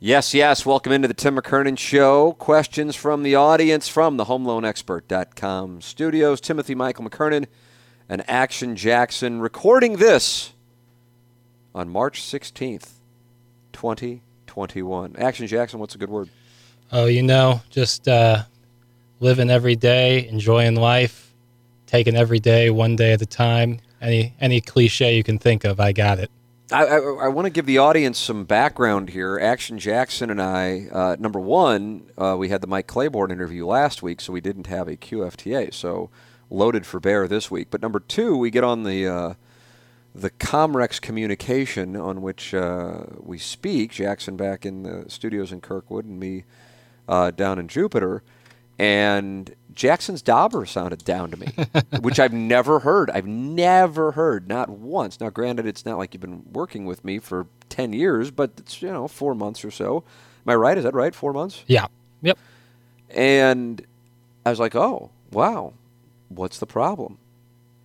Yes, yes. Welcome into the Tim McKernan Show. Questions from the audience from the HomeLoanExpert.com studios. Timothy Michael McKernan and Action Jackson recording this on March 16th, 2021. Action Jackson, what's a good word? Oh, you know, just uh, living every day, enjoying life, taking every day one day at a time. Any any cliche you can think of, I got it. I, I, I want to give the audience some background here. Action Jackson and I, uh, number one, uh, we had the Mike Claiborne interview last week, so we didn't have a QFTA, so loaded for bear this week. But number two, we get on the uh, the Comrex communication on which uh, we speak. Jackson back in the studios in Kirkwood, and me uh, down in Jupiter, and Jackson's dauber sounded down to me, which I've never heard. I've never heard, not once. Now, granted, it's not like you've been working with me for 10 years, but it's, you know, four months or so. Am I right? Is that right? Four months? Yeah. Yep. And I was like, oh, wow, what's the problem?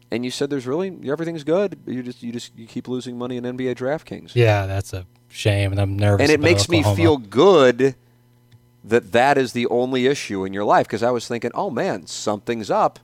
And you said there's really everything's good. You just you just you keep losing money in NBA DraftKings. Yeah, that's a shame, and I'm nervous. And it makes Oklahoma. me feel good that that is the only issue in your life because I was thinking, oh man, something's up,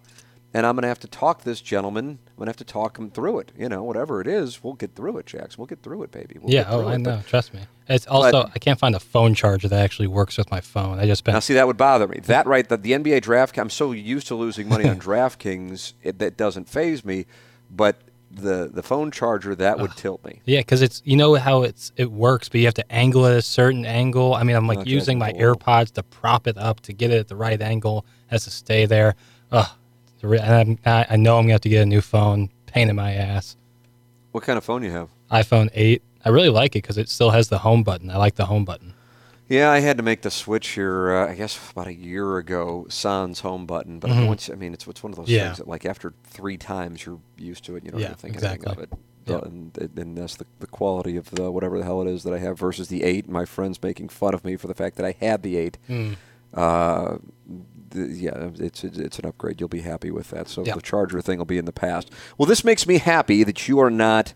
and I'm going to have to talk this gentleman. I'm going to have to talk him through it. You know, whatever it is, we'll get through it, Jax. We'll get through it, baby. We'll Yeah. Oh, I it. know. But Trust me. It's also but- I can't find a phone charger that actually works with my phone. I just been Now, see, that would bother me. That right, that the NBA draft. I'm so used to losing money on DraftKings, it, that doesn't phase me. But the the phone charger that would tilt me. Yeah, because it's you know how it's it works, but you have to angle it a certain angle. I mean, I'm like Not using my. AirPods to prop it up to get it at the right angle. It has to stay there. Ugh. It's re- And I'm, I I know I'm gonna have to get a new phone. Pain in my ass. What kind of phone you have? iPhone 8. I really like it because it still has the home button. I like the home button. Yeah, I had to make the switch here. Uh, I guess about a year ago. Sans home button, but Mhm. once I mean, it's it's one of those Yeah. things that like after three times you're used to it. You don't Yeah, think anything of it. Yeah. And, and that's the, the quality of the whatever the hell it is that I have versus the eight. My friends making fun of me for the fact that I had the eight. Mm. Uh, the, yeah, it's it's an upgrade. You'll be happy with that. So Yeah. the charger thing will be in the past. Well, this makes me happy that you are not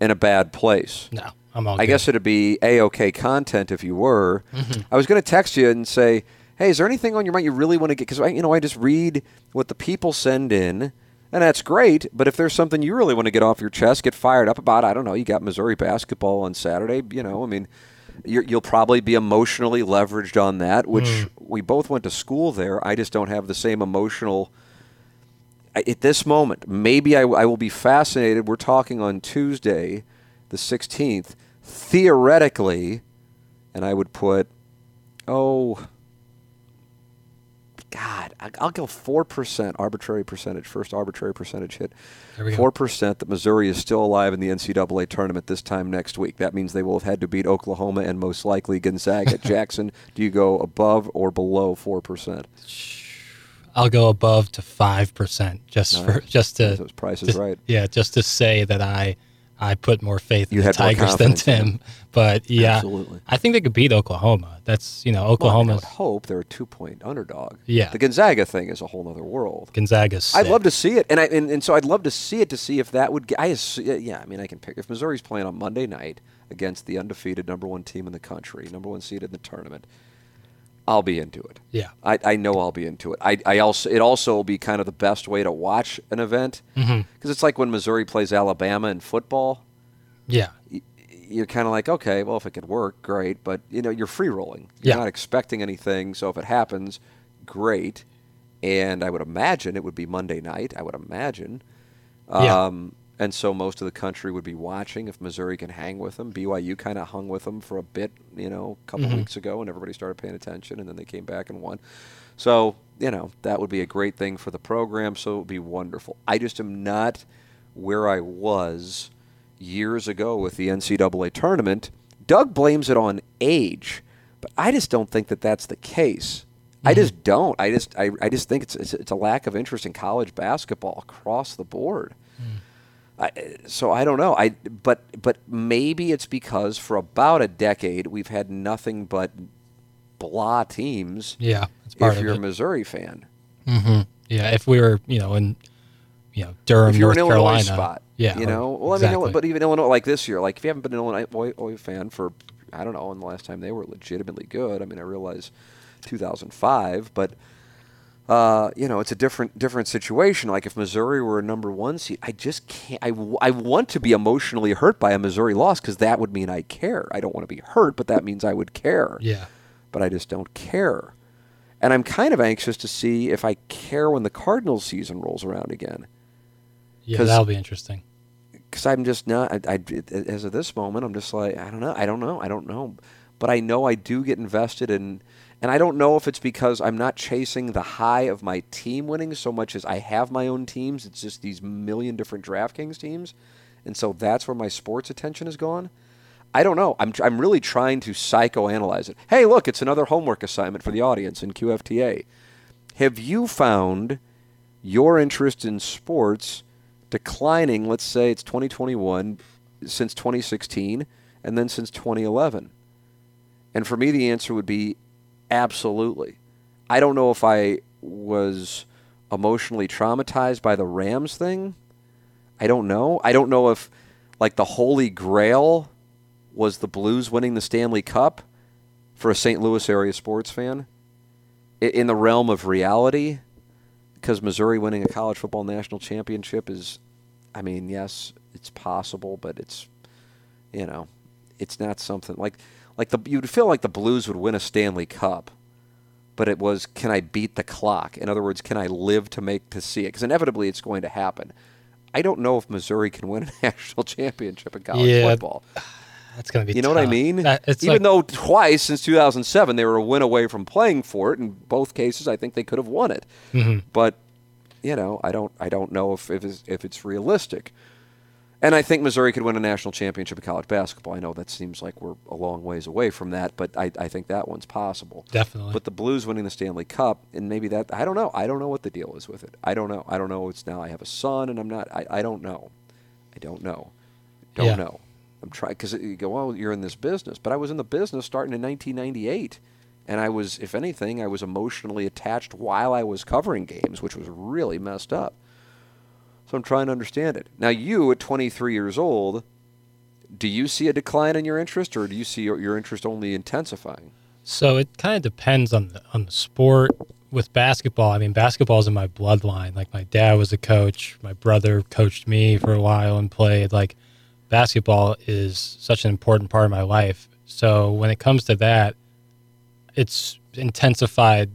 in a bad place. No, I'm all I good. guess it'd be a okay content if you were. Mhm. I was going to text you and say, "Hey, is there anything on your mind you really want to get?" Because I, you know, I just read what the people send in, and that's great. But if there's something you really want to get off your chest, get fired up about, I don't know. You got Missouri basketball on Saturday. You know, I mean, you're, you'll probably be emotionally leveraged on that. Which Mm. we both went to school there. I just don't have the same emotional at this moment, maybe I, I will be fascinated. We're talking on Tuesday, the 16th. Theoretically, and I would put, oh, God, I'll go 4% arbitrary percentage, first arbitrary percentage hit. There we go. 4% that Missouri is still alive in the NCAA tournament this time next week. That means they will have had to beat Oklahoma and most likely Gonzaga. Jackson, do you go above or below 4%? I'll go above to five percent just for just to prices to- right. Yeah, just to say that I I put more faith in You the had Tigers than in Tim. But yeah, Absolutely. I think they could beat Oklahoma. That's you know Well, I, mean, I Oklahoma's would hope they're a two-point underdog. Yeah. The Gonzaga thing is a whole other world. Gonzaga's. I'd love to see it, and I and, and so I'd love to see it to see if that would. Get, I yeah, I mean, I can pick if Missouri's playing on Monday night against the undefeated number one team in the country, number one seed in the tournament. I'll be into it. Yeah. I, I know I'll be into it. I, I also it also will be kind of the best way to watch an event because Mhm. it's like when Missouri plays Alabama in football. Yeah. y- you're kind of like, okay, well, if it could work, great. But you know, you're free rolling. You're Yeah. not expecting anything. So if it happens, great. And I would imagine it would be Monday night. I would imagine. Yeah. Um, and so most of the country would be watching if Missouri can hang with them. BYU kind of hung with them for a bit, you know, a couple Mhm. weeks ago, and everybody started paying attention, and then they came back and won. So you know that would be a great thing for the program. So it would be wonderful. I just am not where I was years ago with the NCAA tournament. Doug blames it on age, but I just don't think that that's the case. I just don't. I just I, I just think it's, it's it's a lack of interest in college basketball across the board. I, so I don't know. I but but maybe it's because for about a decade we've had nothing but blah teams. Yeah, If you're it. a Missouri fan, Mm-hmm. Yeah, if we were, you know, in you know Durham, North Carolina, spot, yeah, you know. Well, I mean, but even Illinois, like this year, like if you haven't been an Illinois fan for, I don't know, and the last time they were legitimately good. I mean, I realize 2005, but uh, you know, it's a different different situation. Like if Missouri were a number one seed, I just can't. I, w- I want to be emotionally hurt by a Missouri loss because that would mean I care. I don't want to be hurt, but that means I would care. yeah, But I just don't care. And I'm kind of anxious to see if I care when the Cardinals season rolls around again. yeah, that'll be interesting. because I'm just not. I, I, as of this moment, I'm just like I don't know. I don't know. I don't know. But I know I do get invested in, and I don't know if it's because I'm not chasing the high of my team winning so much as I have my own teams. It's just these million different DraftKings teams, and so that's where my sports attention is gone. I don't know. I'm I'm really trying to psychoanalyze it. Hey, look, it's another homework assignment for the audience in QFTA. Have you found your interest in sports declining, let's say it's 2021, since 2016, and then since 2011? And for me, the answer would be absolutely. I don't know if I was emotionally traumatized by the Rams thing. I don't know. I don't know if, like, the Holy Grail was the Blues winning the Stanley Cup for a St. Louis area sports fan. In the realm of reality, because Missouri winning a college football national championship is, I mean, yes, it's possible, but it's, you know, it's not something like, like the you'd feel like the Blues would win a Stanley Cup, but it was can I beat the clock? In other words, can I live to make to see it? Because inevitably it's going to happen. I don't know if Missouri can win a national championship in college Yeah, football. That's gonna be. You know what I mean? That- Even like, though twice since 2007 they were a win away from playing for it, in both cases I think they could have won it. Mhm. But you know, I don't, I don't know if if it's, if it's realistic. And I think Missouri could win a national championship of college basketball. I know that seems like we're a long ways away from that, but I, I think that one's possible. definitely. But the Blues winning the Stanley Cup, and maybe that I don't know. I don't know what the deal is with it. I don't know. I don't know. It's now I have a son, and I'm not. I, I don't know. I don't know. Don't Yeah. know. I'm trying because you go, well, you're in this business, but I was in the business starting in 1998, and I was, if anything, I was emotionally attached while I was covering games, which was really messed up. So I'm trying to understand it. Now, you at 23 years old, do you see a decline in your interest, or do you see your, interest only intensifying? So it kind of depends on the on the sport. With basketball, I mean, basketball is in my bloodline. Like my dad was a coach, my brother coached me for a while and played. Like basketball is such an important part of my life. So when it comes to that, it's intensified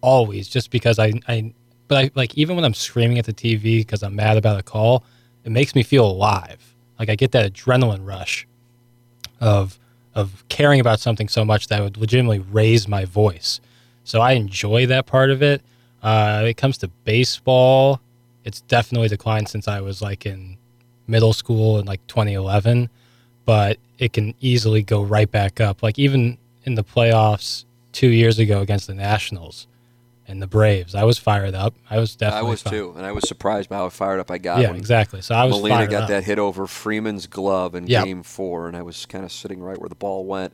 always. Just because I, I, but I like even when I'm screaming at the TV because I'm mad about a call, it makes me feel alive. Like I get that adrenaline rush of of caring about something so much that would legitimately raise my voice. So I enjoy that part of it. Uh, it comes to baseball, it's definitely declined since I was like in middle school in like 2011, but it can easily go right back up. Like even in the playoffs two years ago against the Nationals and the Braves, I was fired up. I was definitely. I was fi- too, and I was surprised by how fired up I got. Yeah, when exactly. So I was Molina fired got up. that hit over Freeman's glove in Yeah. Game Four, and I was kind of sitting right where the ball went,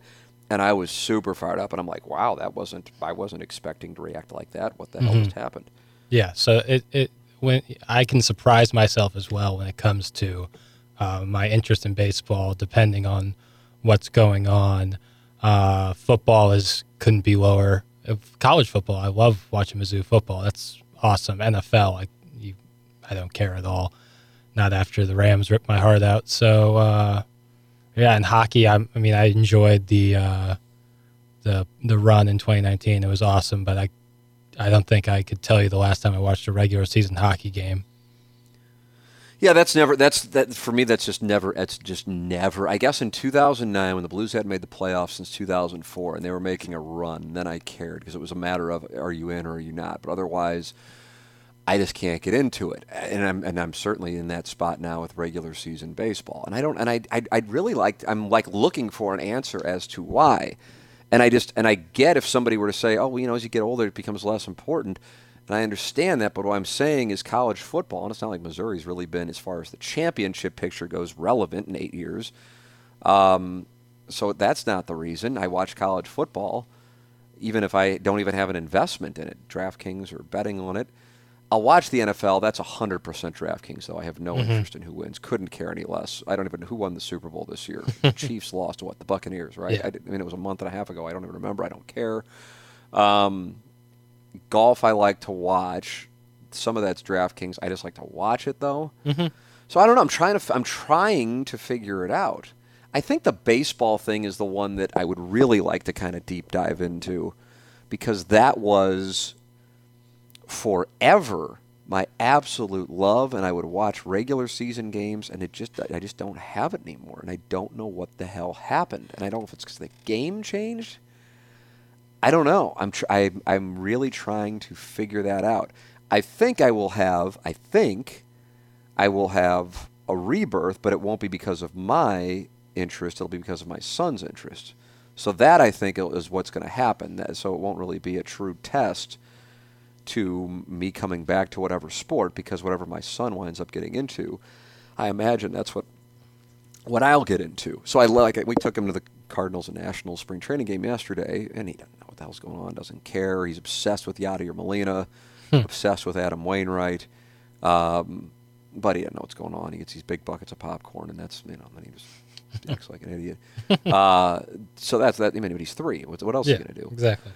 and I was super fired up, and I'm like, "Wow, that wasn't. I wasn't expecting to react like that. What the hell Mm-hmm. just happened?" Yeah, so it, it when I can surprise myself as well when it comes to uh, my interest in baseball, depending on what's going on. Uh, football is couldn't be lower. College football, I love watching Mizzou football. That's awesome. NFL, I you, I don't care at all. Not after the Rams ripped my heart out. So uh, Yeah, and hockey. I, I mean, I enjoyed the uh, the the run in 2019. It was awesome, but I I don't think I could tell you the last time I watched a regular season hockey game. Yeah, that's never. That's that for me. That's just never. That's just never. I guess in 2009, when the Blues hadn't made the playoffs since 2004, and they were making a run, then I cared because it was a matter of are you in or are you not. But otherwise, I just can't get into it, and I'm and I'm certainly in that spot now with regular season baseball. And I don't. And I I I'd really like. I'm like looking for an answer as to why. And I just and I get if somebody were to say, oh, well, you know, as you get older, it becomes less important. And I understand that, but what I'm saying is college football, and it's not like Missouri's really been, as far as the championship picture goes, relevant in eight years. Um, so that's not the reason. I watch college football, even if I don't even have an investment in it, DraftKings or betting on it. I'll watch the NFL. That's 100% DraftKings, though. I have no mm-hmm. interest in who wins. Couldn't care any less. I don't even know who won the Super Bowl this year. the Chiefs lost to what? The Buccaneers, right? Yeah. I, I, mean, it was a month and a half ago. I don't even remember. I don't care. Um, golf I like to watch. Some of that's DraftKings. I just like to watch it though. Mm-hmm. So I don't know. I'm trying to. I'm trying to figure it out. I think the baseball thing is the one that I would really like to kind of deep dive into, because that was forever my absolute love, and I would watch regular season games, and it just I just don't have it anymore, and I don't know what the hell happened, and I don't know if it's because the game changed. I don't know. I'm tr- I, I'm really trying to figure that out. I think I will have. I think I will have a rebirth, but it won't be because of my interest. It'll be because of my son's interest. So that I think is what's going to happen. So it won't really be a true test to me coming back to whatever sport because whatever my son winds up getting into, I imagine that's what what I'll get into. So I like we took him to the Cardinals and Nationals spring training game yesterday, and he doesn't know what the hell's going on, doesn't care. He's obsessed with Yadier Molina, hmm. obsessed with Adam Wainwright. Um, but he doesn't know what's going on. He gets these big buckets of popcorn, and that's you know, then he just acts like an idiot. Uh, so that's that. I mean, but he's three. What, what else yeah, is he going to do? Exactly.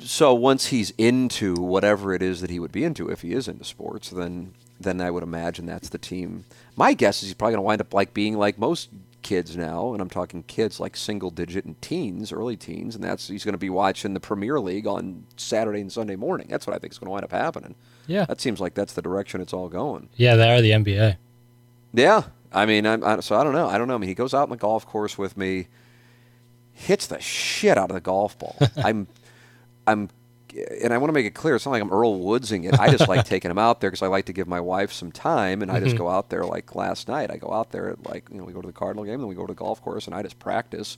So once he's into whatever it is that he would be into, if he is into sports, then then I would imagine that's the team. My guess is he's probably going to wind up like being like most kids now, and I'm talking kids like single digit and teens, early teens, and that's he's going to be watching the Premier League on Saturday and Sunday morning. That's what I think is going to wind up happening. Yeah, that seems like that's the direction it's all going. Yeah, they are the NBA. Yeah, I mean, I'm, I, so I don't know. I don't know. I mean, he goes out on the golf course with me, hits the shit out of the golf ball. I'm, I'm and I want to make it clear, it's not like I'm Earl Woodsing it. I just like taking him out there because I like to give my wife some time, and I just mm-hmm. go out there. Like last night, I go out there at like you know we go to the Cardinal game, then we go to the golf course, and I just practice,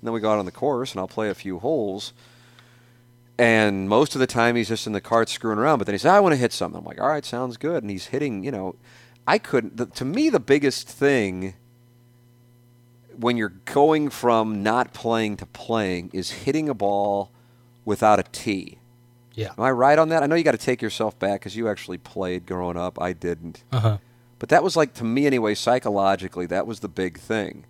and then we go out on the course, and I'll play a few holes. And most of the time, he's just in the cart screwing around. But then he says, "I want to hit something." I'm like, "All right, sounds good." And he's hitting. You know, I couldn't. The, to me, the biggest thing when you're going from not playing to playing is hitting a ball without a tee yeah. Am I right on that? I know you got to take yourself back because you actually played growing up. I didn't. Uh-huh. But that was like, to me anyway, psychologically, that was the big thing.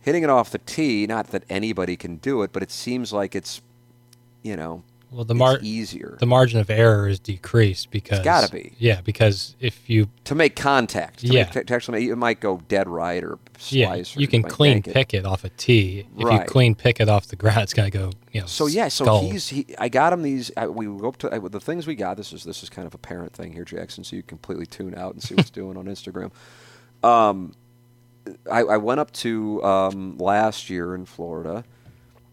Hitting it off the tee, not that anybody can do it, but it seems like it's, you know, well, the mar- easier. The margin of error is decreased because it's got to be. Yeah, because if you to make contact, to yeah, make, to actually, it might go dead right or slice. Yeah, you can clean pick it. it. off a tee. If right. you clean pick it off the ground, it's gonna go. You know. So yeah, so skull. he's he. I got him these. I, we go up to I, the things we got. This is this is kind of a parent thing here, Jackson. So you completely tune out and see what's doing on Instagram. Um, I, I went up to um, last year in Florida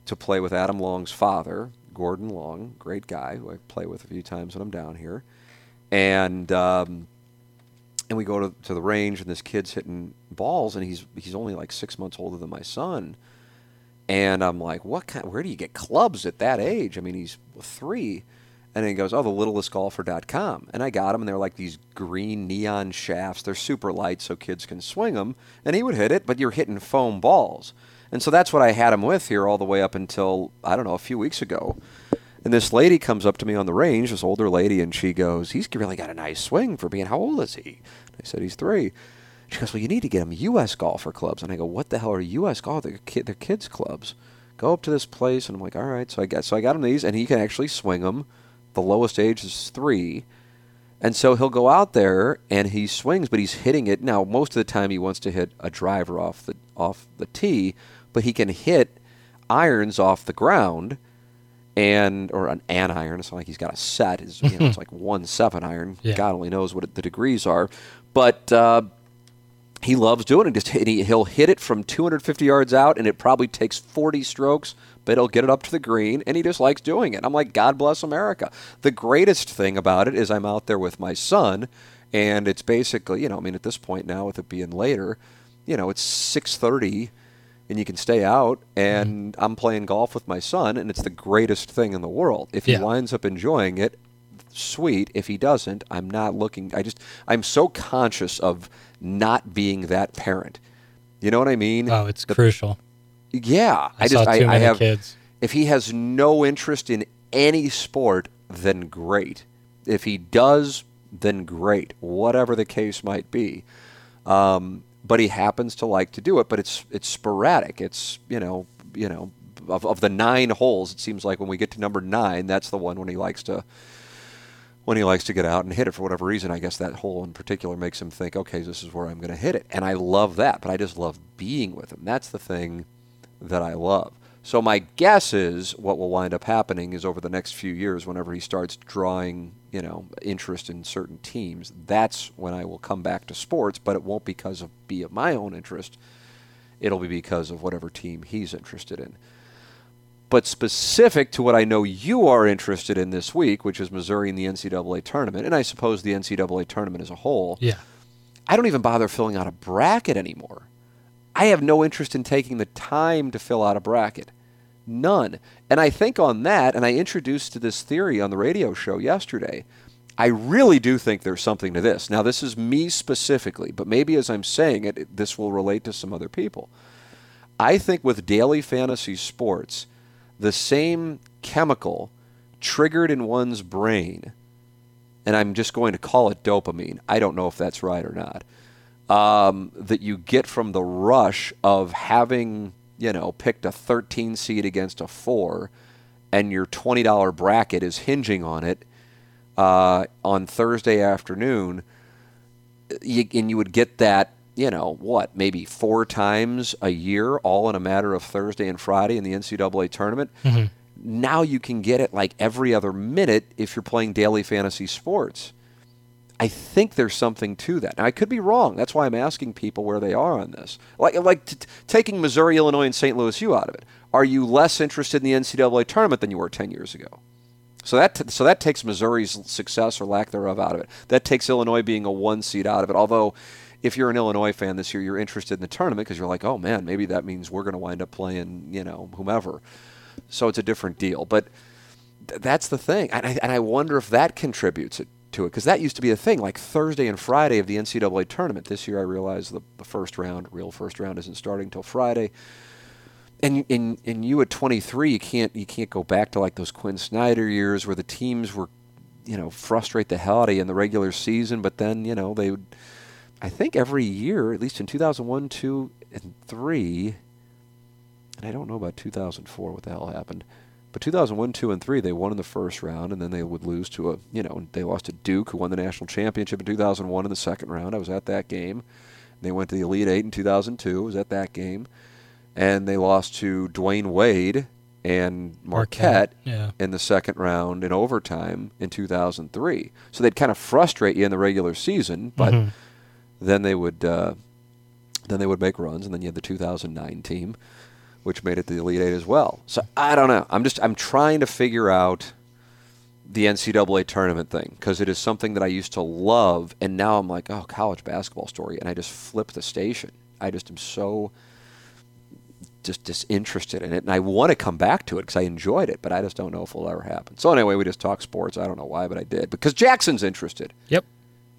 to play with Adam Long's father, Gordon Long, great guy who I play with a few times when I'm down here, and um, and we go to, to the range and this kid's hitting balls and he's he's only like six months older than my son, and I'm like, what kind? Where do you get clubs at that age? I mean, he's three. And then he goes, oh, the littlestgolfer.com. And I got him, and they're like these green neon shafts. They're super light so kids can swing them. And he would hit it, but you're hitting foam balls. And so that's what I had him with here all the way up until, I don't know, a few weeks ago. And this lady comes up to me on the range, this older lady, and she goes, He's really got a nice swing for being, how old is he? I said, He's three. She goes, Well, you need to get him U.S. golfer clubs. And I go, What the hell are U.S. golf? They're, they're kids' clubs. Go up to this place. And I'm like, All right. So I got, so I got him these, and he can actually swing them. The lowest age is three And so he'll go out there and he swings, but he's hitting it. Now, most of the time he wants to hit a driver off the off the tee, but he can hit irons off the ground and or an an iron. It's not like he's got a set. It's, you know, it's like one seven iron. Yeah. God only knows what the degrees are, but uh, he loves doing it. Just hit, he'll hit it from 250 yards out, and it probably takes 40 strokes, but he'll get it up to the green, and he just likes doing it. I'm like, God bless America. The greatest thing about it is I'm out there with my son, and it's basically, you know, I mean, at this point now, with it being later, you know, it's 6:30 and you can stay out and I'm playing golf with my son and it's the greatest thing in the world. If Yeah. he winds up enjoying it, sweet. If he doesn't, I'm not looking I just I'm so conscious of not being that parent. You know what I mean? Oh, it's crucial. yeah. I, I, just I, I have kids. if he has no interest in any sport, then great. If he does, then great. Whatever the case might be. Um, but he happens to like to do it. But it's it's sporadic. It's you know you know of, of the nine holes, it seems like when we get to number nine, that's the one when he likes to when he likes to get out and hit it for whatever reason. I guess that hole in particular makes him think, okay, this is where I'm going to hit it, and I love that. But I just love being with him. That's the thing that I love. So my guess is what will wind up happening is over the next few years, whenever he starts drawing, you know, interest in certain teams, that's when I will come back to sports. But it won't because of be of my own interest. It'll be because of whatever team he's interested in. But specific to what I know you are interested in this week, which is Missouri in the NCAA tournament, and I suppose the NCAA tournament as a whole, Yeah. I don't even bother filling out a bracket anymore. I have no interest in taking the time to fill out a bracket. None. And I think on that, and I introduced to this theory on the radio show yesterday, I really do think there's something to this. Now, this is me specifically, but maybe as I'm saying it, this will relate to some other people. I think with daily fantasy sports, the same chemical triggered in one's brain, and I'm just going to call it dopamine. I don't know if that's right or not. Um, that you get from the rush of having, you know, picked a 13 seed against a four, and your $20 bracket is hinging on it uh, on Thursday afternoon, you, and you would get that, you know, what, maybe four times a year, all in a matter of Thursday and Friday in the NCAA tournament. Now you can get it like every other minute if you're playing daily fantasy sports. I think there's something to that. Now I could be wrong. That's why I'm asking people where they are on this. Like like t- taking Missouri, Illinois, and St. Louis U out of it. Are you less interested in the NCAA tournament than you were 10 years ago? So that t- so that takes Missouri's success or lack thereof out of it. That takes Illinois being a one seed out of it. Although, if you're an Illinois fan this year, you're interested in the tournament because you're like, oh man, maybe that means we're going to wind up playing, you know, whomever. So it's a different deal. But th- that's the thing, and I, and I wonder if that contributes it, to it because that used to be a thing, like Thursday and Friday of the NCAA tournament. This year, I realize the, the first round, real first round, isn't starting till Friday and and and you at 23 you can't you can't go back to like those Quin Snyder years where the teams were you know frustrate the hell out of you in the regular season but then you know they would I think every year at least in 2001 2 and 3 and I don't know about 2004 what the hell happened but 2001 2 and 3 they won in the first round and then they would lose to a you know they lost to Duke who won the national championship in 2001 in the second round I was at that game they went to the Elite 8 in 2002 I was at that game and they lost to Dwyane Wade and Marquette, Yeah. in the second round in overtime in 2003. So they'd kind of frustrate you in the regular season, but Mhm. then they would uh, then they would make runs, and then you had the 2009 team, which made it the Elite Eight as well. So I don't know. I'm just I'm trying to figure out the NCAA tournament thing because it is something that I used to love, and now I'm like, oh, college basketball story, and I just flip the station. I just am so just disinterested in it, and I want to come back to it because I enjoyed it, but I just don't know if it'll ever happen. So anyway, we just talk sports. I don't know why, but I did because Jackson's interested. Yep.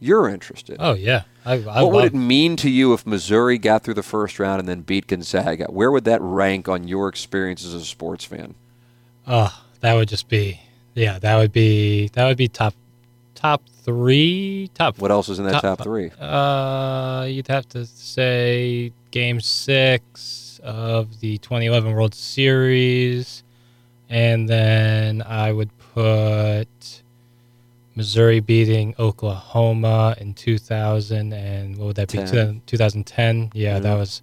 You're interested. Oh yeah. I, I what would it mean to you if Missouri got through the first round and then beat Gonzaga? Where would that rank on your experience as a sports fan? Oh, that would just be yeah. That would be that would be top top three top. What else is in that top, three? Uh, you'd have to say Game Six of the 2011 World Series, and then I would put Missouri beating Oklahoma in 2000 and what would that be? 10. 2010. Yeah, Yeah. that was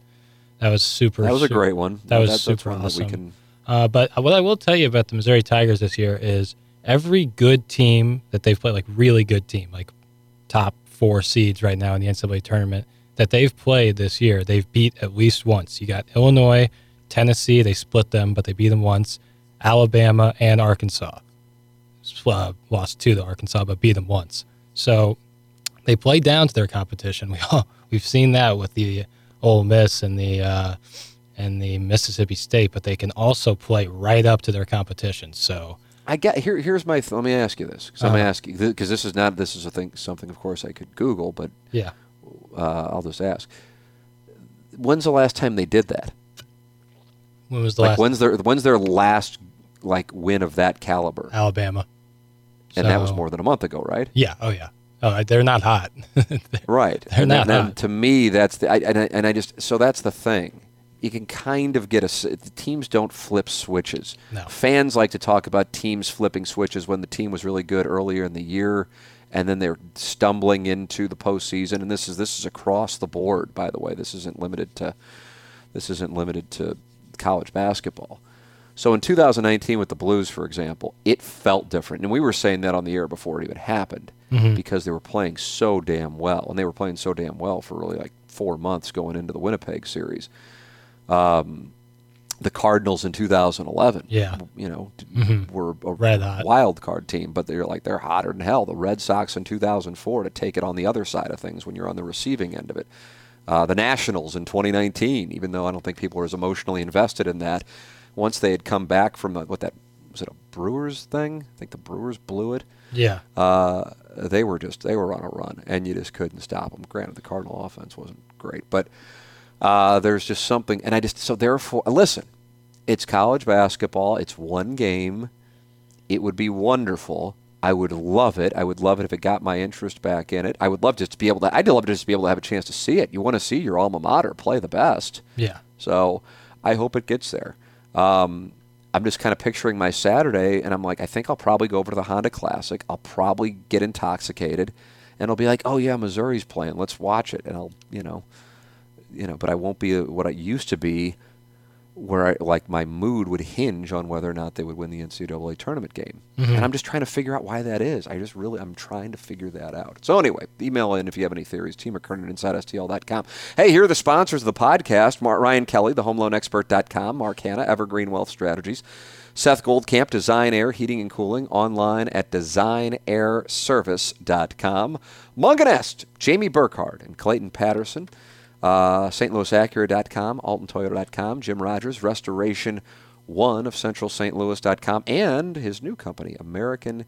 that was super. That was a great one. That was that's super awesome. we can. Uh, but what I will tell you about the Missouri Tigers this year is every good team that they've played, like really good team, like top four seeds right now in the NCAA tournament that they've played this year, they've beat at least once. You got Illinois, Tennessee, they split them, but they beat them once. Alabama and Arkansas uh, lost two to Arkansas, but beat them once. So they play down to their competition. We all, we've seen that with the Ole Miss and the uh, and the Mississippi State, but they can also play right up to their competition. So I get here. Here's my. Th- let me ask you this because I'm Uh-huh. asking because this is not. This is a thing. Something, of course, I could Google, but yeah, uh, I'll just ask. When's the last time they did that? when was the Like last when's their when's their last like win of that caliber? Alabama? And that was more than a month ago, right? Yeah. Oh yeah. Oh, they're not hot. Right. They're and not then, hot. to me, that's the I, and, I, and I just so that's the thing. You can kind of get a the teams don't flip switches. No. Fans like to talk about teams flipping switches when the team was really good earlier in the year, and then they're stumbling into the postseason. And this is this is across the board. By the way, this isn't limited to this isn't limited to college basketball. So in 2019 with the Blues, for example, it felt different, and we were saying that on the air before it even happened because they were playing so damn well, and they were playing so damn well for really like four months going into the Winnipeg series. Um, the Cardinals in 2011, Yeah. you know, d- were a Red hot. wild card team, but they're like they're hotter than hell. The Red Sox in 2004 to take it on the other side of things when you're on the receiving end of it. Uh, the Nationals in 2019, even though I don't think people are as emotionally invested in that, once they had come back from what that was it a Brewers thing? I think the Brewers blew it. yeah. Uh, they were just they were on a run, and you just couldn't stop them. Granted, the Cardinal offense wasn't great, but uh, there's just something, and I just so therefore listen. It's college basketball. It's one game. It would be wonderful. I would love it. I would love it if it got my interest back in it. I would love just to be able to. I'd love to just to be able to have a chance to see it. You want to see your alma mater play the best. Yeah. So I hope it gets there. Um, I'm just kind of picturing my Saturday, and I'm like, I think I'll probably go over to the Honda Classic. I'll probably get intoxicated, and I'll be like, oh yeah, Missouri's playing. Let's watch it, and I'll, you know, you know, but I won't be what I used to be, where I, like my mood would hinge on whether or not they would win the NCAA tournament game. Mm-hmm. And I'm just trying to figure out why that is. I just really, I'm trying to figure that out. So anyway, email in if you have any theories. T. McKernan, InsideSTL.com. Hey, here are the sponsors of the podcast. Mark, Ryan Kelley, the HomeLoanExpert.com. Mark Hannah, Evergreen Wealth Strategies. Seth Goldcamp, Design Aire Heating and Cooling, online at designairservice.com. Mungenast, Jamie Burkhardt and Clayton Patterson. Uh, StLouisAcura.com, AltonToyota.com, Jim Rogers, Restoration One of Central St. Louis.com, and his new company, American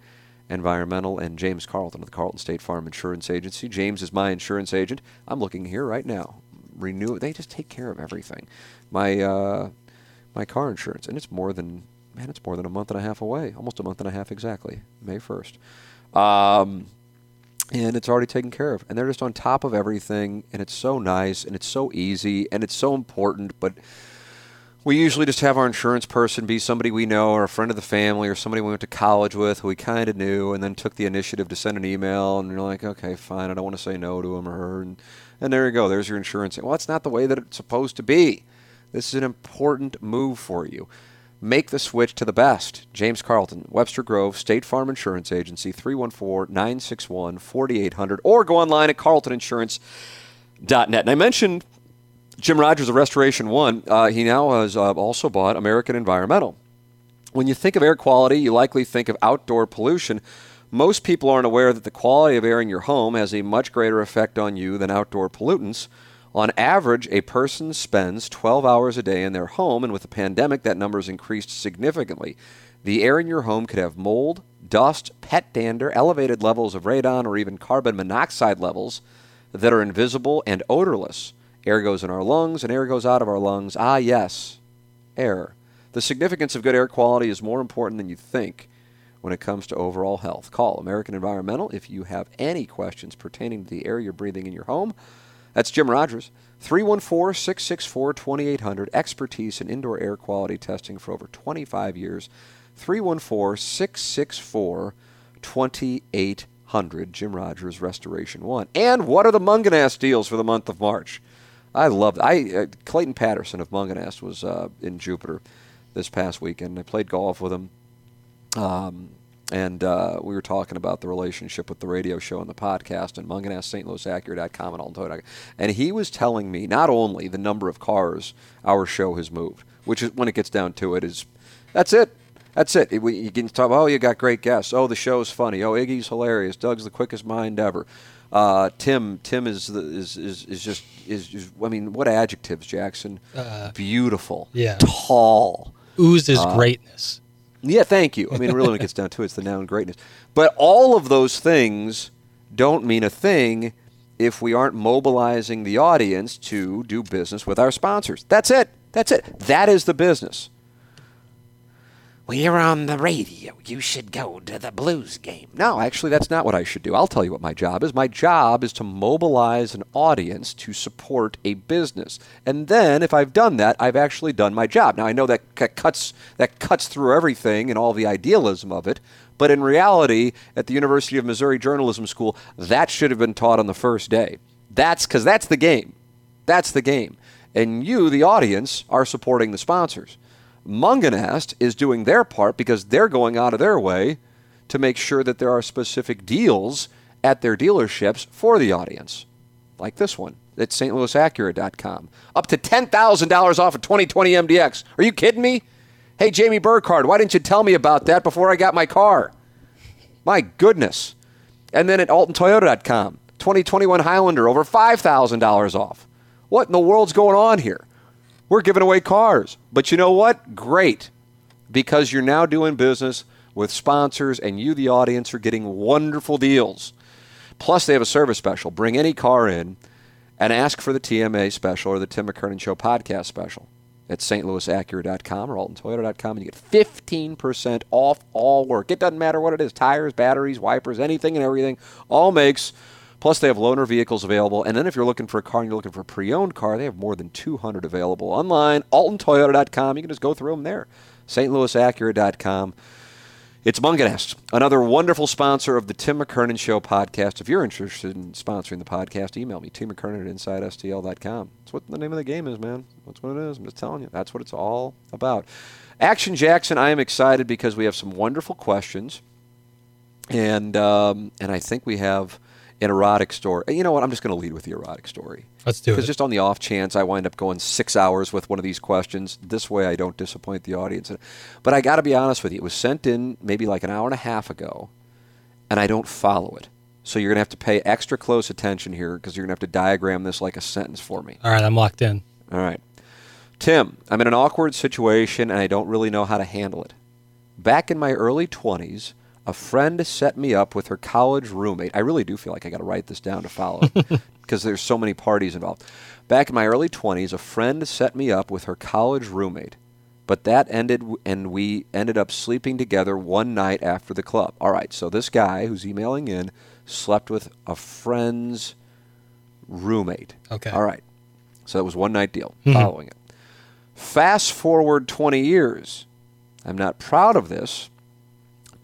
Environmental, and James Carlton of the Carlton State Farm Insurance Agency. James is my insurance agent. I'm looking here right now. Renew. They just take care of everything. My uh, my car insurance, and it's more than man, it's more than a month and a half away. Almost a month and a half exactly, May first. Um, and it's already taken care of. And they're just on top of everything, and it's so nice, and it's so easy, and it's so important. But we usually just have our insurance person be somebody we know, or a friend of the family, or somebody we went to college with who we kind of knew, and then took the initiative to send an email, and you're like, okay, fine, I don't want to say no to him or her, and, and there you go, there's your insurance. Well, that's not the way that it's supposed to be. This is an important move for you. Make the switch to the best. James Carlton, Webster Grove, State Farm Insurance Agency, 314 961 4800, or go online at carltoninsurance.net. And I mentioned Jim Rogers of Restoration One. Uh, he now has uh, also bought American Environmental. When you think of air quality, you likely think of outdoor pollution. Most people aren't aware that the quality of air in your home has a much greater effect on you than outdoor pollutants. On average, a person spends 12 hours a day in their home, and with the pandemic, that number has increased significantly. The air in your home could have mold, dust, pet dander, elevated levels of radon, or even carbon monoxide levels that are invisible and odorless. Air goes in our lungs, and air goes out of our lungs. Ah, yes, air. The significance of good air quality is more important than you think when it comes to overall health. Call American Environmental if you have any questions pertaining to the air you're breathing in your home. That's Jim Rogers, 314 664 2800. Expertise in indoor air quality testing for over 25 years. 314 664 800 Jim Rogers Restoration 1. And what are the Mungenast deals for the month of March? I love I uh, Clayton Patterson of Mungenast was uh, in Jupiter this past weekend. I played golf with him. Um, and uh, we were talking about the relationship with the radio show and the podcast and Mungenast, St. Louis Acura.com and Alton And he was telling me not only the number of cars our show has moved, which is when it gets down to it is that's it. That's it. You can talk. Oh, you got great guests. Oh, the show's funny. Oh, Iggy's hilarious. Doug's the quickest mind ever. Uh, Tim, Tim is, the, is is is just is, is I mean, what adjectives, Jackson? Uh, Beautiful. Yeah. Tall. Oozes uh, greatness. Yeah, thank you. I mean, really, when it gets down to it, it's the noun greatness. But all of those things don't mean a thing if we aren't mobilizing the audience to do business with our sponsors. That's it. That's it. That is the business. We're on the radio. You should go to the Blues game. No, actually, that's not what I should do. I'll tell you what my job is. My job is to mobilize an audience to support a business. And then, if I've done that, I've actually done my job. Now, I know that cuts, that cuts through everything and all the idealism of it. But in reality, at the University of Missouri Journalism School, that should have been taught on the first day. That's because that's the game. That's the game. And you, the audience, are supporting the sponsors. Mungenast is doing their part because they're going out of their way to make sure that there are specific deals at their dealerships for the audience, like this one at stlouisacura.com. Up to $10,000 off a 2020 MDX. Are you kidding me? Hey, Jamie Burkhardt, why didn't you tell me about that before I got my car? My goodness. And then at altontoyota.com, 2021 Highlander, over $5,000 off. What in the world's going on here? We're giving away cars. But you know what? Great. Because you're now doing business with sponsors and you, the audience, are getting wonderful deals. Plus, they have a service special. Bring any car in and ask for the TMA special or the Tim McKernan Show podcast special at stlouisacura.com or altontoyota.com and you get 15% off all work. It doesn't matter what it is tires, batteries, wipers, anything and everything. All makes Plus, they have loaner vehicles available. And then if you're looking for a car and you're looking for a pre-owned car, they have more than 200 available online. AltonToyota.com. You can just go through them there. StLouisAcura.com. It's Mungenast, another wonderful sponsor of the Tim McKernan Show podcast. If you're interested in sponsoring the podcast, email me, Tim McKernan at InsideSTL.com. That's what the name of the game is, man. That's what it is. I'm just telling you. That's what it's all about. Action Jackson, I am excited because we have some wonderful questions. And, um, and I think we have an erotic story. You know what? I'm just going to lead with the erotic story. Let's do it. Because just on the off chance I wind up going six hours with one of these questions, this way I don't disappoint the audience. But I got to be honest with you. It was sent in maybe like an hour and a half ago, and I don't follow it. So you're going to have to pay extra close attention here because you're going to have to diagram this like a sentence for me. All right, I'm locked in. All right. Tim, I'm in an awkward situation and I don't really know how to handle it. Back in my early 20s, a friend set me up with her college roommate. I really do feel like I got to write this down to follow because there's so many parties involved. Back in my early 20s, a friend set me up with her college roommate, but that ended and we ended up sleeping together one night after the club. All right, so this guy who's emailing in slept with a friend's roommate. Okay. All right. So that was one night deal. Mm-hmm. Following it. Fast forward 20 years. I'm not proud of this,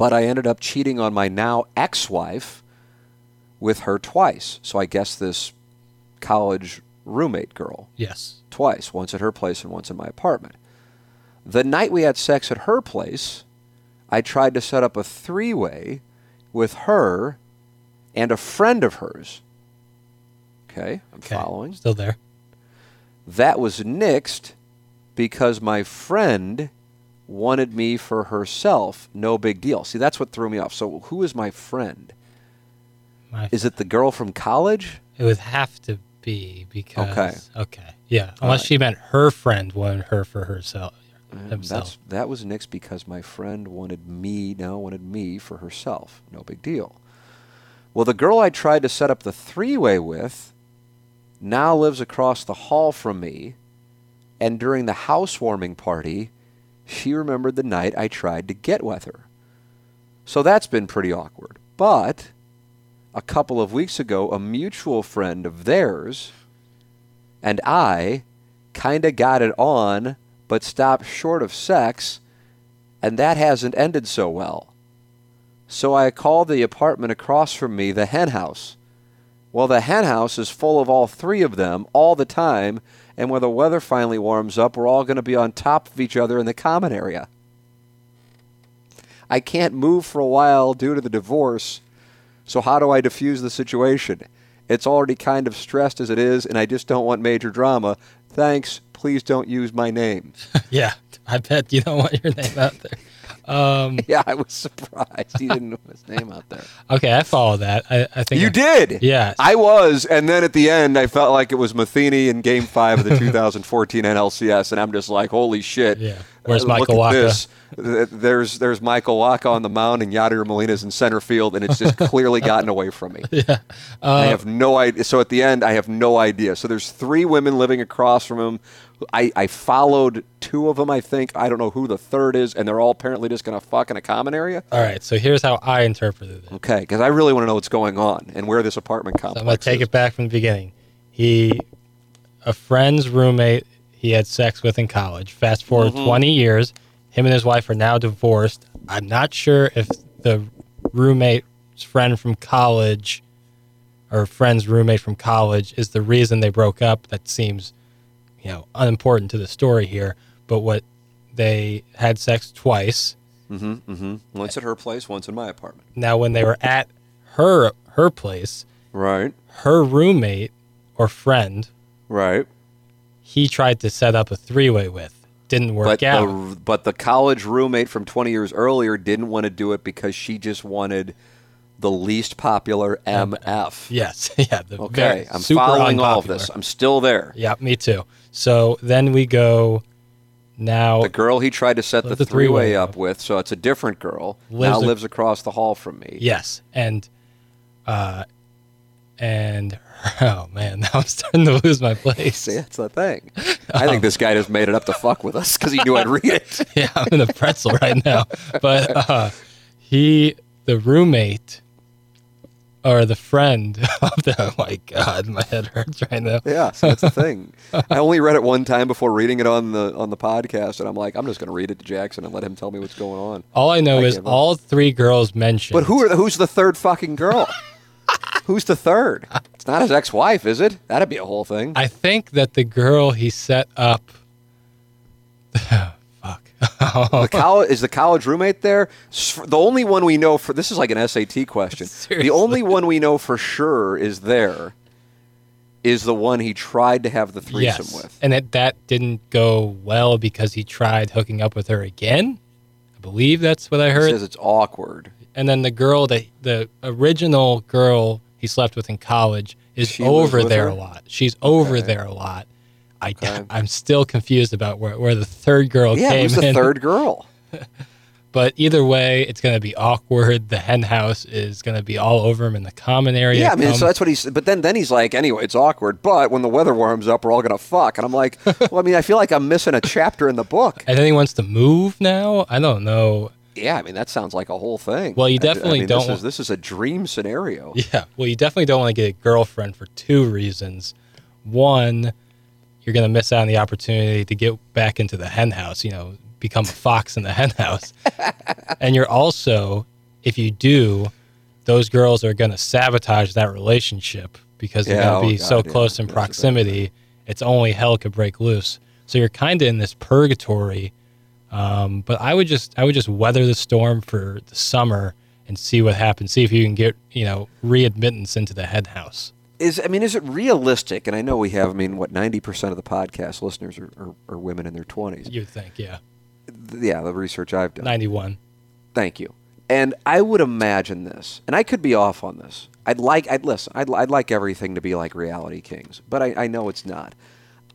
but I ended up cheating on my now ex wife with her twice. So I guess this college roommate girl. Yes. Twice, once at her place and once in my apartment. The night we had sex at her place, I tried to set up a three way with her and a friend of hers. Okay, I'm okay. following. Still there. That was nixed because my friend wanted me for herself, no big deal. See, that's what threw me off. So, who is my friend? My is it the girl from college? It would have to be because. Okay. Okay. Yeah. Unless right. she meant her friend wanted her for herself. Uh, himself. that was nixed because my friend wanted me, now wanted me for herself. No big deal. Well, the girl I tried to set up the three way with now lives across the hall from me. And during the housewarming party, she remembered the night I tried to get with her. So that's been pretty awkward. But a couple of weeks ago, a mutual friend of theirs and I kind of got it on, but stopped short of sex, and that hasn't ended so well. So I called the apartment across from me the hen house. Well, the hen house is full of all three of them all the time, and when the weather finally warms up, we're all going to be on top of each other in the common area. I can't move for a while due to the divorce, so how do I diffuse the situation? It's already kind of stressed as it is, and I just don't want major drama. Thanks. Please don't use my name. yeah, I bet you don't want your name out there. Um, yeah, I was surprised he didn't know his name out there. okay, I follow that. I, I think You I- did. Yeah, I was, and then at the end, I felt like it was Matheny in Game Five of the 2014 NLCS, and I'm just like, holy shit! Yeah. Where's Uh, Michael look at this. There's there's Michael Wacha on the mound, and Yadier Molina's in center field, and it's just clearly gotten away from me. Yeah. I have no idea. So at the end, I have no idea. So there's three women living across from him. I, I followed two of them, I think. I don't know who the third is, and they're all apparently just going to fuck in a common area. All right, so here's how I interpreted it. Okay, because I really want to know what's going on and where this apartment complex. I'm gonna take is. it back from the beginning. He, a friend's roommate, he had sex with in college. Fast forward Mm-hmm. 20 years, him and his wife are now divorced. I'm not sure if the roommate's friend from college, or friend's roommate from college, is the reason they broke up. That seems, you know, unimportant to the story here. But what they had sex twice. Mhm mhm. Once at her place, once in my apartment. Now, when they were at her her place, Right, her roommate or friend right. He tried to set up a three way with. Didn't work But out. the but the college roommate from 20 years earlier didn't want to do it because she just wanted the least popular MF. yes, yeah. The Okay, I'm following all of this. I'm still there. Yeah, me too. So then we go now. The girl he tried to set the, the three-way three-way up with, so it's a different girl. Lives now lives across the hall from me. yes, and uh, and oh man, now I'm starting to lose my place. See, that's the thing. I think this guy just made it up to fuck with us because he knew I'd read it. yeah, I'm in a pretzel right now. But uh, he, the roommate, or the friend of the. Oh my god, my head hurts right now. Yeah, so that's the thing. I only read it one time before reading it on the on the podcast, and I'm like, I'm just going to read it to Jackson and let him tell me what's going on. All I know I is all three girls mentioned. But who are the, who's the third fucking girl? who's the third? It's not his ex-wife, is it? That'd be a whole thing. I think that the girl he set up. Fuck. the college is the college roommate there. The only one we know for this is like an SAT question. the only one we know for sure is there. Is the one he tried to have the threesome yes, with? and it, that didn't go well because he tried hooking up with her again. I believe that's what I He heard. says it's awkward. and then the girl that the original girl he slept with in college is She over there her? a lot. She's over Okay. there a lot. I Okay. I'm still confused about where, where the third girl Yeah, came who's the in. third girl? But either way, it's going to be awkward. The hen house is going to be all over him in the common area. Yeah, I mean, come- so that's what he's. But then, then he's like, anyway, it's awkward. But when the weather warms up, we're all gonna fuck. And I'm like, well, I mean, I feel like I'm missing a chapter in the book. and then he wants to move now. I don't know. Yeah, I mean, that sounds like a whole thing. Well, you I- I definitely mean, don't This is, this is a dream scenario. Yeah. Well, you definitely don't want to get a girlfriend for two reasons. One, you're going to miss out on the opportunity to get back into the hen house, you know, become a fox in the hen house. and you're also, if you do, those girls are going to sabotage that relationship because they're Yeah, going to oh be God, so yeah. close in That's proximity. It's only hell could break loose. So you're kind of in this purgatory. Um, but I would just, I would just weather the storm for the summer and see what happens. See if you can get, you know, readmittance into the hen house. Is I mean, is it realistic? And I know we have. I mean, what ninety percent of the podcast listeners are, are, are women in their twenties. You'd think, yeah. Yeah, the research I've done. 91. Thank you. And I would imagine this, and I could be off on this. I'd like, I'd listen, I'd, I'd like everything to be like Reality Kings, but I, I know it's not.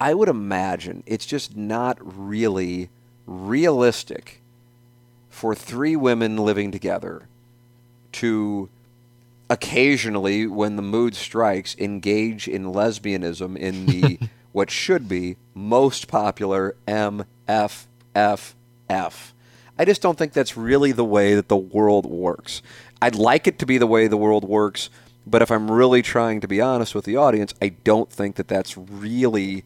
I would imagine it's just not really realistic for three women living together to occasionally, when the mood strikes, engage in lesbianism in the what should be most popular MFFF. I just don't think that's really the way that the world works. I'd like it to be the way the world works, but if I'm really trying to be honest with the audience, I don't think that that's really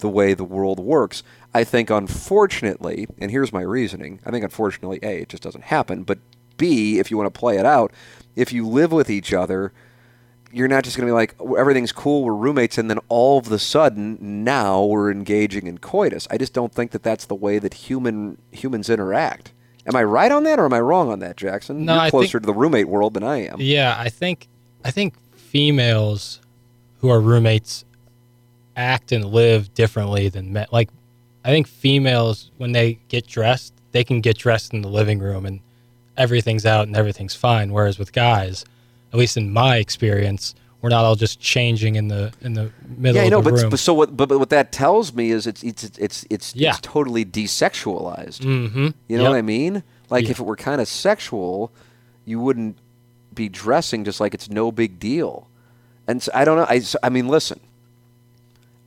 the way the world works. I think, unfortunately, and here's my reasoning I think, unfortunately, A, it just doesn't happen, but B, if you want to play it out, if you live with each other, you're not just going to be like oh, everything's cool, we're roommates, and then all of the sudden now we're engaging in coitus. I just don't think that that's the way that human humans interact. Am I right on that, or am I wrong on that, Jackson? No, you're closer think- to the roommate world than I am. Yeah, I think I think females who are roommates act and live differently than men. Like I think females when they get dressed, they can get dressed in the living room and everything's out and everything's fine. Whereas with guys, at least in my experience, we're not all just changing in the in the middle Yeah, I of know, the but, room. but so what? But, but what that tells me is it's it's it's it's, Yeah. it's totally desexualized. mm-hmm. You know what I mean? Like Yeah. if it were kind of sexual, you wouldn't be dressing just like it's no big deal. And so, I don't know. I I mean, listen.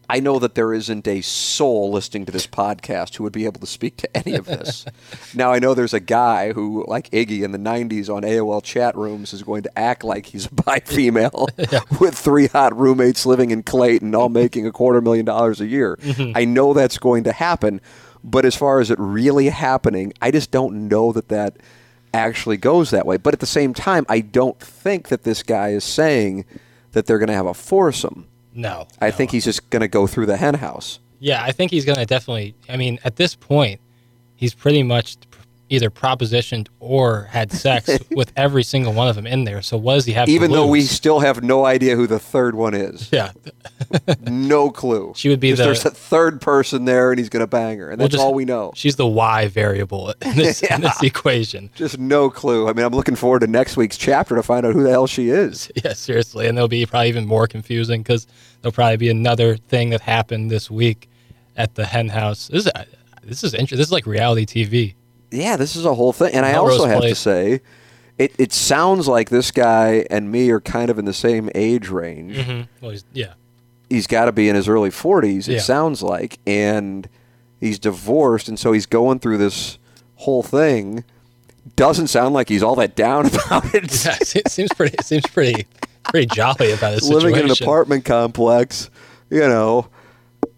I know that there isn't a soul listening to this podcast who would be able to speak to any of this. now I know there's a guy who, like Iggy in the '90s on AOL chat rooms, is going to act like he's a bi female with three hot roommates living in Clayton, all making a quarter million dollars a year. Mm-hmm. I know that's going to happen, but as far as it really happening, I just don't know that that actually goes that way. But at the same time, I don't think that this guy is saying that they're going to have a foursome. No, I no. think he's just going to go through the hen house. Yeah, I think he's going to definitely. I mean, at this point, he's pretty much either propositioned or had sex with every single one of them in there. So what does he have? to Even though we still have no idea who the third one is. yeah, No clue. She would be the- There's a third person there and he's going to bang her. And We'll that's just- all we know. she's the Y variable in this, in this equation. Just no clue. I mean, I'm looking forward to next week's chapter to find out who the hell she is. Yeah, seriously, and it'll be probably even more confusing because there'll probably be another thing that happened this week at the hen house. This is this is interesting. This is like reality TV. Yeah, this is a whole thing. And I Melrose also have to say, it, it sounds like this guy and me are kind of in the same age range. Mm-hmm. Well, he's, yeah, he's got to be in his early 40s it Yeah. sounds like and he's divorced and so he's going through this whole thing doesn't sound like he's all that down about it yeah it seems pretty. It seems pretty pretty jolly about his situation. living in an apartment complex you know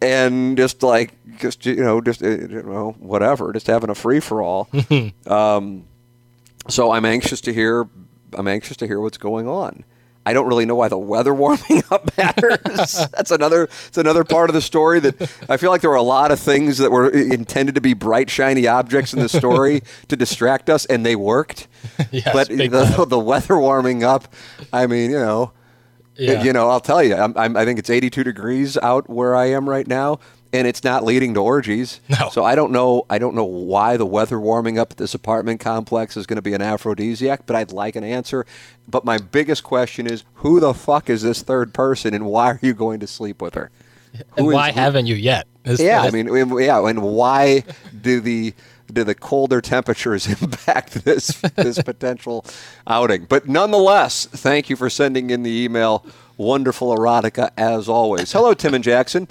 and just like just you know just eh, you know whatever just having a free for all um, so i'm anxious to hear i'm anxious to hear what's going on I don't really know why the weather warming up matters. That's another. It's another part of the story that I feel like there were a lot of things that were eh, intended to be bright, shiny objects in the story to distract us, and they worked. Yes, but the, the weather warming up, I mean, you know, eh, Yeah. you know, I'll tell you, I'm, I'm, I think it's 82 degrees out where I am right now, and it's not leading to orgies. No. So I don't know. I don't know why the weather warming up at this apartment complex is going to be an aphrodisiac, but I'd like an answer. But my biggest question is, who the fuck is this third person, and why are you going to sleep with her? And Who is- why haven't you yet? This- yeah, I mean, yeah, and why do the do the colder temperatures impact this this potential outing? But nonetheless, thank you for sending in the email. Wonderful erotica as always. Hello, Tim and Jackson.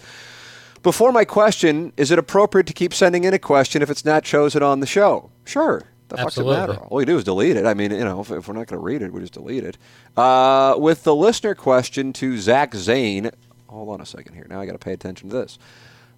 Before my question, is it appropriate to keep sending in a question if it's not chosen on the show? Sure. The fuck's it Absolutely. matter? All we do is delete it. I mean, you know, if, if we're not going to read it, we just delete it. Uh, with the listener question to Zach Zane. Hold on a second here. Now I got to pay attention to this.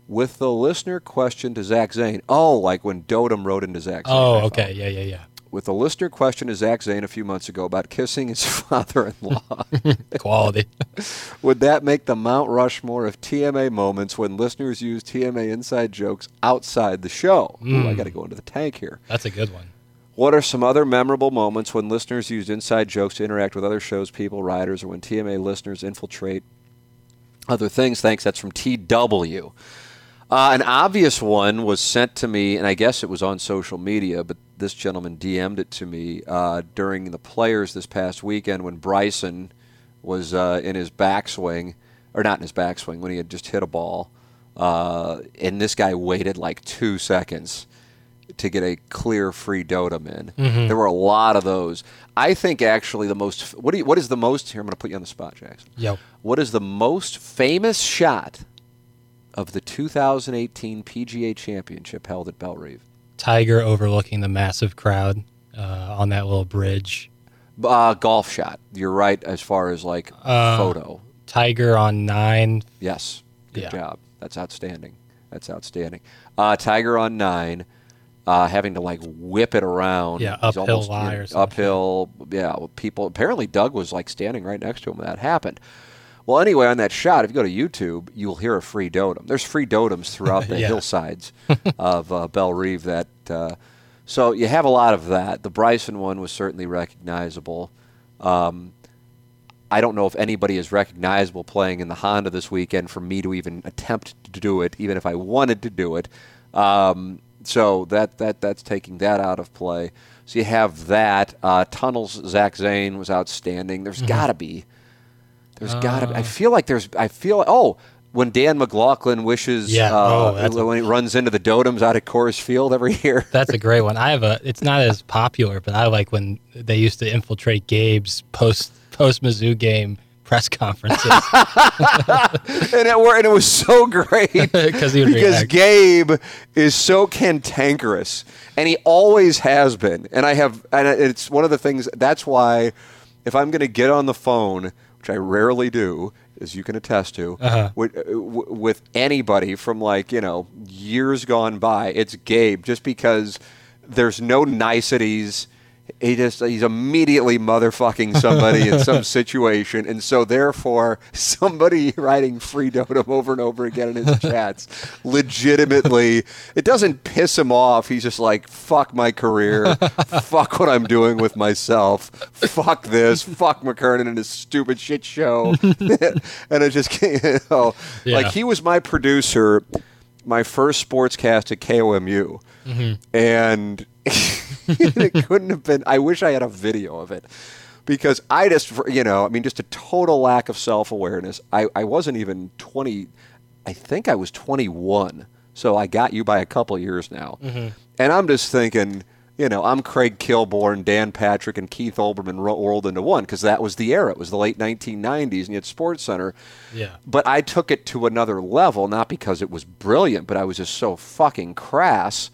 With the listener question to Zach Zane. Oh, like when Dotem wrote into Zach Zane. Oh, okay. Yeah, yeah, yeah. With a listener question to Zach Zane a few months ago about kissing his father-in-law. Quality. Would that make the Mount Rushmore of TMA moments when listeners use TMA inside jokes outside the show? Ooh, I got to go into the tank here. That's a good one. What are some other memorable moments when listeners used inside jokes to interact with other shows, people, writers, or when TMA listeners infiltrate other things? Thanks. That's from TW. Uh, an obvious one was sent to me, and I guess it was on social media, but this gentleman DM'd it to me uh, during the players this past weekend when Bryson was uh, in his backswing, or not in his backswing, when he had just hit a ball. Uh, and this guy waited like two seconds to get a clear free dotem in. There were a lot of those. I think actually the most what do you, what is the most here I'm going to put you on the spot Jackson. Yo. What is the most famous shot of the 2018 PGA Championship held at Bellerive? Tiger overlooking the massive crowd uh, on that little bridge. Uh, golf shot. You're right as far as like Uh, photo. Tiger on nine. Yes. Good Yeah. job. That's outstanding. That's outstanding. Uh, Tiger on nine. uh, having to like whip it around. Yeah, He's uphill almost, lie or something. Uphill, yeah. People apparently Doug was like standing right next to him when that happened. Well, anyway, on that shot, if you go to YouTube, you'll hear a free dotem. There's free dotems throughout the Yeah. hillsides of uh, Bellerive. That uh, so you have a lot of that. The Bryson one was certainly recognizable. Um, I don't know if anybody is recognizable playing in the Honda this weekend for me to even attempt to do it, even if I wanted to do it. Um, so that that that's taking that out of play. So you have that. Uh, Tunnels, Zach Zane was outstanding. There's got to be. There's got to. I feel like there's. I feel. Oh, when Dan McLaughlin wishes. Yeah. Uh, Oh, that's a- when he runs into the Dotems out at Coors Field every year. That's a great one. I have a. It's not as popular, but I like when they used to infiltrate Gabe's post post Mizzou game press conferences and it were, and it was so great 'Cause he would because react. Gabe is so cantankerous, and he always has been. And I have, and it's one of the things. That's why, if I'm going to get on the phone, which I rarely do, as you can attest to, Uh-huh. with, uh, with anybody from like you know years gone by, it's Gabe, just because there's no niceties. He just he's immediately motherfucking somebody in some situation, and so therefore somebody writing free dotem over and over again in his chats, legitimately, it doesn't piss him off. He's just like, "Fuck my career, fuck what I'm doing with myself, fuck this, fuck McKernan and his stupid shit show," and it just you know, Yeah. like he was my producer, my first sportscast at KOMU, mm-hmm. and it couldn't have been. I wish I had a video of it because I just, you know, I mean, just a total lack of self awareness. I, I wasn't even 20, I think I was 21. So I got you by a couple years now. Mm-hmm. And I'm just thinking, you know, I'm Craig Kilborn, Dan Patrick, and Keith Olbermann rolled into one because that was the era. It was the late 1990s, and you had Sports Center. Yeah. But I took it to another level, not because it was brilliant, but I was just so fucking crass.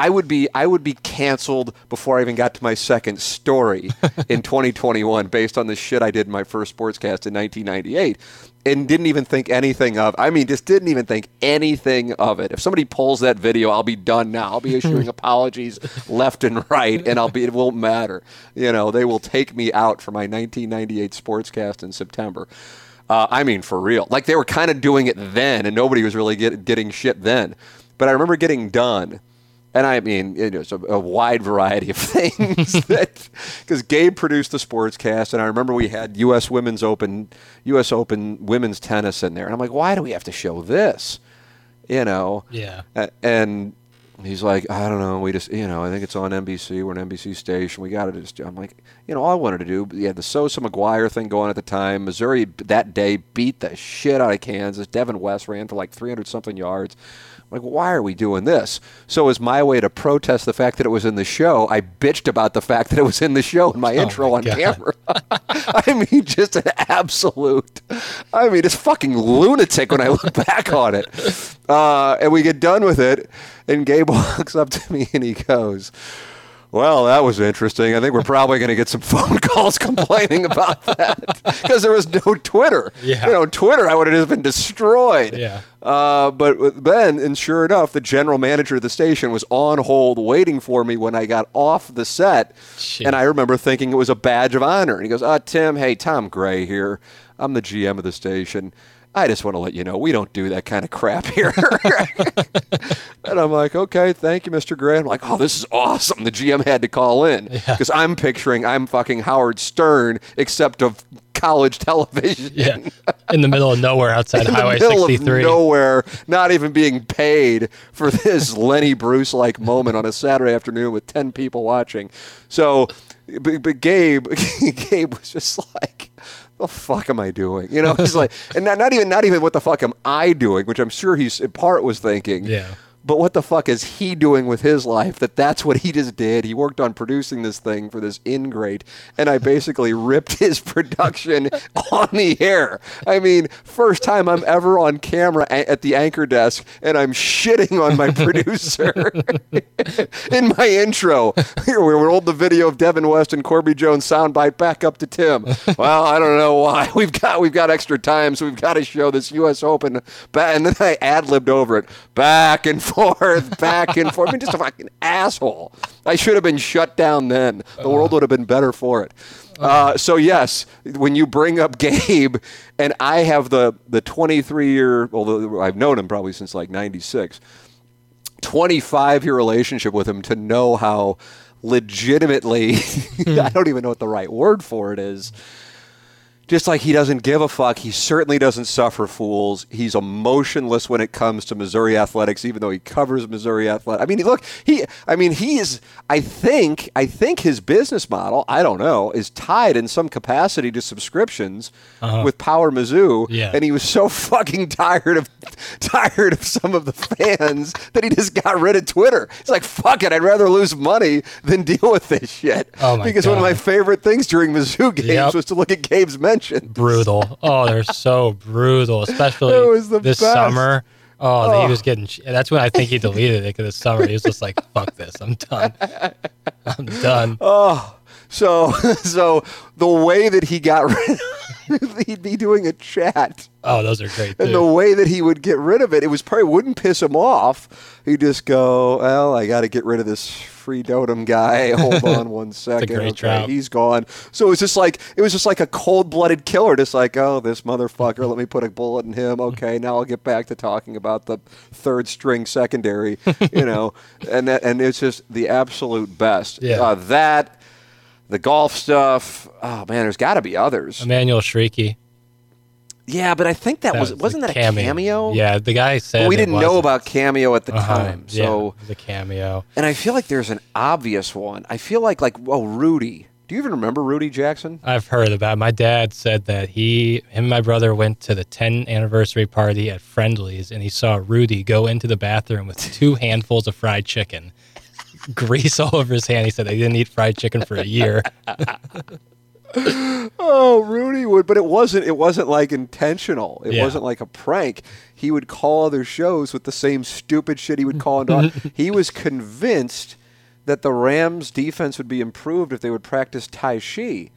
I would be I would be canceled before I even got to my second story in 2021 based on the shit I did in my first sportscast in 1998 and didn't even think anything of I mean just didn't even think anything of it. If somebody pulls that video, I'll be done now. I'll be issuing apologies left and right and I'll be it won't matter. You know, they will take me out for my 1998 sportscast in September. Uh, I mean, for real. Like they were kind of doing it then, and nobody was really get, getting shit then. But I remember getting done, and I mean, it was a, a wide variety of things. because Gabe produced the sportscast, and I remember we had U.S. Women's Open, U.S. Open women's tennis in there, and I'm like, why do we have to show this? You know? Yeah. And he's like, I don't know. We just, you know, I think it's on NBC. We're an NBC station. We got to just. I'm like, you know, all I wanted to do. You had the Sosa McGwire thing going at the time. Missouri that day beat the shit out of Kansas. Devin West ran for like 300 something yards. Like, why are we doing this? So as my way to protest the fact that it was in the show, I bitched about the fact that it was in the show in my intro Oh my on God. camera. I mean, just an absolute. I mean, it's fucking lunatic when I look back on it. Uh, and we get done with it, and Gabe walks up to me and he goes, "Well, that was interesting. I think we're probably going to get some phone calls complaining about that because there was no Twitter. Yeah. You know, Twitter, I would have just been destroyed. Yeah. Uh, but then, and sure enough, the general manager of the station was on hold waiting for me when I got off the set. Shit. And I remember thinking it was a badge of honor. And he goes, uh, Tim, hey, Tom Gray here. I'm the GM of the station. I just want to let you know we don't do that kind of crap here. and I'm like, okay, thank you, Mr. Gray. I'm like, oh, this is awesome. The GM had to call in because I'm picturing I'm fucking Howard Stern, except of college television. Yeah. In the middle of nowhere outside in Highway the middle 63. of nowhere, not even being paid for this Lenny Bruce like moment on a Saturday afternoon with ten people watching. So, but, but Gabe, Gabe was just like, "The fuck am I doing?" You know, he's like, and not, not even not even what the fuck am I doing, which I'm sure he's in part was thinking. Yeah. But what the fuck is he doing with his life that that's what he just did? He worked on producing this thing for this ingrate, and I basically ripped his production on the air. I mean, first time I'm ever on camera at the anchor desk, and I'm shitting on my producer in my intro. Here, we rolled the video of Devin West and Corby Jones soundbite back up to Tim. Well, I don't know why. We've got we've got extra time, so we've got to show this U.S. Open. And then I ad libbed over it back and forth forth, back and forth. I mean, just a fucking asshole. I should have been shut down then. The uh-huh. world would have been better for it. Uh-huh. Uh, so yes, when you bring up Gabe, and I have the the 23 year, although I've known him probably since like '96. 25 year relationship with him to know how legitimately I hmm. don't even know what the right word for it is. Just like he doesn't give a fuck, he certainly doesn't suffer fools. He's emotionless when it comes to Missouri athletics, even though he covers Missouri athletics. I mean, look, he. I mean, he is. I think. I think his business model. I don't know. Is tied in some capacity to subscriptions uh-huh. with Power Mizzou. Yeah. And he was so fucking tired of tired of some of the fans that he just got rid of Twitter. He's like, fuck it, I'd rather lose money than deal with this shit. Oh my because one of my favorite things during Mizzou games Yep. was to look at Gabe's mentions. Brutal. Oh, they're so brutal, especially It was the this best. summer. Oh, Oh. he was getting. That's when I think he deleted it because this summer he was just like, "Fuck this, I'm done. I'm done." Oh, so so the way that he got rid, he'd be doing a chat. Oh, those are great. And the way that he would get rid of it, it was probably wouldn't piss him off. He'd just go, "Well, I got to get rid of this free dotem guy. Hold on one second. okay, trout. he's gone." So it was just like it was just like a cold-blooded killer, just like, "Oh, this motherfucker. Let me put a bullet in him. Okay, now I'll get back to talking about the third-string secondary, you know." and that, and it's just the absolute best. Yeah. Uh, that. The golf stuff. Oh man, there's got to be others. Emmanuel Shrieky. yeah, but I think that, That was was wasn't that a cameo? Yeah, the guy said But we didn't know about cameo at the Uh-huh, time. yeah, So, the cameo. and I feel like there's an obvious one. I feel like like oh Rudy. Do you even remember Rudy Jackson? I've heard about. it. My dad said that he, him, and my brother went to the 10 anniversary party at Friendly's, and he saw Rudy go into the bathroom with two handfuls of fried chicken, grease all over his hand. He said they didn't eat fried chicken for a year. Oh, Rudy would, but it wasn't. It wasn't like intentional. It Yeah. wasn't like a prank. He would call other shows with the same stupid shit he would call into. he was convinced that the Rams' defense would be improved if they would practice Tai Chi.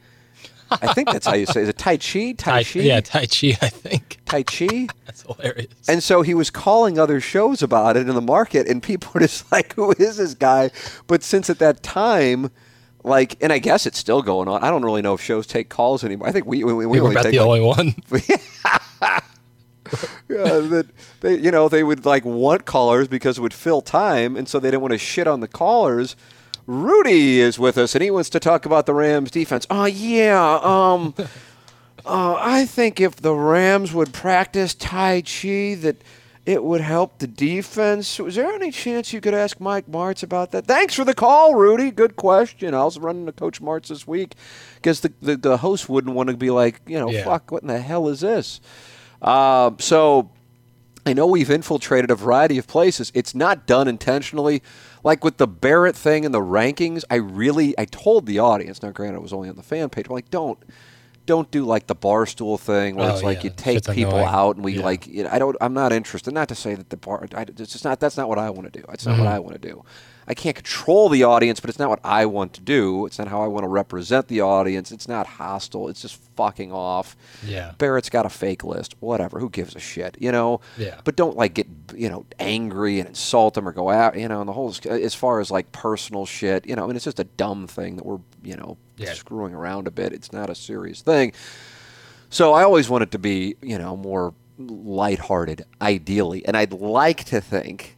I think that's how you say. it. Is it Tai Chi? Tai, Tai, Chi? yeah, Tai Chi, I think. Tai Chi. That's hilarious. And so he was calling other shows about it in the market, and people were just like, "Who is this guy?" But since at that time, like, and I guess it's still going on. I don't really know if shows take calls anymore. I think we we, we we were about take the like, only one. yeah, that they you know they would like want callers because it would fill time, and so they didn't want to shit on the callers. Rudy is with us, and he wants to talk about the Rams defense. Oh yeah, um, uh, I think if the Rams would practice Tai Chi, that it would help the defense. Was there any chance you could ask Mike Martz about that? Thanks for the call, Rudy. Good question. I was running to Coach Martz this week because the, the the host wouldn't want to be like, you know, Yeah. fuck, what in the hell is this? Uh, so I know we've infiltrated a variety of places. It's not done intentionally. Like with the Barrett thing and the rankings, I really I told the audience. Now, granted, it was only on the fan page. I'm like, don't don't do like the bar stool thing where Oh, it's like yeah. you take Shit's people annoying. out and we Yeah. like. You know, I don't. I'm not interested. Not to say that the bar. I, it's just not. That's not what I want to do. It's not what Mm-hmm. I want to do. I can't control the audience, but it's not what I want to do. It's not how I want to represent the audience. It's not hostile. It's just fucking off. Yeah. Barrett's got a fake list. Whatever. Who gives a shit? You know. Yeah. But don't like get you know angry and insult them or go out. You know, and the whole as far as like personal shit. You know, I mean, it's just a dumb thing that we're you know Yeah. screwing around a bit. It's not a serious thing. So I always want it to be, you know, more lighthearted, ideally. And I'd like to think,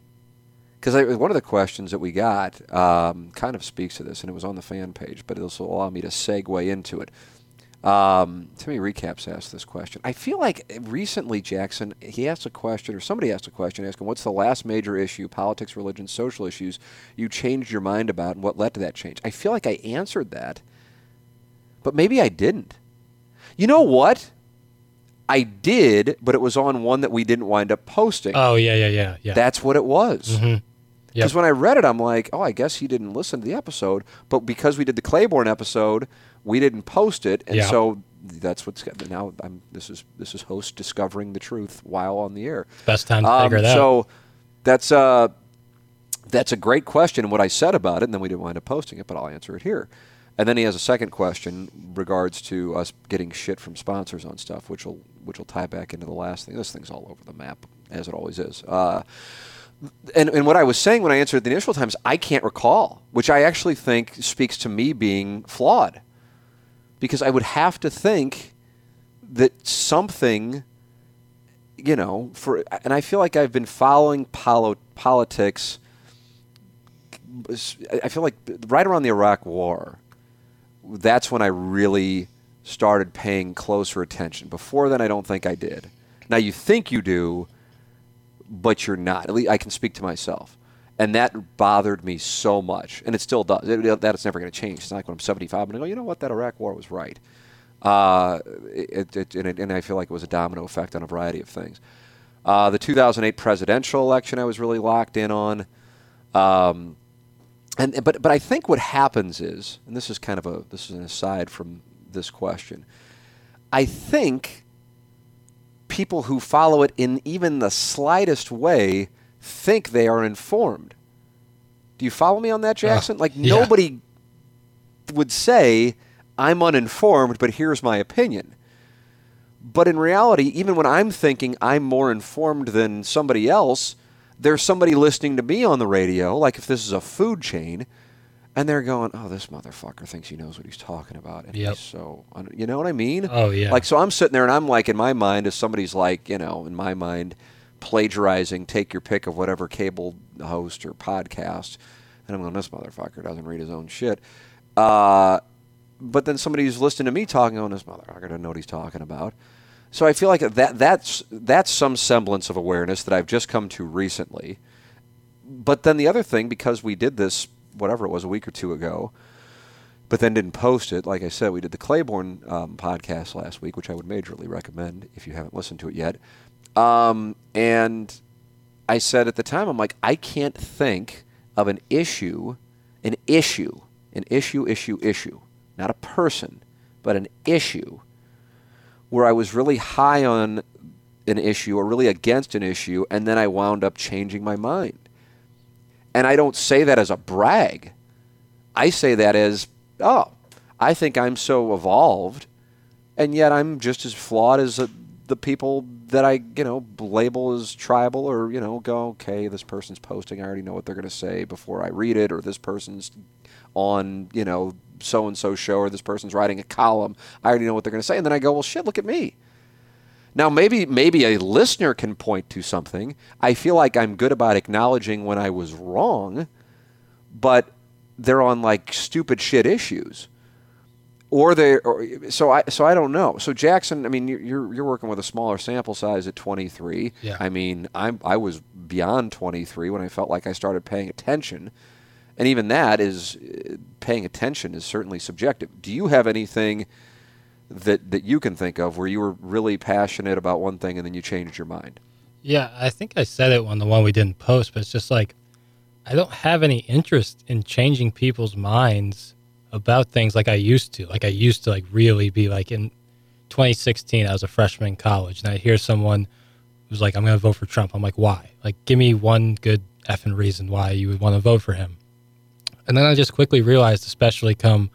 because one of the questions that we got um, kind of speaks to this, and it was on the fan page, but this will allow me to segue into it. Um, Timmy Recaps asked this question. I feel like recently, Jackson, he asked a question, or somebody asked a question asking, What's the last major issue, politics, religion, social issues, you changed your mind about, and what led to that change? I feel like I answered that, but maybe I didn't. You know what? I did, but it was on one that we didn't wind up posting. Oh yeah, yeah, yeah, yeah. That's what it was. Mhm. Because Yep. when I read it, I'm like, oh, I guess he didn't listen to the episode. But because we did the Claiborne episode, we didn't post it, and Yeah. so that's what's now. I'm this is this is host discovering the truth while on the air. Best time to Um, figure out. So that's uh that's a great question. and What I said about it, and then we didn't wind up posting it, but I'll answer it here. And then he has a second question regards to us getting shit from sponsors on stuff, which will which will tie back into the last thing. This thing's all over the map as it always is. Uh, and, and what I was saying when I answered the initial times, I can't recall, which I actually think speaks to me being flawed. Because I would have to think that something, you know, for, and I feel like I've been following polo, politics. I feel like right around the Iraq War, that's when I really started paying closer attention. Before then, I don't think I did. Now, you think you do, but you're not. At least I can speak to myself. And that bothered me so much. And it still does. It, that is never going to change. It's not like when I'm 75, and to go, you know what, that Iraq war was right. Uh, it, it, and, and, I feel like it was a domino effect on a variety of things. Uh, the 2008 presidential election, I was really locked in on. Um, and but but I think what happens is, and this is kind of a this is an aside from this question. I think people who follow it in even the slightest way think they are informed. Do you follow me on that, Jackson? Uh, like yeah. nobody would say I'm uninformed, but here's my opinion. But in reality, even when I'm thinking I'm more informed than somebody else, there's somebody listening to me on the radio, like if this is a food chain, and they're going, "Oh, this motherfucker thinks he knows what he's talking about," and yep. he's so, you know what I mean? Oh yeah. Like so, I'm sitting there and I'm like, in my mind, if somebody's like, you know, in my mind, plagiarizing, take your pick of whatever cable host or podcast, and I'm going, "This motherfucker doesn't read his own shit." Uh, but then somebody's listening to me talking on this motherfucker doesn't know what he's talking about. So I feel like that that's that's some semblance of awareness that I've just come to recently. But then the other thing, because we did this whatever it was a week or two ago, but then didn't post it. Like I said, we did the Claiborne um, podcast last week, which I would majorly recommend if you haven't listened to it yet. Um, and I said at the time, I'm like, I can't think of an issue, an issue, an issue, issue, issue, not a person, but an issue where I was really high on an issue or really against an issue, and then I wound up changing my mind. And I don't say that as a brag. I say that as, oh, I think I'm so evolved, and yet I'm just as flawed as uh, the people that I, you know, label as tribal or, you know, go, okay, this person's posting. I already know what they're going to say before I read it, or this person's on, you know, so and so show, or this person's writing a column. I already know what they're going to say. And then I go, well, shit, look at me. Now, maybe maybe a listener can point to something. I feel like I'm good about acknowledging when I was wrong, but they're on like stupid shit issues, or they. Or, so I so I don't know. So Jackson, I mean, you're you're working with a smaller sample size at 23. Yeah. I mean, I'm I was beyond 23 when I felt like I started paying attention. And even that is uh, paying attention is certainly subjective. Do you have anything that that you can think of where you were really passionate about one thing and then you changed your mind? Yeah, I think I said it on the one we didn't post, but it's just like I don't have any interest in changing people's minds about things like I used to. Like I used to like really be like in 2016 I was a freshman in college and I hear someone who's like I'm going to vote for Trump. I'm like why? Like give me one good effing reason why you would want to vote for him. And then I just quickly realized especially come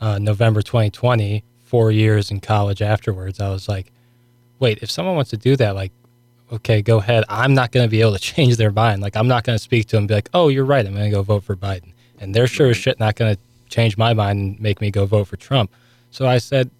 uh, November 2020 four years in college afterwards, I was like, wait, if someone wants to do that, like, okay, go ahead. I'm not going to be able to change their mind. Like, I'm not going to speak to them and be like, oh, you're right. I'm going to go vote for Biden. And they're sure as shit not going to change my mind and make me go vote for Trump. So I said,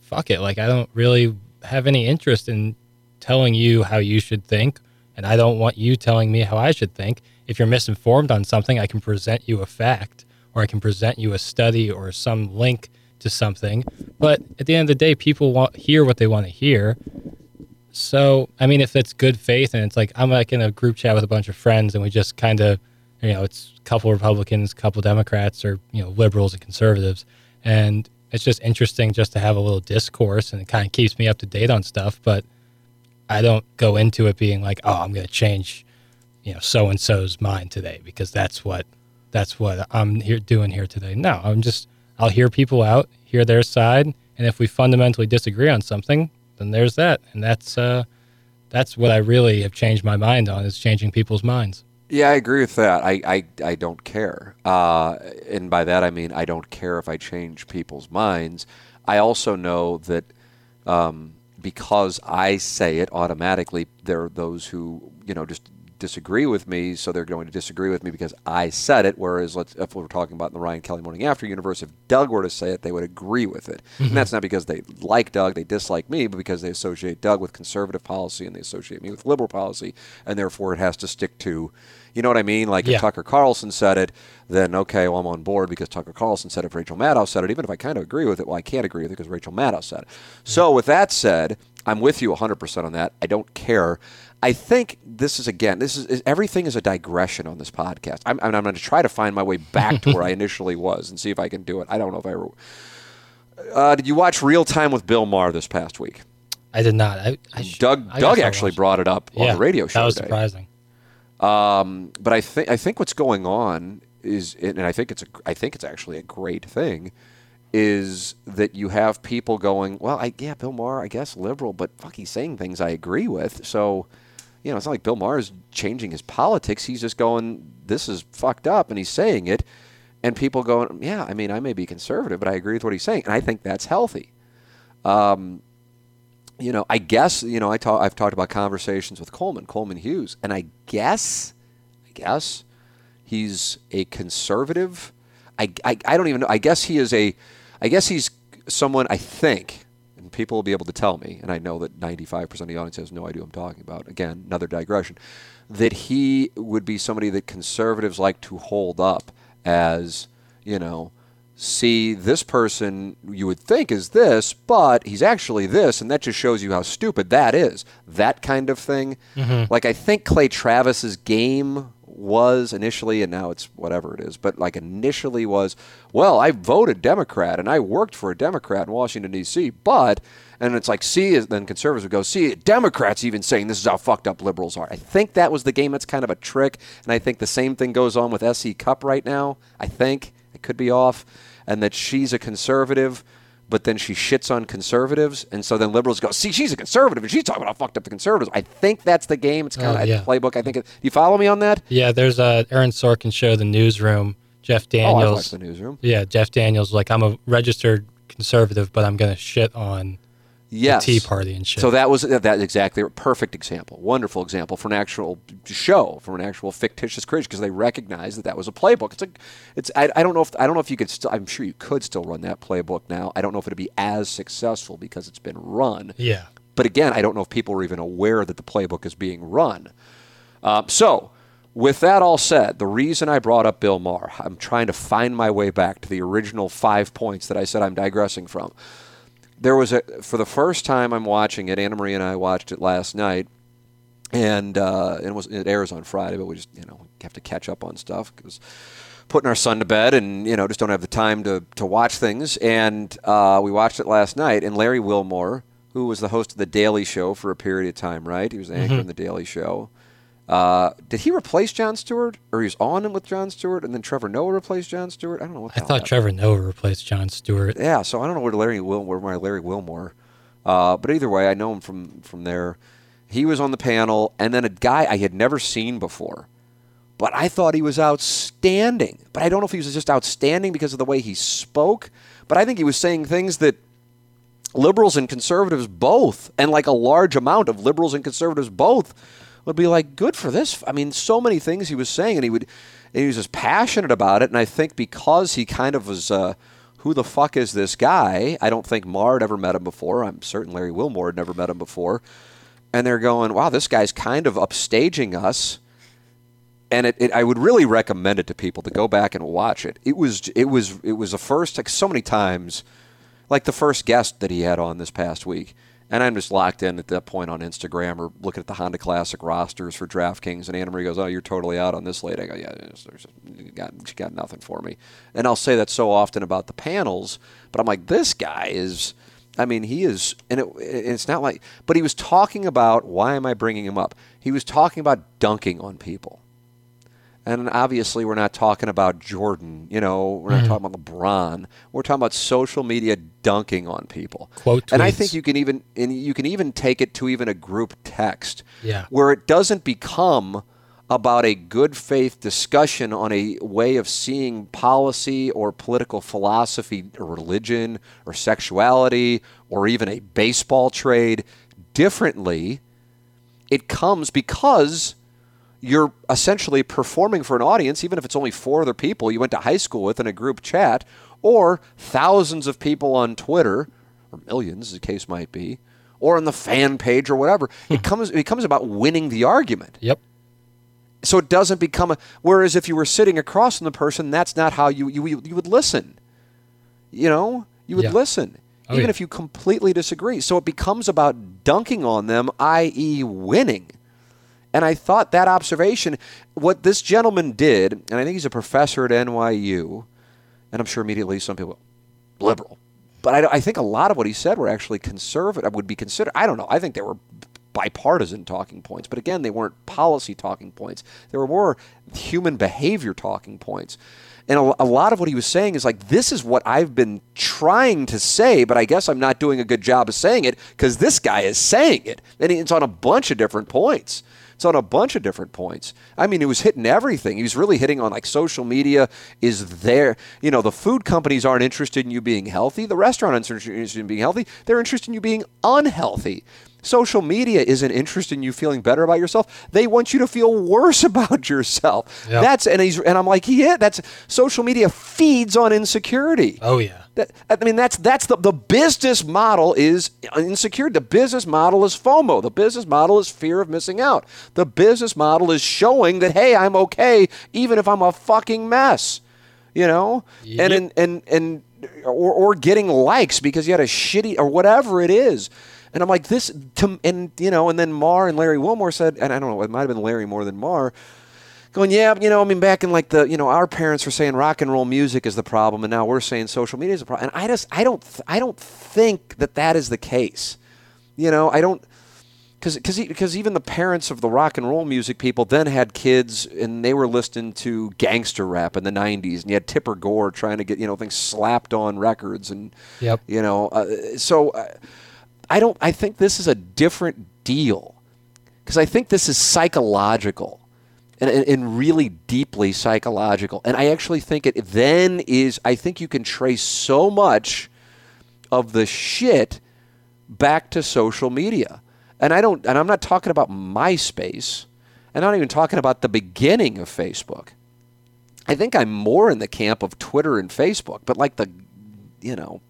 fuck it. Like, I don't really have any interest in telling you how you should think. And I don't want you telling me how I should think. If you're misinformed on something, I can present you a fact or I can present you a study or some link to something. But at the end of the day, people want hear what they want to hear. So, I mean, if it's good faith and it's like I'm like in a group chat with a bunch of friends and we just kind of, you know, it's a couple Republicans, a couple Democrats, or you know, liberals and conservatives, and it's just interesting just to have a little discourse and it kind of keeps me up to date on stuff. But I don't go into it being like, oh, I'm going to change, you know, so and so's mind today because that's what that's what I'm here doing here today. No, I'm just I'll hear people out, hear their side, and if we fundamentally disagree on something, then there's that, and that's uh, that's what I really have changed my mind on is changing people's minds. Yeah, I agree with that. I I, I don't care, uh, and by that I mean I don't care if I change people's minds. I also know that um, because I say it automatically, there are those who you know just disagree with me, so they're going to disagree with me because I said it. Whereas, let's, if we're talking about in the Ryan Kelley Morning After universe, if Doug were to say it, they would agree with it. And mm-hmm. that's not because they like Doug, they dislike me, but because they associate Doug with conservative policy and they associate me with liberal policy, and therefore it has to stick to, you know what I mean? Like Yeah. if Tucker Carlson said it, then okay, well I'm on board because Tucker Carlson said it. If Rachel Maddow said it, even if I kind of agree with it, well I can't agree with it because Rachel Maddow said it. Mm-hmm. So with that said, I'm with you 100% on that. I don't care. I think this is again, this is, is everything is a digression on this podcast. I'm, I'm, going to try to find my way back to where I initially was and see if I can do it. I don't know if I ever. Uh, did you watch Real Time with Bill Maher this past week? I did not. I, I sh- Doug I Doug actually brought it up on yeah, the radio show. That was today. surprising. Um, but I think I think what's going on is, and I think it's a, I think it's actually a great thing, is that you have people going, well, I yeah, Bill Maher, I guess liberal, but fuck, he's saying things I agree with. So, you know, it's not like Bill Maher is changing his politics. He's just going, this is fucked up, and he's saying it, and people going, yeah, I mean, I may be conservative, but I agree with what he's saying, and I think that's healthy. Um, you know, I guess you know I talk, I've talked about conversations with Coleman, Coleman Hughes, and I guess, I guess, he's a conservative. I, I, I don't even know. I guess he is a, I guess he's someone I think, people will be able to tell me, and I know that 95% of the audience has no idea what I'm talking about. Again, another digression. That he would be somebody that conservatives like to hold up as, you know, see this person you would think is this, but he's actually this, and that just shows you how stupid that is. That kind of thing. Mm-hmm. Like I think Clay Travis's game was initially, and now it's whatever it is, but like initially was, well, I voted Democrat and I worked for a Democrat in Washington D.C., but. And it's like, see, then conservatives would go, see, Democrats even saying this is how fucked up liberals are. I think that was the game. That's kind of a trick. And I think the same thing goes on with SE Cupp right now. I think. I could be off. And that she's a conservative, but then she shits on conservatives. And so then liberals go, see, she's a conservative and she's talking about how fucked up the conservatives. I think that's the game. It's kind Oh, of yeah. a playbook. I think. It, you follow me on that? Yeah, there's a Aaron Sorkin show, The Newsroom. Jeff Daniels. Oh, I Daniels. the newsroom. Yeah, Jeff Daniels. Like, I'm a registered conservative, but I'm gonna shit on Yes. Tea Party and shit. So that was that exactly perfect example, wonderful example for an actual show, for an actual fictitious creation, because they recognized that that was a playbook. It's a, it's I, I don't know if I don't know if you could still. I'm sure you could still run that playbook now. I don't know if it'd be as successful because it's been run. yeah. But again, I don't know if people are even aware that the playbook is being run. Um, so, with that all said, the reason I brought up Bill Maher, I'm trying to find my way back to the original five points that I said I'm digressing from. There was a for the first time I'm watching it. Anna Marie and I watched it last night, and uh, and it was it airs on Friday, but we just you know have to catch up on stuff because putting our son to bed and you know just don't have the time to, to watch things. And uh, we watched it last night and larry wilmore who was the host of the daily show for a period of time right? He was the anchor in the daily show uh, did he replace Jon Stewart, or he was on him with Jon Stewart, and then Trevor Noah replaced Jon Stewart? I don't know what. I thought happened. Trevor Noah replaced John Stewart. Yeah, so I don't know where Larry Wil- where my Larry Wilmore, uh, but either way, I know him from from there. He was on the panel, and then a guy I had never seen before, but I thought he was outstanding. But I don't know if he was just outstanding because of the way he spoke, but I think he was saying things that liberals and conservatives both, and like a large amount of liberals and conservatives both, would be like, good for this. I mean, so many things he was saying, and he would, and he was just passionate about it. And I think because he kind of was, uh, who the fuck is this guy? I don't think Maher had ever met him before. I'm certain Larry Wilmore had never met him before. And they're going, wow, this guy's kind of upstaging us and it, it, I would really recommend it to people to go back and watch it. It was it was it was a first like so many times, like the first guest that he had on this past week, and I'm just locked in at that point on Instagram or looking at the Honda Classic rosters for DraftKings, and Anna Marie goes, "Oh, you're totally out on this late." I go, "Yeah, you got she got nothing for me," and I'll say that so often about the panels, but I'm like, this guy is. I mean, he is, and it, it's not like, but he was talking about why am I bringing him up? He was talking about dunking on people. And obviously, we're not talking about Jordan. You know, we're not mm-hmm. talking about LeBron. We're talking about social media dunking on people. Quote and I think you can even and you can even take it to even a group text. Yeah. Where it doesn't become about a good faith discussion on a way of seeing policy or political philosophy or religion or sexuality or even a baseball trade differently. It comes because you're essentially performing for an audience, even if it's only four other people you went to high school with in a group chat, or thousands of people on Twitter, or millions, as the case might be, or on the fan page or whatever. it hmm. comes it becomes about winning the argument. Yep. So it doesn't become a. Whereas if you were sitting across from the person, that's not how you you, you would listen. You know, you would Yeah. listen, Oh, even yeah. if you completely disagree. So it becomes about dunking on them, i.e., winning. And I thought that observation, what this gentleman did, and I think he's a professor at NYU, and I'm sure immediately some people, liberal. But I, I think a lot of what he said were actually conservative, would be considered. I don't know. I think they were bipartisan talking points. But again, they weren't policy talking points. They were more human behavior talking points. And a, a lot of what he was saying is like, this is what I've been trying to say, but I guess I'm not doing a good job of saying it because this guy is saying it. And it's on a bunch of different points. It's on a bunch of different points. I mean, he was hitting everything. He was really hitting on like social media is there. You know, the food companies aren't interested in you being healthy. The restaurant aren't interested in being healthy. They're interested in you being unhealthy. Social media isn't interested in you feeling better about yourself. They want you to feel worse about yourself. Yep. That's and he's and I'm like, yeah, that's social media feeds on insecurity. Oh yeah. That, I mean, that's that's the the business model is insecure. The business model is FOMO. The business model is fear of missing out. The business model is showing that hey, I'm okay even if I'm a fucking mess. You know, and and and and or or getting likes because you had a shitty or whatever it is. And I'm like this to and you know, and then Maher and Larry Wilmore said, and I don't know, it might have been Larry more than Maher going, yeah, you know, I mean, back in like the, you know, our parents were saying rock and roll music is the problem, and now we're saying social media is the problem. And I just, I don't, th- I don't think that that is the case. You know, I don't, because because even the parents of the rock and roll music people then had kids, and they were listening to gangster rap in the '90s, and you had Tipper Gore trying to get you know things slapped on records, and Yep. you know, uh, so. Uh, I don't. I think this is a different deal because I think this is psychological and, and, really deeply psychological. And I actually think it then is. I think you can trace so much of the shit back to social media. And I don't. And I'm not talking about MySpace. And I'm not even talking about the beginning of Facebook. I think I'm more in the camp of Twitter and Facebook, but like the, you know,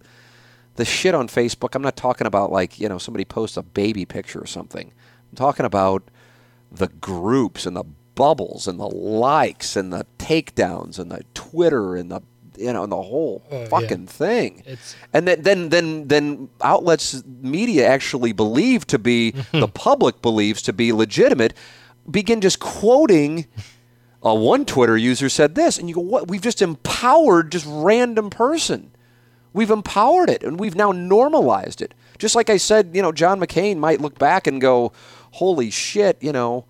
the shit on Facebook, I'm not talking about like, you know, somebody posts a baby picture or something. I'm talking about the groups and the bubbles and the likes and the takedowns and the Twitter and the you know and the whole Oh, yeah. fucking thing. It's- and then then then then outlets media actually believe to be the public believes to be legitimate begin just quoting uh, one Twitter user said this, and you go, "What? We've just empowered just random person. We've empowered it, and we've now normalized it. Just like I said, you know, John McCain might look back and go, "Holy shit!" You know,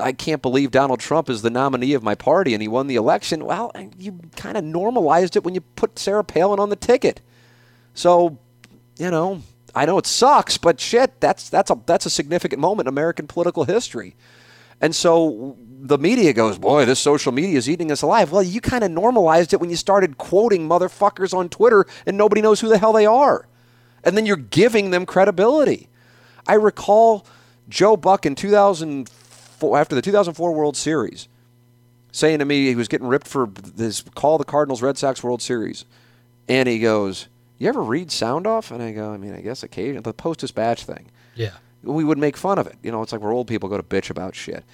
I can't believe Donald Trump is the nominee of my party, and he won the election. Well, eh, you kind of normalized it when you put Sarah Palin on the ticket. So, you know, I know it sucks, but shit, that's that's a that's a significant moment in American political history. And so the media goes, boy, this social media is eating us alive. Well, you kind of normalized it when you started quoting motherfuckers on Twitter and nobody knows who the hell they are. And then you're giving them credibility. I recall Joe Buck in 2004, after the 2004 World Series, saying to me he was getting ripped for this call the Cardinals Red Sox World Series. And he goes, You ever read Sound Off? And I go, I mean, I guess occasionally. The Post Dispatch thing Yeah. we would make fun of it. You know, it's like where old people go to bitch about shit.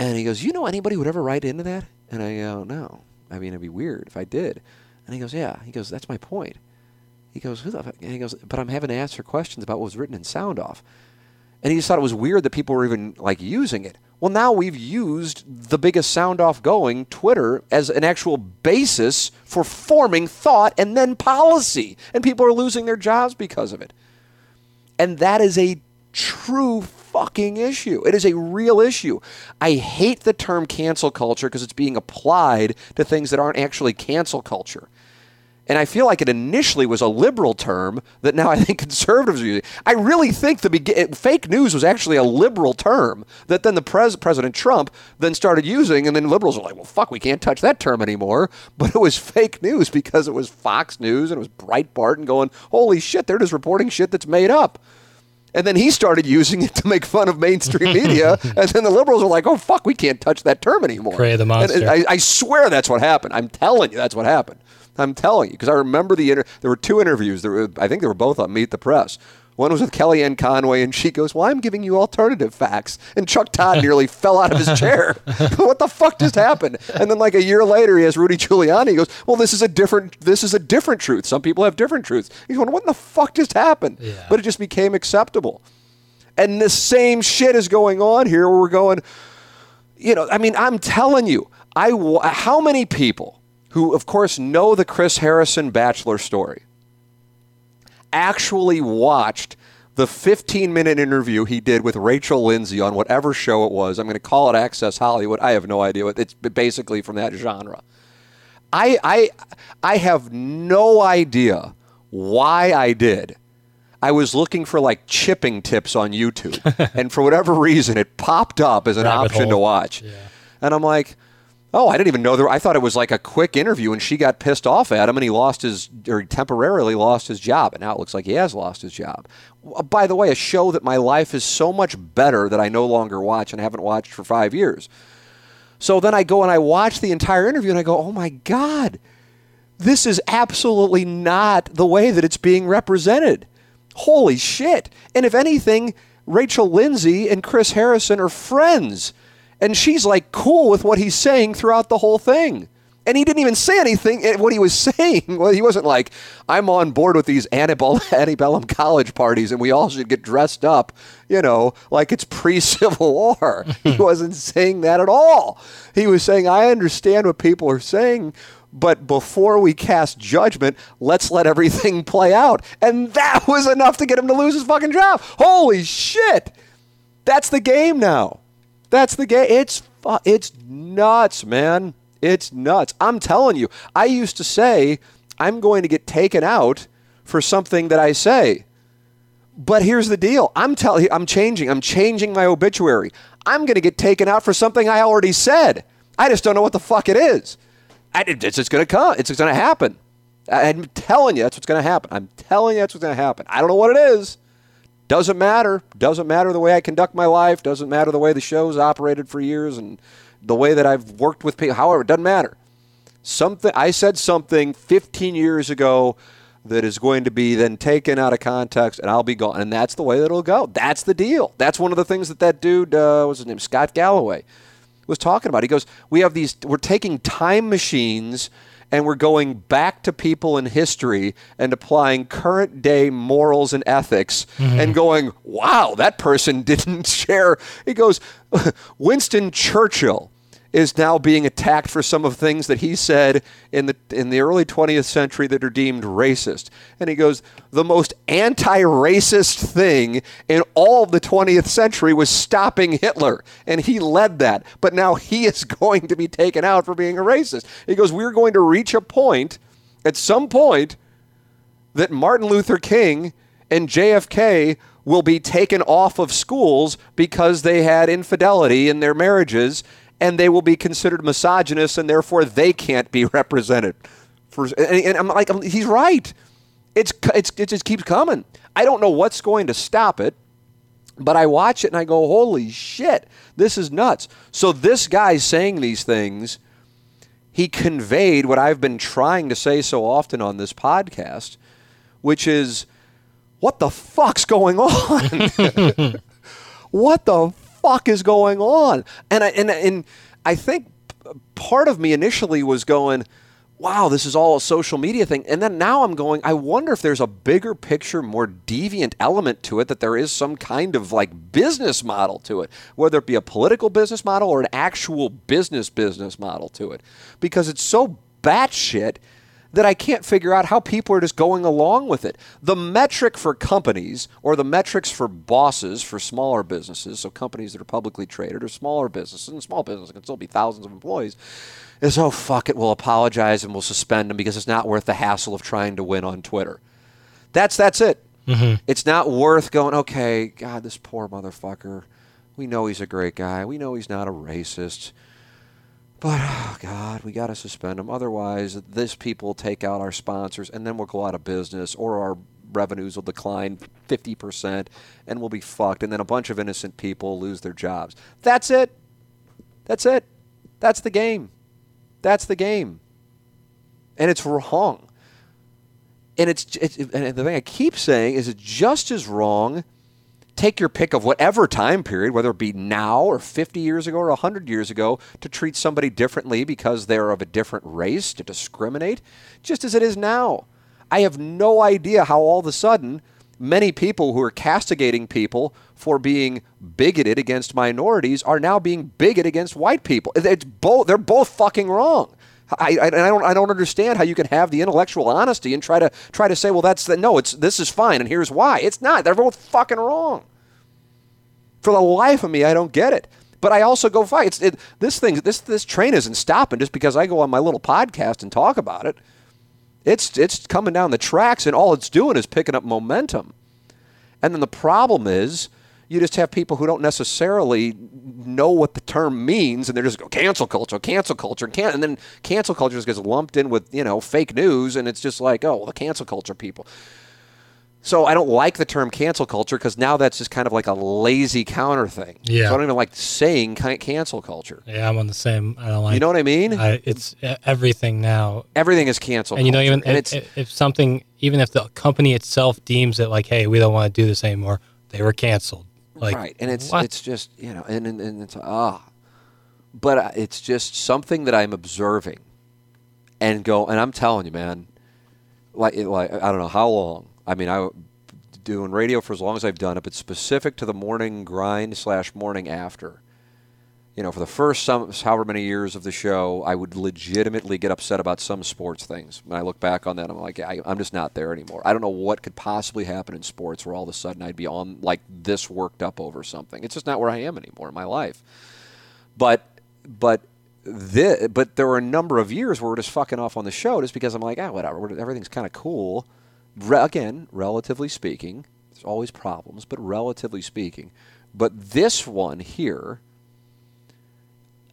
And he goes, "You know anybody would ever write into that?" And I go, "No. I mean, it'd be weird if I did." And he goes, "Yeah." He goes, "That's my point." He goes, "Who the?" Fuck? And he goes, "But I'm having to answer questions about what was written in Sound Off." And he just thought it was weird that people were even like using it. Well, now we've used the biggest sound off going, Twitter, as an actual basis for forming thought and then policy. And people are losing their jobs because of it. And that is a true fucking issue. It is a real issue. I hate the term cancel culture because it's being applied to things that aren't actually cancel culture. And I feel like it initially was a liberal term that now I think conservatives are using. I really think the begin- fake news was actually a liberal term that then the pres- President Trump then started using, and then liberals are like, well, fuck, we can't touch that term anymore. But it was fake news because it was Fox News and it was Breitbart and going, holy shit, they're just reporting shit that's made up. And then he started using it to make fun of mainstream media. and then the liberals were like, oh, fuck, we can't touch that term anymore. Prey of the And- monster. I, I swear that's what happened. I'm telling you, that's what happened. I'm telling you. Because I remember the inter- there were two interviews. There were, I think they were both on Meet the Press. One was with Kellyanne Conway, and she goes, Well, I'm giving you alternative facts. And Chuck Todd nearly fell out of his chair. what the fuck just happened? And then like a year later, he has Rudy Giuliani. He goes, Well, this is a different this is a different truth. Some people have different truths. He's going, What the fuck just happened? Yeah. But it just became acceptable. And the same shit is going on here where we're going, you know, I mean, I'm telling you, I how many people who, of course, know the Chris Harrison Bachelor story actually watched the 15 minute interview he did with Rachel Lindsay on whatever show it was. I'm going to call it Access Hollywood. I have no idea what it's basically from that genre. I I I have no idea why I did. I was looking for like chipping tips on YouTube, and for whatever reason, it popped up as an Rabbit option to watch. Yeah. And I'm like, oh, I didn't even know there. I thought it was like a quick interview, and she got pissed off at him, and he lost his or temporarily lost his job, and now it looks like he has lost his job. By the way, a show that my life is so much better that I no longer watch and haven't watched for five years. So then I go and I watch the entire interview, and I go, oh my god, this is absolutely not the way that it's being represented. Holy shit. And if anything, Rachel Lindsay and Chris Harrison are friends. And she's like cool with what he's saying throughout the whole thing. And he didn't even say anything. eh, What he was saying, well, he wasn't like, I'm on board with these antebellum, college parties and we all should get dressed up, you know, like it's pre Civil War. he wasn't saying that at all. He was saying, I understand what people are saying, but before we cast judgment, let's let everything play out. And that was enough to get him to lose his fucking job. Holy shit. That's the game now. That's the game. It's it's nuts, man. It's nuts. I'm telling you. I used to say I'm going to get taken out for something that I say. But here's the deal. I'm telling I'm changing. I'm changing my obituary. I'm going to get taken out for something I already said. I just don't know what the fuck it is. I, it's just going to come. It's going to happen. I'm telling you that's what's going to happen. I'm telling you that's what's going to happen. I don't know what it is. Doesn't matter. Doesn't matter the way I conduct my life. Doesn't matter the way the show's operated for years and the way that I've worked with people. However, it doesn't matter. Something I said something 15 years ago that is going to be then taken out of context, and I'll be gone. And that's the way that it'll go. That's the deal. That's one of the things that that dude, uh, what's his name, Scott Galloway, was talking about. He goes, "We have these. We're taking time machines." And we're going back to people in history and applying current day morals and ethics mm-hmm. and going, wow, that person didn't share. He goes, Winston Churchill is now being attacked for some of the things that he said in the in the early 20th century that are deemed racist. And he goes, the most anti-racist thing in all of the 20th century was stopping Hitler, and he led that. But now he is going to be taken out for being a racist. He goes, we're going to reach a point at some point that Martin Luther King and JFK will be taken off of schools because they had infidelity in their marriages and they will be considered misogynist and therefore they can't be represented. For, and, and I'm like, he's right. It's, it's, it just keeps coming. I don't know what's going to stop it, but I watch it and I go, holy shit, this is nuts. So this guy saying these things, he conveyed what I've been trying to say so often on this podcast, which is, what the fuck's going on? what the fuck is going on? And I and and I think part of me initially was going, wow, this is all a social media thing. And then now I'm going, I wonder if there's a bigger picture, more deviant element to it, that there is some kind of like business model to it, whether it be a political business model or an actual business business model to it. Because it's so batshit that I can't figure out how people are just going along with it. The metric for companies or the metrics for bosses for smaller businesses, so companies that are publicly traded or smaller businesses, and small businesses can still be thousands of employees, is oh, fuck it, we'll apologize and we'll suspend them because it's not worth the hassle of trying to win on Twitter. That's that's it. Mm-hmm. It's not worth going, okay, God, this poor motherfucker. We know he's a great guy. We know he's not a racist. But oh God, we got to suspend them. Otherwise, this people take out our sponsors, and then we'll go out of business, or our revenues will decline 50% and we'll be fucked. And then a bunch of innocent people lose their jobs. That's it. That's it. That's the game. That's the game. And it's wrong. And it's, it's and the thing I keep saying is it's just as wrong. Take your pick of whatever time period, whether it be now or 50 years ago or 100 years ago, to treat somebody differently because they're of a different race, to discriminate, just as it is now. I have no idea how all of a sudden many people who are castigating people for being bigoted against minorities are now being bigoted against white people. It's both they're both fucking wrong. I, I, I, don't I don't understand how you can have the intellectual honesty and try to try to say well that's the, no it's this is fine and here's why it's not they're both fucking wrong. For the life of me, I don't get it. But I also go fight. It's it, this thing. This this train isn't stopping just because I go on my little podcast and talk about it. It's it's coming down the tracks, and all it's doing is picking up momentum. And then the problem is, you just have people who don't necessarily know what the term means, and they're just go cancel culture, cancel culture, can and then cancel culture just gets lumped in with you know fake news, and it's just like oh well, the cancel culture people. So I don't like the term cancel culture because now that's just kind of like a lazy counter thing. Yeah. So I don't even like saying cancel culture. Yeah, I'm on the same. I don't like. You know what I mean? I, it's everything now. Everything is cancel. And you know, even if, if something, even if the company itself deems it like, hey, we don't want to do this anymore, they were canceled. Like, right, and it's what? it's just you know, and and, and it's ah, but uh, it's just something that I'm observing, and go, and I'm telling you, man, like like I don't know how long. I mean, I doing radio for as long as I've done it, but specific to the morning grind slash morning after. You know, for the first some however many years of the show, I would legitimately get upset about some sports things. When I look back on that, I'm like, I, I'm just not there anymore. I don't know what could possibly happen in sports where all of a sudden I'd be on like this worked up over something. It's just not where I am anymore in my life. But but this, but there were a number of years where we're just fucking off on the show just because I'm like, ah, whatever, everything's kind of cool. Re- again, relatively speaking, there's always problems, but relatively speaking. But this one here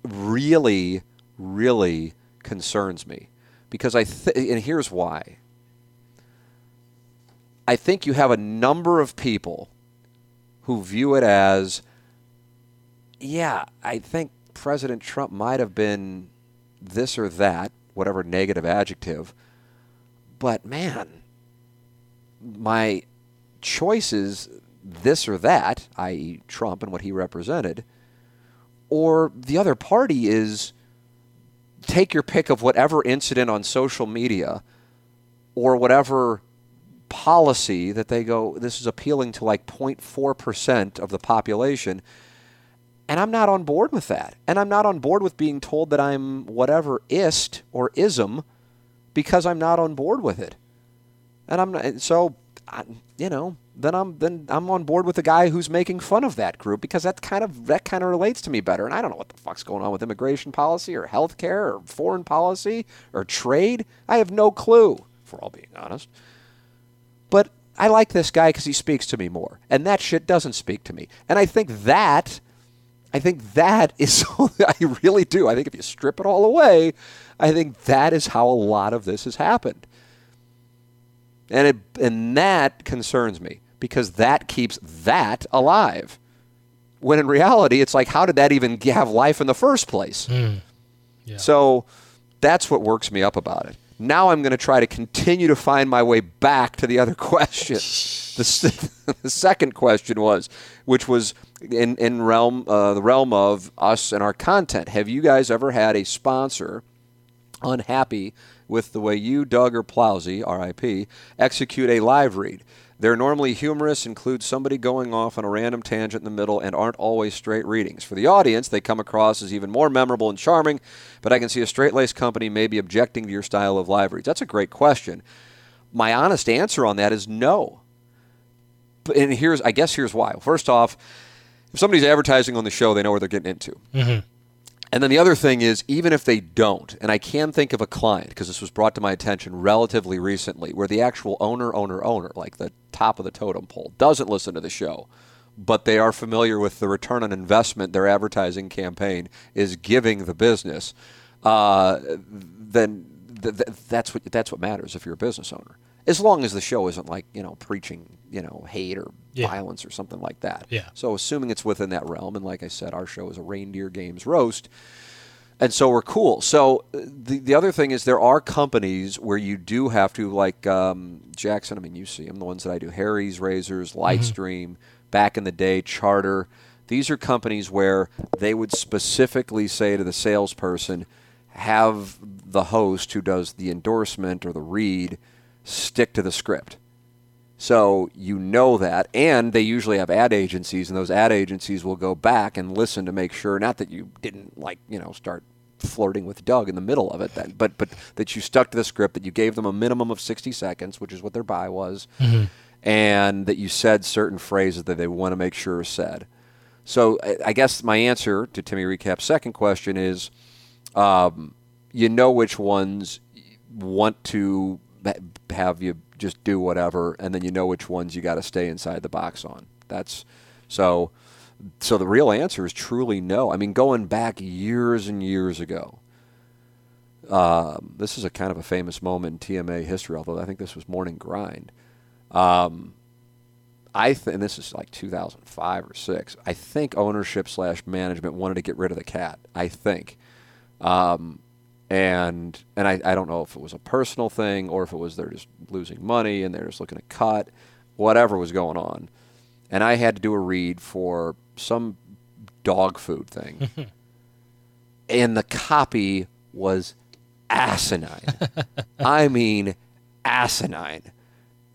really, really concerns me because I th- and here's why. I think you have a number of people who view it as, yeah, I think President Trump might have been this or that, whatever negative adjective, but man, my choice is this or that, i.e., Trump and what he represented, or the other party is take your pick of whatever incident on social media or whatever policy that they go, this is appealing to like 0.4% of the population. And I'm not on board with that. And I'm not on board with being told that I'm whatever ist or ism because I'm not on board with it. And I'm not, so, I, you know, then I'm then I'm on board with the guy who's making fun of that group because that kind of that kind of relates to me better. And I don't know what the fuck's going on with immigration policy or healthcare or foreign policy or trade. I have no clue, for all being honest. But I like this guy because he speaks to me more, and that shit doesn't speak to me. And I think that, I think that is, I really do. I think if you strip it all away, I think that is how a lot of this has happened. And it and that concerns me because that keeps that alive. When in reality, it's like, how did that even have life in the first place? Yeah. So that's what works me up about it. Now I'm going to try to continue to find my way back to the other question. the, the second question was, which was in in realm uh, the realm of us and our content. Have you guys ever had a sponsor unhappy with the way you, Doug or Plowsy, RIP, execute a live read. They're normally humorous, include somebody going off on a random tangent in the middle, and aren't always straight readings. For the audience, they come across as even more memorable and charming, but I can see a straight laced company maybe objecting to your style of live reads. That's a great question. My honest answer on that is no. And here's, I guess, here's why. First off, if somebody's advertising on the show, they know where they're getting into. Mm-hmm. And then the other thing is, even if they don't, and I can think of a client because this was brought to my attention relatively recently, where the actual owner, owner, owner, like the top of the totem pole, doesn't listen to the show, but they are familiar with the return on investment their advertising campaign is giving the business. Uh, then th- th- that's what that's what matters if you're a business owner. as long as the show isn't like you know preaching you know hate or Yeah. violence or something like that. Yeah. So assuming it's within that realm, and like I said, our show is a reindeer games roast, and so we're cool. So uh, the the other thing is there are companies where you do have to like um, Jackson. I mean, you see them, the ones that I do: Harry's Razors, Lightstream. Back in the day, Charter. These are companies where they would specifically say to the salesperson, have the host who does the endorsement or the read stick to the script. So you know that, and they usually have ad agencies, and those ad agencies will go back and listen to make sure not that you didn't like you know start flirting with Doug in the middle of it, then, but but that you stuck to the script, that you gave them a minimum of sixty seconds, which is what their buy was, and that you said certain phrases that they want to make sure are said. So I, guess my answer to Timmy Recap's second question is, um, you know which ones want to have you just do whatever, and then you know which ones you got to stay inside the box on. That's so. So the real answer is truly no. I mean, going back years and years ago, um, this is a kind of a famous moment in TMA history. Although I think this was Morning Grind. Um, I th- and this is like 2005 or six. I think ownership slash management wanted to get rid of the cat. I think, um, and and I, I don't know if it was a personal thing or if it was they're just losing money and they're just looking to cut, whatever was going on, and I had to do a read for some dog food thing, and the copy was asinine. I mean, asinine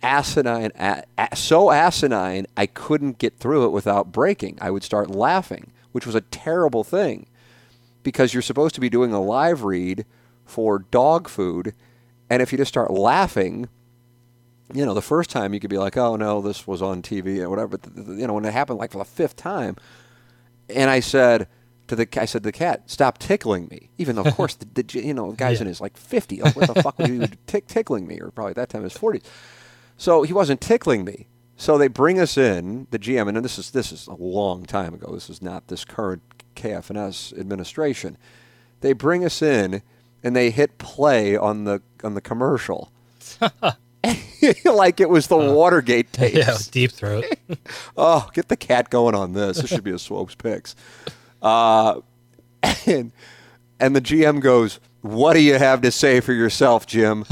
asinine, a, a, so asinine, I couldn't get through it without breaking. I would start laughing, which was a terrible thing because you're supposed to be doing a live read for dog food. And if you just start laughing, you know, the first time you could be like, oh no, this was on TV or whatever. But, you know, when it happened like for the fifth time, and I said, to the I said the cat stop tickling me even though of course the, the you know the guy's Yeah. in his like 50 like, what the fuck would you tick, tickling me or probably at that time his 40s so he wasn't tickling me. So they bring us in, the GM, and this is this is a long time ago. This is not this current KFNS administration. They bring us in, and they hit play on the on the commercial, like it was the Watergate tapes. Yeah, deep throat. Oh, get the cat going on this. This should be a Swopes picks. Uh, and and the GM goes, "What do you have to say for yourself, Jim?"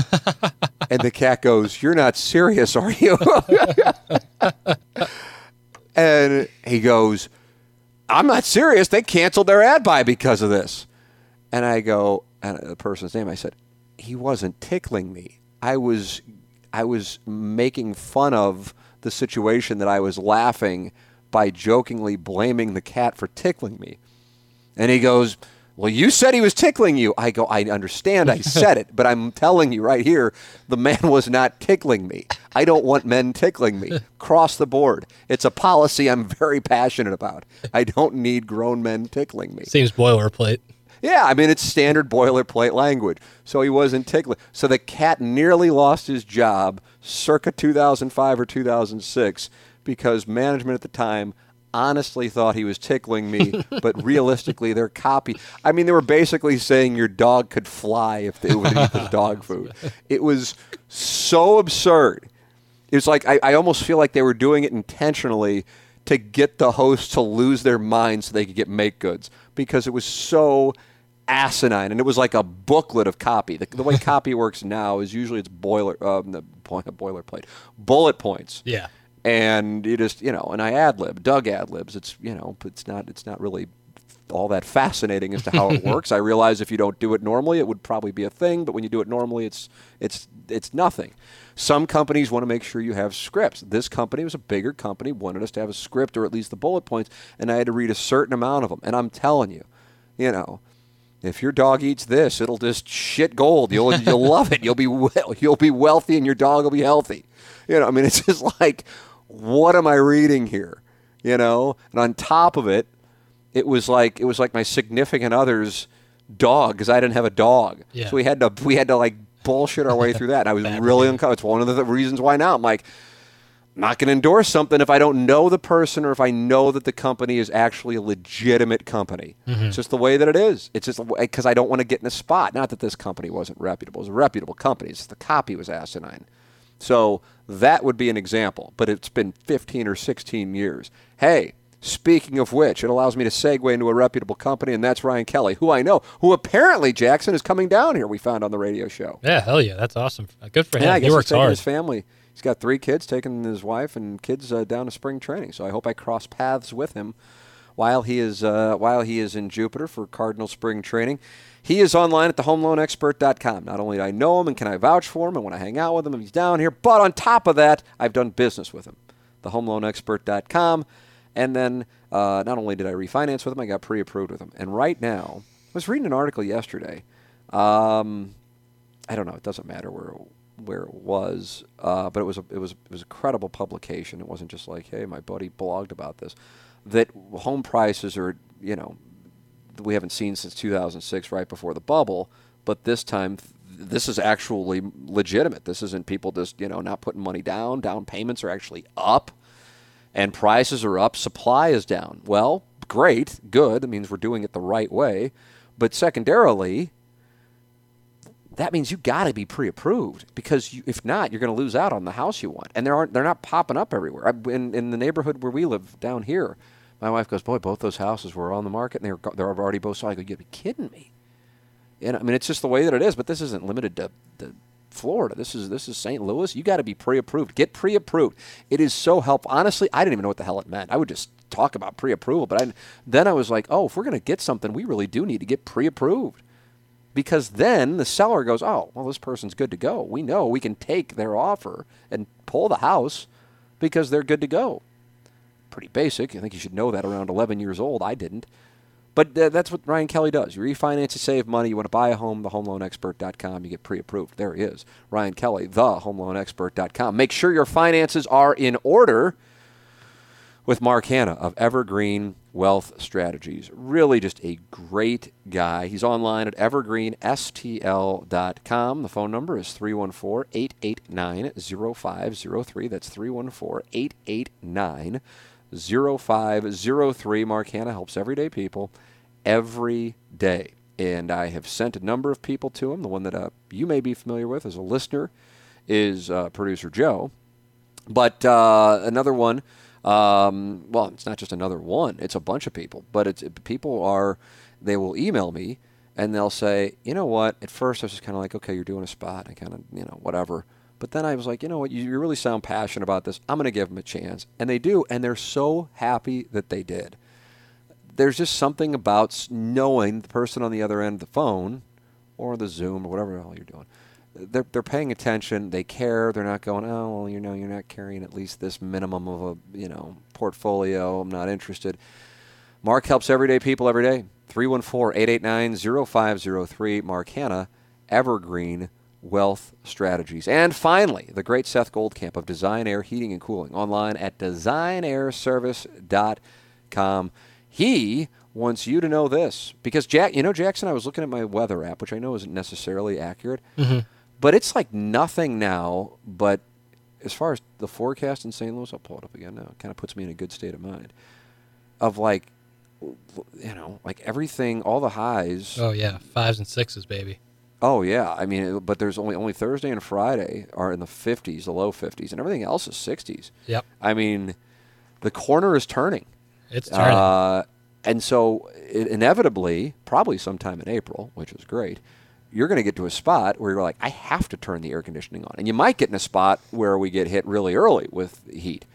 and the cat goes, "You're not serious, are you?" and he goes, "I'm not serious. They canceled their ad buy because of this." And I go, and the person's name, I said, "He wasn't tickling me. I was, I was making fun of the situation that I was laughing by jokingly blaming the cat for tickling me." And he goes, Well, you said he was tickling you. I go, I understand I said it, but I'm telling you right here, the man was not tickling me. I don't want men tickling me. Cross the board. It's a policy I'm very passionate about. I don't need grown men tickling me. Seems boilerplate. Yeah, I mean it's standard boilerplate language. So he wasn't tickling. So the cat nearly lost his job circa 2005 or 2006 because management at the time honestly thought he was tickling me, but realistically their copy I mean they were basically saying your dog could fly if they would eat this dog food. It was so absurd. It was like I, I almost feel like they were doing it intentionally to get the host to lose their mind so they could get make goods because it was so asinine and it was like a booklet of copy. The, the way copy works now is usually it's boiler um, the point boilerplate bullet points. Yeah. And you just you know, and I ad lib, Doug ad libs. It's you know, it's not it's not really all that fascinating as to how it works. I realize if you don't do it normally, it would probably be a thing, but when you do it normally, it's it's it's nothing. Some companies want to make sure you have scripts. This company was a bigger company, wanted us to have a script or at least the bullet points, and I had to read a certain amount of them. And I'm telling you, you know, if your dog eats this, it'll just shit gold. You'll you'll love it. You'll be well, you'll be wealthy, and your dog will be healthy. You know, I mean, it's just like, what am I reading here? You know, and on top of it, it was like it was like my significant other's dog because I didn't have a dog. Yeah. So we had to we had to like bullshit our way through that. And I was really uncomfortable. It's one of the reasons why now I'm like, I'm not going to endorse something if I don't know the person or if I know that the company is actually a legitimate company. Mm-hmm. It's just the way that it is. It's just because I don't want to get in a spot. Not that this company wasn't reputable; it was a reputable company. It's just the copy was asinine. So that would be an example, but it's been 15 or 16 years. Hey, speaking of which, it allows me to segue into a reputable company, and that's Ryan Kelley, who I know, who apparently Jackson is coming down here. We found on the radio show. Yeah, hell yeah, that's awesome. Good for him. Yeah, I he guess he's works taking hard. his family. He's got three kids, taking his wife and kids uh, down to spring training. So I hope I cross paths with him while he is uh, while he is in Jupiter for Cardinal spring training. He is online at thehomeloanexpert.com. Not only do I know him and can I vouch for him and when I hang out with him he's down here, but on top of that, I've done business with him. Thehomeloanexpert.com. And then uh, not only did I refinance with him, I got pre-approved with him. And right now, I was reading an article yesterday. Um, I don't know. It doesn't matter where where it was, uh, but it was a, it was it was a credible publication. It wasn't just like, hey, my buddy blogged about this. That home prices are, you know, we haven't seen since 2006, right before the bubble. But this time, this is actually legitimate. This isn't people just you know not putting money down. Down payments are actually up, and prices are up. Supply is down. Well, great, good. It means we're doing it the right way. But secondarily, that means you got to be pre-approved because you, if not, you're going to lose out on the house you want. And there aren't they're not popping up everywhere. In in the neighborhood where we live down here, my wife goes, "Boy, both those houses were on the market and they're go- they're already both sold." I go, "You be kidding me?" And I mean, it's just the way that it is. But this isn't limited to, to Florida. This is this is St. Louis. You got to be pre-approved. Get pre-approved. It is so helpful. Honestly, I didn't even know what the hell it meant. I would just talk about pre-approval, but I, then I was like, "Oh, if we're going to get something, we really do need to get pre-approved." because then the seller goes, "Oh, well, this person's good to go. We know we can take their offer and pull the house because they're good to go." Pretty basic. I think you should know that around 11 years old. I didn't. But that's what Ryan Kelley does. You refinance to save money. You want to buy a home, thehomeloanexpert.com. You get pre-approved. There he is. Ryan Kelley, thehomeloanexpert.com. Make sure your finances are in order with Mark Hannah of Evergreen Wealth Strategies. Really just a great guy. He's online at evergreenstl.com. The phone number is 314 889 0503. That's 314 889 0503. Mark Hannah helps everyday people every day. And I have sent a number of people to him. The one that uh, you may be familiar with as a listener is uh, producer Joe. But uh, another one, um, well, it's not just another one; it's a bunch of people. But it's people are, they will email me and they'll say, you know what? At first, I was just kind of like, okay, you're doing a spot, I kind of, you know, whatever. But then I was like, you know what? You, you really sound passionate about this. I'm going to give them a chance, and they do, and they're so happy that they did. There's just something about knowing the person on the other end of the phone, or the Zoom, or whatever the hell you're doing they're, they're paying attention. They care. They're not going, oh, well, you know, you're not carrying at least this minimum of a, you know, portfolio. I'm not interested. Mark helps everyday people every day. 314-889-0503. Mark Hannah, Evergreen Wealth Strategies. And finally, the great Seth Goldcamp of Design Aire Heating and Cooling online at designairservice.com. He wants you to know this because Jack, you know, Jackson, I was looking at my weather app, which I know isn't necessarily accurate, mm-hmm. but it's like nothing now. But as far as the forecast in St. Louis, I'll pull it up again now. It kind of puts me in a good state of mind of like, you know, like everything, all the highs. Oh yeah, fives and sixes, baby. Oh yeah, I mean, but there's only only Thursday and Friday are in the 50s, the low 50s, and everything else is 60s. Yep, I mean, the corner is turning. it's turning. Uh, and so, i inevitably, probably sometime in April, which is great, you're going to get to a spot where you're like, I have to turn the air conditioning on. And you might get in a spot where we get hit really early with heat.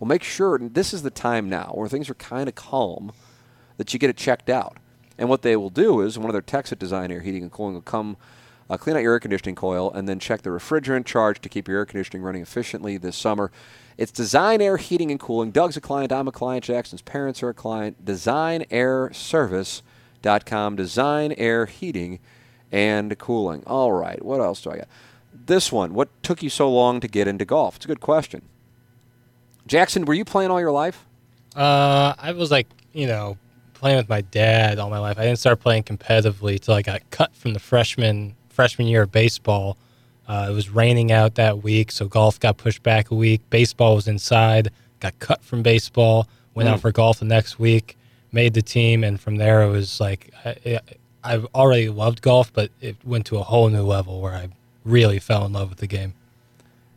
Well, make sure this is the time now where things are kind of calm that you get it checked out. And what they will do is one of their techs at Design Aire Heating and Cooling will come uh, clean out your air conditioning coil and then check the refrigerant charge to keep your air conditioning running efficiently this summer. It's Design Aire Heating and Cooling. Doug's a client. I'm a client. Jackson's parents are a client. DesignAirService.com. Design Aire Heating and Cooling. All right. What else do I got? This one. What took you so long to get into golf? It's a good question. Jackson, were you playing all your life? Uh, I was like, you know, playing with my dad all my life. I didn't start playing competitively till I got cut from the freshman freshman year of baseball. Uh, it was raining out that week, so golf got pushed back a week. Baseball was inside. Got cut from baseball. Went out for golf the next week. Made the team, and from there it was like I, I've already loved golf, but it went to a whole new level where I really fell in love with the game.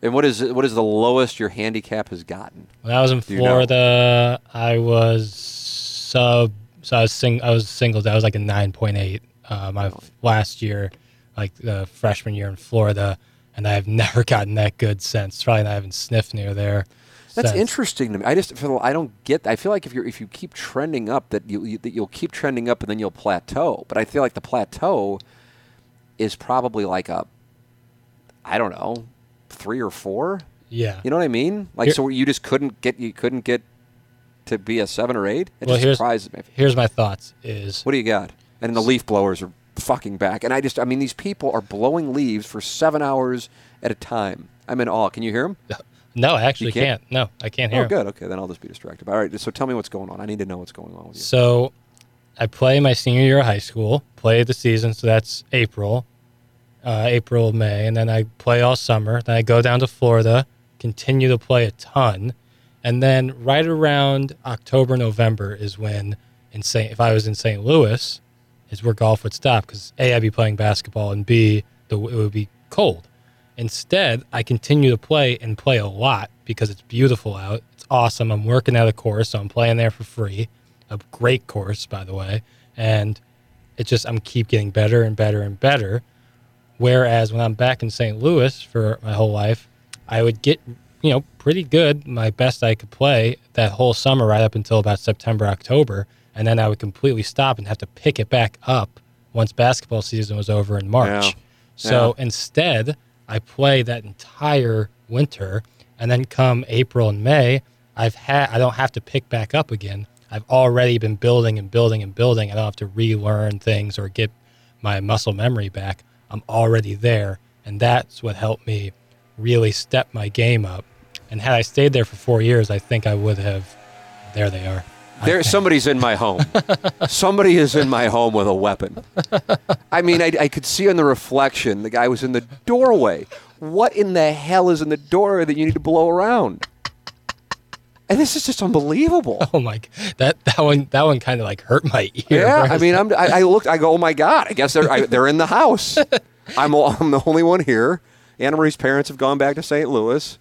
And what is what is the lowest your handicap has gotten? When I was in Do you know? Florida, I was sub. So I was sing. I was single. I was like a nine point eight. Uh, my f- last year, like the freshman year in Florida, and I've never gotten that good since. Probably not even sniffed near there. That's interesting to me. I just feel I don't get. I feel like if you if you keep trending up, that you, you that you'll keep trending up and then you'll plateau. But I feel like the plateau is probably like a, I don't know, three or four. Yeah. You know what I mean? Like Here- so, you just couldn't get you couldn't get to be a seven or eight. It well, here's surprises me. here's my thoughts. Is What do you got? And the leaf blowers are fucking back. And I just, I mean, these people are blowing leaves for seven hours at a time. I'm in awe. Can you hear them? no, I actually can't? can't? No, I can't hear. Oh, good. Okay, then I'll just be distracted. All right. So tell me what's going on. I need to know what's going on with you. So I play my senior year of high school, play the season, so that's April, uh, April, May, and then I play all summer. Then I go down to Florida, continue to play a ton. And then right around October, November is when in St. if I was in St. Louis, is where golf would stop because A, I'd be playing basketball, and B, the, it would be cold. Instead, I continue to play and play a lot because it's beautiful out. It's awesome. I'm working at a course, so I'm playing there for free. A great course, by the way. And it just, I'm keep getting better and better and better. Whereas when I'm back in St. Louis for my whole life, I would get, you know, pretty good, my best I could play that whole summer right up until about September, October. And then I would completely stop and have to pick it back up once basketball season was over in March. Yeah. So instead, I play that entire winter, and then come April and May, I've had I don't have to pick back up again. I've already been building and building and building. I don't have to relearn things or get my muscle memory back. I'm already there, and that's what helped me really step my game up. And had I stayed there for four years, I think I would have. There they are. There, somebody's in my home. Somebody is in my home with a weapon. I mean, I, I could see in the reflection the guy was in the doorway. What in the hell is in the door that you need to blow around? And this is just unbelievable. Oh my! That that one that one kind of like hurt my ear. Yeah? I mean, I'm, I, I looked. I go, oh my god! I guess they're I, they're in the house. I'm I'm the only one here. Anna Marie's parents have gone back to St. Louis.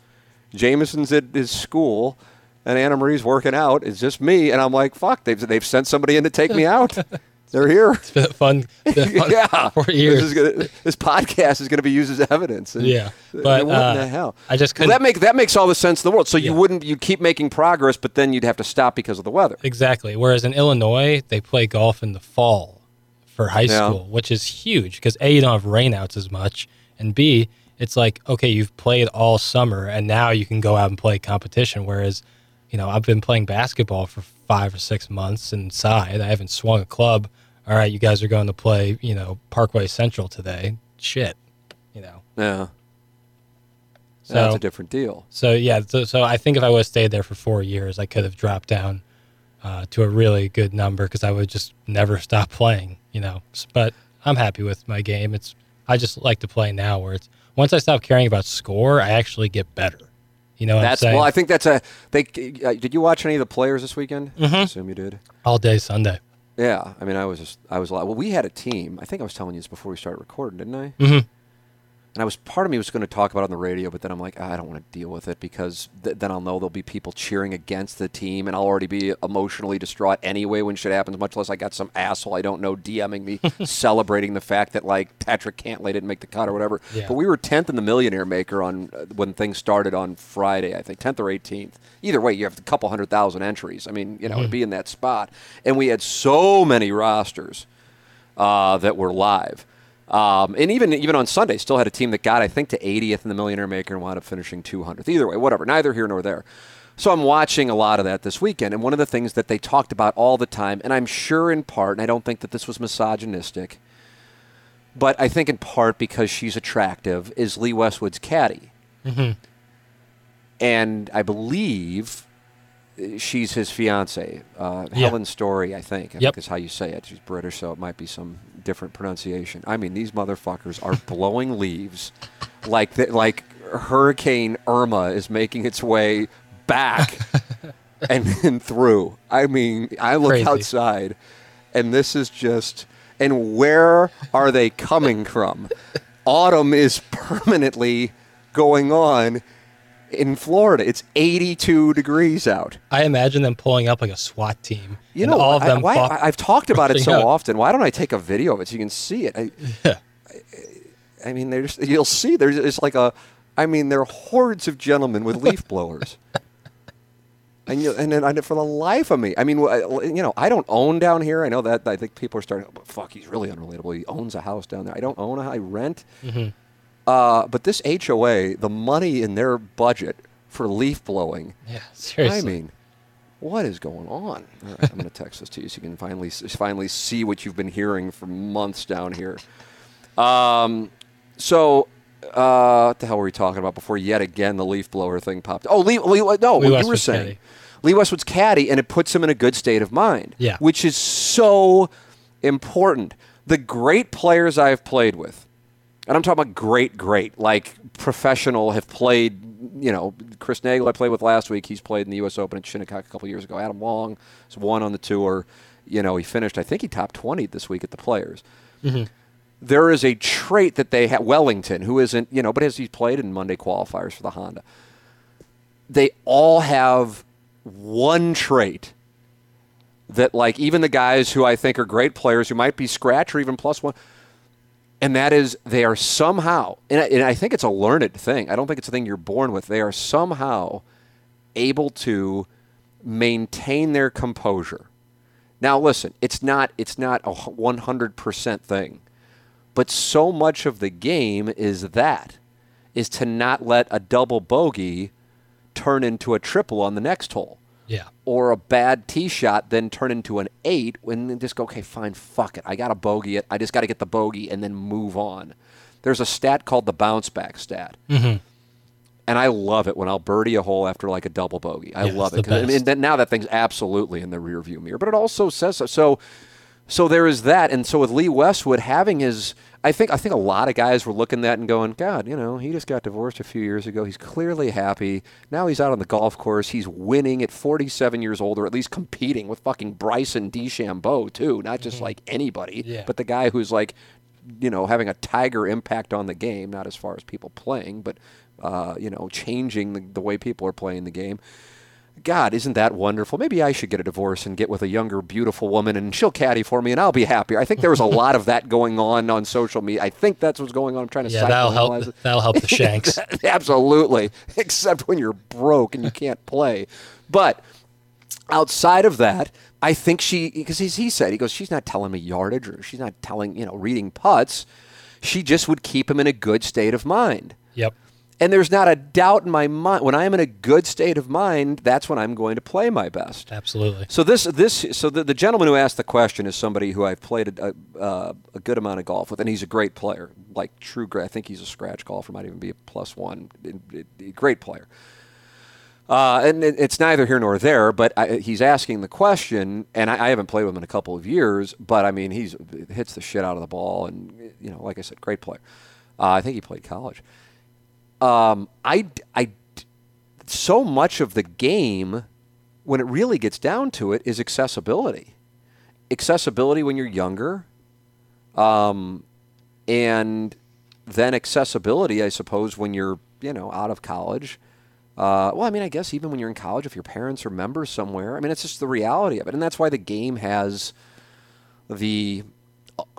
Jameson's at his school, and Anna Marie's working out. It's just me, and I'm like, fuck! They've they've sent somebody in to take me out. They're here. it's been fun, been fun yeah, four This, years. is gonna, this podcast is going to be used as evidence. And- Yeah, but, what uh, in the hell? I just couldn't- that make that makes all the sense in the world. So you wouldn't you'd keep making progress, but then you'd have to stop because of the weather. Exactly. Whereas in Illinois, they play golf in the fall for high Yeah. school, which is huge because A, you don't have rainouts as much, and B, it's like, okay, you've played all summer and now you can go out and play competition. Whereas, you know, I've been playing basketball for five or six months inside. I haven't swung a club. All right, you guys are going to play, you know, Parkway Central today. Shit, you know. Yeah, So that's a different deal. So yeah, so, so I think if I would have stayed there for four years, I could have dropped down uh, to a really good number because I would just never stop playing, you know. But I'm happy with my game. It's I just like to play now, where it's once I stop caring about score, I actually get better. You know what That's I'm saying? well. I think that's a. They uh, did you watch any of the players this weekend? Mm-hmm. I assume you did. All day Sunday. Yeah, I mean, I was just, I was like, well, we had a team. I think I was telling you this before we started recording, didn't I? Mhm. And I was part of me was going to talk about it on the radio, but then I'm like, ah, I don't want to deal with it because th- then I'll know there'll be people cheering against the team, and I'll already be emotionally distraught anyway when shit happens. Much less I got some asshole I don't know DMing me celebrating the fact that like Patrick Cantlay didn't make the cut or whatever. Yeah. But we were tenth in the Millionaire Maker on uh, when things started on Friday, I think tenth or eighteenth. Either way, you have a couple hundred thousand entries. I mean, you know, to be in that spot, and we had so many rosters uh, that were live. Um, and even even on Sunday, still had a team that got I think to 80th in the Millionaire Maker and wound up finishing 200th. Either way, whatever. Neither here nor there. So I'm watching a lot of that this weekend, and one of the things that they talked about all the time, and I'm sure in part, and I don't think that this was misogynistic, but I think in part because she's attractive, is Lee Westwood's caddy, and I believe she's his fiance, uh, Yeah. Helen Storey. I think. I Yep. think is how you say it. She's British, so it might be some different pronunciation. I mean, these motherfuckers are blowing leaves like the, like Hurricane Irma is making its way back and then through. I mean, I look Crazy. outside, and this is just. And where are they coming from? Autumn is permanently going on in Florida. It's 82 degrees out. I imagine them pulling up like a SWAT team. You know, all of I, them. why, I- I've talked about it so out. often. Why don't I take a video of it so you can see it? I, Yeah. I mean, there's you'll see there's it's like a, I mean, there are hordes of gentlemen with leaf blowers. And you, and then I, for the life of me, I mean, you know, I don't own down here. I know that. I think people are starting. But fuck, he's really unrelatable. He owns a house down there. I don't own a. I rent. Mm-hmm. Uh, but this HOA, the money in their budget for leaf blowing. Yeah, seriously. I mean, what is going on? All right, I'm going to text this to you so you can finally finally see what you've been hearing for months down here. Um, so, uh, what the hell were we talking about before? Yet again, the leaf blower thing popped. Up? Oh, Lee, Lee no, Lee what you were saying. caddy. Lee Westwood's caddy, and it puts him in a good state of mind. Yeah. which is so important. The great players I've played with, and I'm talking about great, great, like professional, have played. You know, Chris Naegel I played with last week. He's played in the U.S. Open at Shinnecock a couple years ago. Adam Long has won on the tour. You know, he finished. I think he top 20 this week at the Players. Mm-hmm. There is a trait that they have. Wellington, who isn't, you know, but has he played in Monday qualifiers for the Honda? They all have one trait that, like, even the guys who I think are great players who might be scratch or even plus one, and that is they are somehow, and I, and I think it's a learned thing. I don't think it's a thing you're born with. They are somehow able to maintain their composure. Now, listen, it's not it's not a 100% thing, but so much of the game is that is to not let a double bogey turn into a triple on the next hole. Or a bad tee shot then turn into an eight and then just go, okay, fine, fuck it. I got to bogey it. I just got to get the bogey and then move on. There's a stat called the bounce back stat. Mm-hmm. And I love it when I'll birdie a hole after like a double bogey. I Yeah, love it. I mean, now that thing's absolutely in the rearview mirror. But it also says so. so. So there is that. And so with Lee Westwood having his, I think I think a lot of guys were looking at that and going, God, you know, he just got divorced a few years ago. He's clearly happy. Now he's out on the golf course. He's winning at 47 years old, or at least competing with fucking Bryson DeChambeau too, not just like anybody, Yeah. but the guy who's like, you know, having a tiger impact on the game, not as far as people playing, but uh, you know, changing the, the way people are playing the game. God, isn't that wonderful? Maybe I should get a divorce and get with a younger, beautiful woman, and she'll caddy for me, and I'll be happier. I think there was a lot of that going on on social media. I think that's what's going on. I'm trying to Yeah, that'll help. it. That'll help the Shanks. Absolutely, except when you're broke and you can't play. But outside of that, I think she because he, he said he goes, she's not telling me yardage or she's not telling you know reading putts. She just would keep him in a good state of mind. Yep. And there's not a doubt in my mind when I'm in a good state of mind, that's when I'm going to play my best. Absolutely. So this this so the, the gentleman who asked the question is somebody who I've played a, a, a good amount of golf with, and he's a great player, like true. I think he's a scratch golfer, might even be a plus one. Great player. Uh, and it, it's neither here nor there, but I, he's asking the question, and I, I haven't played with him in a couple of years, but I mean he's hits the shit out of the ball, and you know, like I said, great player. Uh, I think he played college. Um, I, I, so much of the game, when it really gets down to it, is accessibility. Accessibility when you're younger, um, and then accessibility, I suppose, when you're you know out of college. Uh, well, I mean, I guess even when you're in college, if your parents are members somewhere, I mean, it's just the reality of it, and that's why the game has the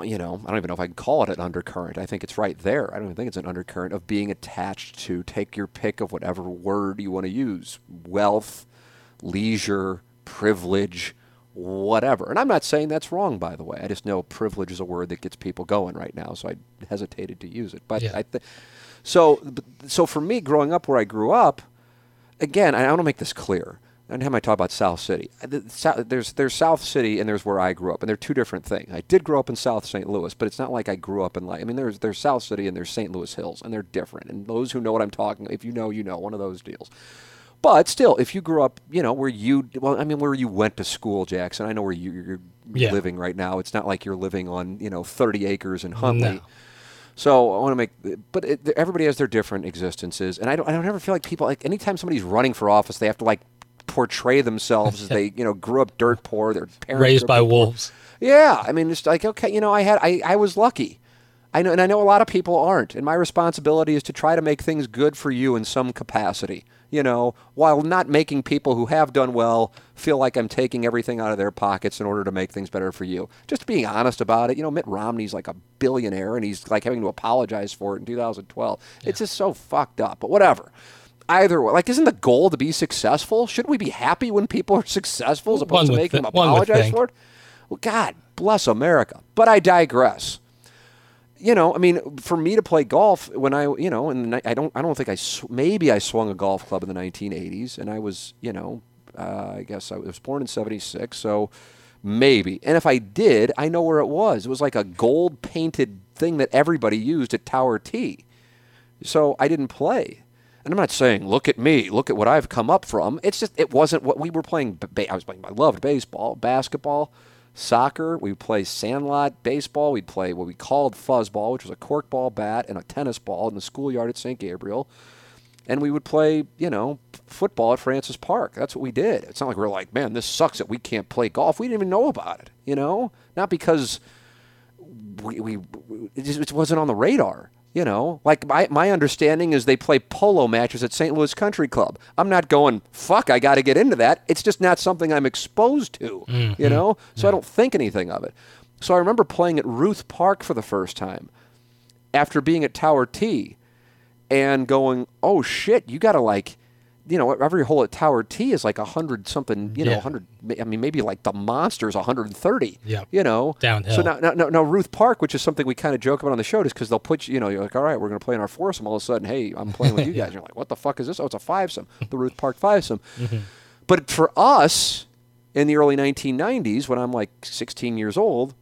you know, I don't even know if I can call it an undercurrent. I think it's right there. I don't even think it's an undercurrent of being attached to take your pick of whatever word you want to use wealth, leisure, privilege, whatever. And I'm not saying that's wrong, by the way. I just know privilege is a word that gets people going right now, so I hesitated to use it. But Yeah. I th- so, so for me, growing up where I grew up, again, I want to make this clear. And time I talk about South City, there's there's South City and there's where I grew up, and they're two different things. I did grow up in South St. Louis, but it's not like I grew up in like I mean, there's there's South City and there's St. Louis Hills, and they're different. And those who know what I'm talking, if you know, you know, one of those deals. But still, if you grew up, you know, where you well, I mean, where you went to school, Jackson. I know where you, you're Yeah. living right now. It's not like you're living on you know 30 acres in Huntleigh. No. So I want to make, but it, everybody has their different existences, and I don't, I don't ever feel like people like anytime somebody's running for office, they have to like portray themselves as they, you know, grew up dirt poor, their parents Raised by dirt poor. wolves. Yeah, I mean, it's like okay, you know, I had, I, I was lucky. I know, and I know a lot of people aren't. And my responsibility is to try to make things good for you in some capacity. You know, while not making people who have done well feel like I'm taking everything out of their pockets in order to make things better for you. Just being honest about it. You know, Mitt Romney's like a billionaire and he's like having to apologize for it in 2012. It's just so fucked up. But whatever. Either way, like, isn't the goal to be successful? Shouldn't we be happy when people are successful as opposed One to making thi- them apologize for it? Well, God bless America. But I digress you know, I mean, for me to play golf when I, you know, and I don't, I don't think I, sw- maybe I swung a golf club in the 1980s, and I was, you know, uh, I guess I was born in '76, so maybe. And if I did, I know where it was. It was like a gold painted thing that everybody used at Tower Tee. So I didn't play. And I'm not saying, look at me, look at what I've come up from. It's just, it wasn't what we were playing. I was playing, I loved baseball, basketball, soccer. We would play sandlot baseball. We'd play what we called fuzzball, which was a corkball bat and a tennis ball in the schoolyard at St. Gabriel. And we would play, you know, football at Francis Park. That's what we did. It's not like we are like, man, this sucks that we can't play golf. We didn't even know about it, you know? Not because we, we it, just, it wasn't on the radar. You know, like my, my understanding is they play polo matches at St. Louis Country Club. I'm not going, fuck, I got to get into that. It's just not something I'm exposed to, you mm-hmm. know? So I don't think anything of it. So I remember playing at Ruth Park for the first time after being at Tower Tee and going, oh shit, you got to like, you know, every hole at Tower Tee is like a hundred something, you know, Yeah. hundred. I mean, maybe like the monster's 130. yeah. You know, Downhill. So now, now, now, now Ruth Park, which is something we kind of joke about on the show, is because they'll put you, you know, you're like, all right, we're going to play in our foursome. All of a sudden, hey, I'm playing with you guys. You're like, what the fuck is this? Oh, it's a fivesome, the Ruth Park fivesome. Mm-hmm. But for us in the early 1990s, when I'm like 16 years old,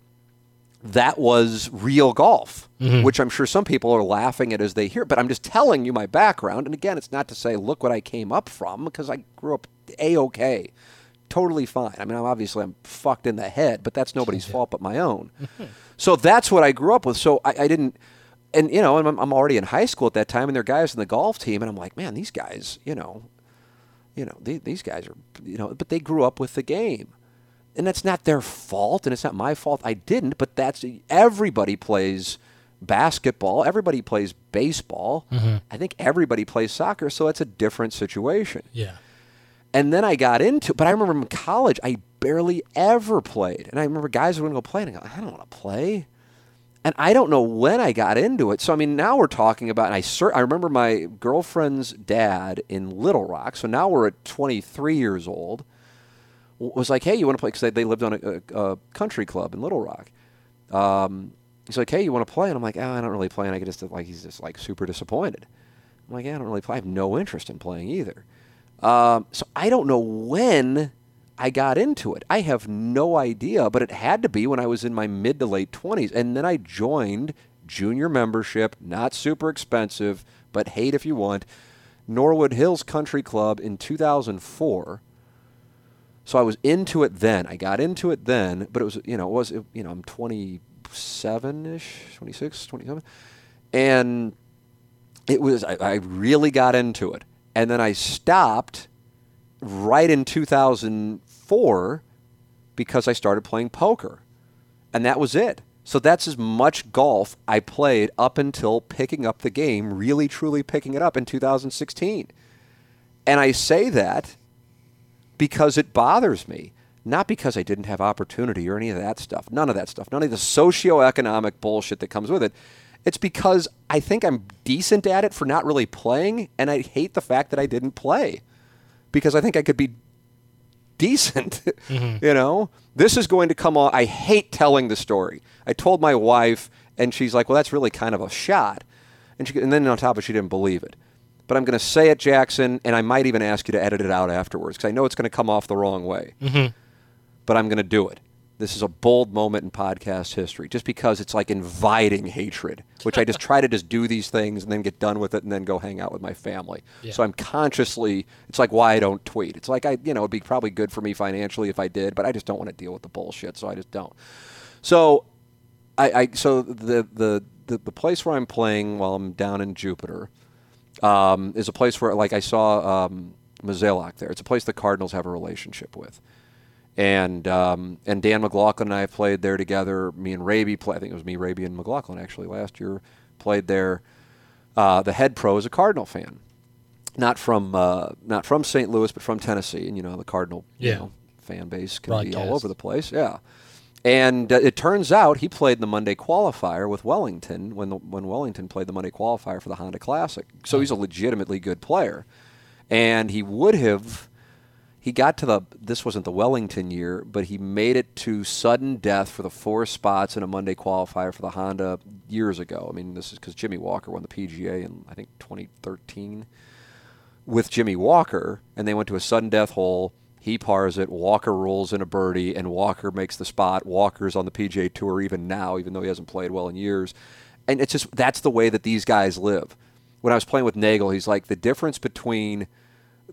that was real golf, mm-hmm. which I'm sure some people are laughing at as they hear. But I'm just telling you my background. And again, it's not to say, look what I came up from, because I grew up a okay, totally fine. I mean, I'm obviously I'm fucked in the head, but that's nobody's fault but my own. so that's what I grew up with. So I, I didn't. And you know, and I'm, I'm already in high school at that time, and there are guys in the golf team, and I'm like, man, these guys, you know, you know, the- these guys are, you know, but they grew up with the game. And that's not their fault, and it's not my fault. I didn't, but that's everybody plays basketball, everybody plays baseball. Mm-hmm. I think everybody plays soccer, so it's a different situation. Yeah. And then I got into, but I remember in college, I barely ever played. And I remember guys would go play, and I go, I don't want to play. And I don't know when I got into it. So I mean, now we're talking about. And I cer- I remember my girlfriend's dad in Little Rock. So now we're at 23 years old. Was like, hey, you want to play? Because they, they lived on a, a, a country club in Little Rock. Um, he's like, hey, you want to play? And I'm like, oh, I don't really play. And I get just like he's just like super disappointed. I'm like, yeah, I don't really play. I have no interest in playing either. Um, so I don't know when I got into it. I have no idea, but it had to be when I was in my mid to late 20s. And then I joined junior membership, not super expensive, but hate if you want, Norwood Hills Country Club in 2004. So I was into it then. I got into it then, but it was, you know, it was, you know, I'm 27 ish, 26, 27. And it was, I, I really got into it. And then I stopped right in 2004 because I started playing poker. And that was it. So that's as much golf I played up until picking up the game, really truly picking it up in 2016. And I say that because it bothers me, not because I didn't have opportunity or any of that stuff. None of that stuff. None of the socioeconomic bullshit that comes with it. It's because I think I'm decent at it for not really playing, and I hate the fact that I didn't play because I think I could be decent. Mm-hmm. you know, this is going to come on. I hate telling the story. I told my wife, and she's like, "Well, that's really kind of a shot," and she, and then on top of it, she didn't believe it. But I'm going to say it, Jackson, and I might even ask you to edit it out afterwards because I know it's going to come off the wrong way. Mm-hmm. But I'm going to do it. This is a bold moment in podcast history, just because it's like inviting hatred, which I just try to just do these things and then get done with it and then go hang out with my family. So I'm consciously, it's like why I don't tweet. It's like I, you know, it'd be probably good for me financially if I did, but I just don't want to deal with the bullshit, so I just don't. So I, I so the, the the the place where I'm playing while I'm down in Jupiter um, is a place where like I saw um, Mozeliak there. It's a place the Cardinals have a relationship with, and um, and Dan McLaughlin and I played there together. Me and Raby play. I think it was me, Raby, and McLaughlin actually last year played there. Uh, the head pro is a Cardinal fan, not from uh, not from St. Louis, but from Tennessee. And you know the Cardinal you know, fan base can be all over the place. Yeah. And uh, it turns out he played the Monday qualifier with Wellington when the, when Wellington played the Monday qualifier for the Honda Classic. So he's a legitimately good player, and he would have. He got to the. This wasn't the Wellington year, but he made it to sudden death for the four spots in a Monday qualifier for the Honda years ago. I mean, this is because Jimmy Walker won the PGA in I think 2013 with Jimmy Walker, and they went to a sudden death hole. He pars it. Walker rolls in a birdie, and Walker makes the spot. Walker's on the PGA Tour even now, even though he hasn't played well in years. And it's just that's the way that these guys live. When I was playing with Naegel, he's like the difference between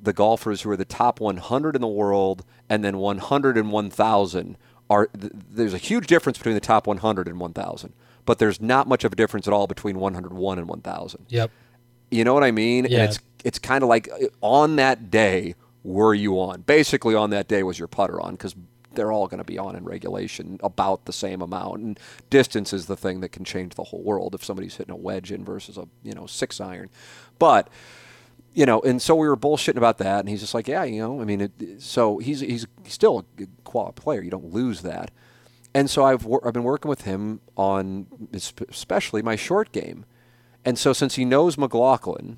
the golfers who are the top 100 in the world and then 100 and 1,000 are there's a huge difference between the top 100 and 1,000, but there's not much of a difference at all between 101 and 1,000. Yep. You know what I mean? Yeah. And it's it's kind of like uh, on that day, were you on? Basically, on that day was your putter on because they're all going to be on in regulation about the same amount. And distance is the thing that can change the whole world if somebody's hitting a wedge in versus a you know six iron. But you know, and so we were bullshitting about that, and he's just like, yeah, you know, I mean, it, so he's he's still a good quality player. You don't lose that. And so I've wor- I've been working with him on especially my short game. And so since he knows McLaughlin,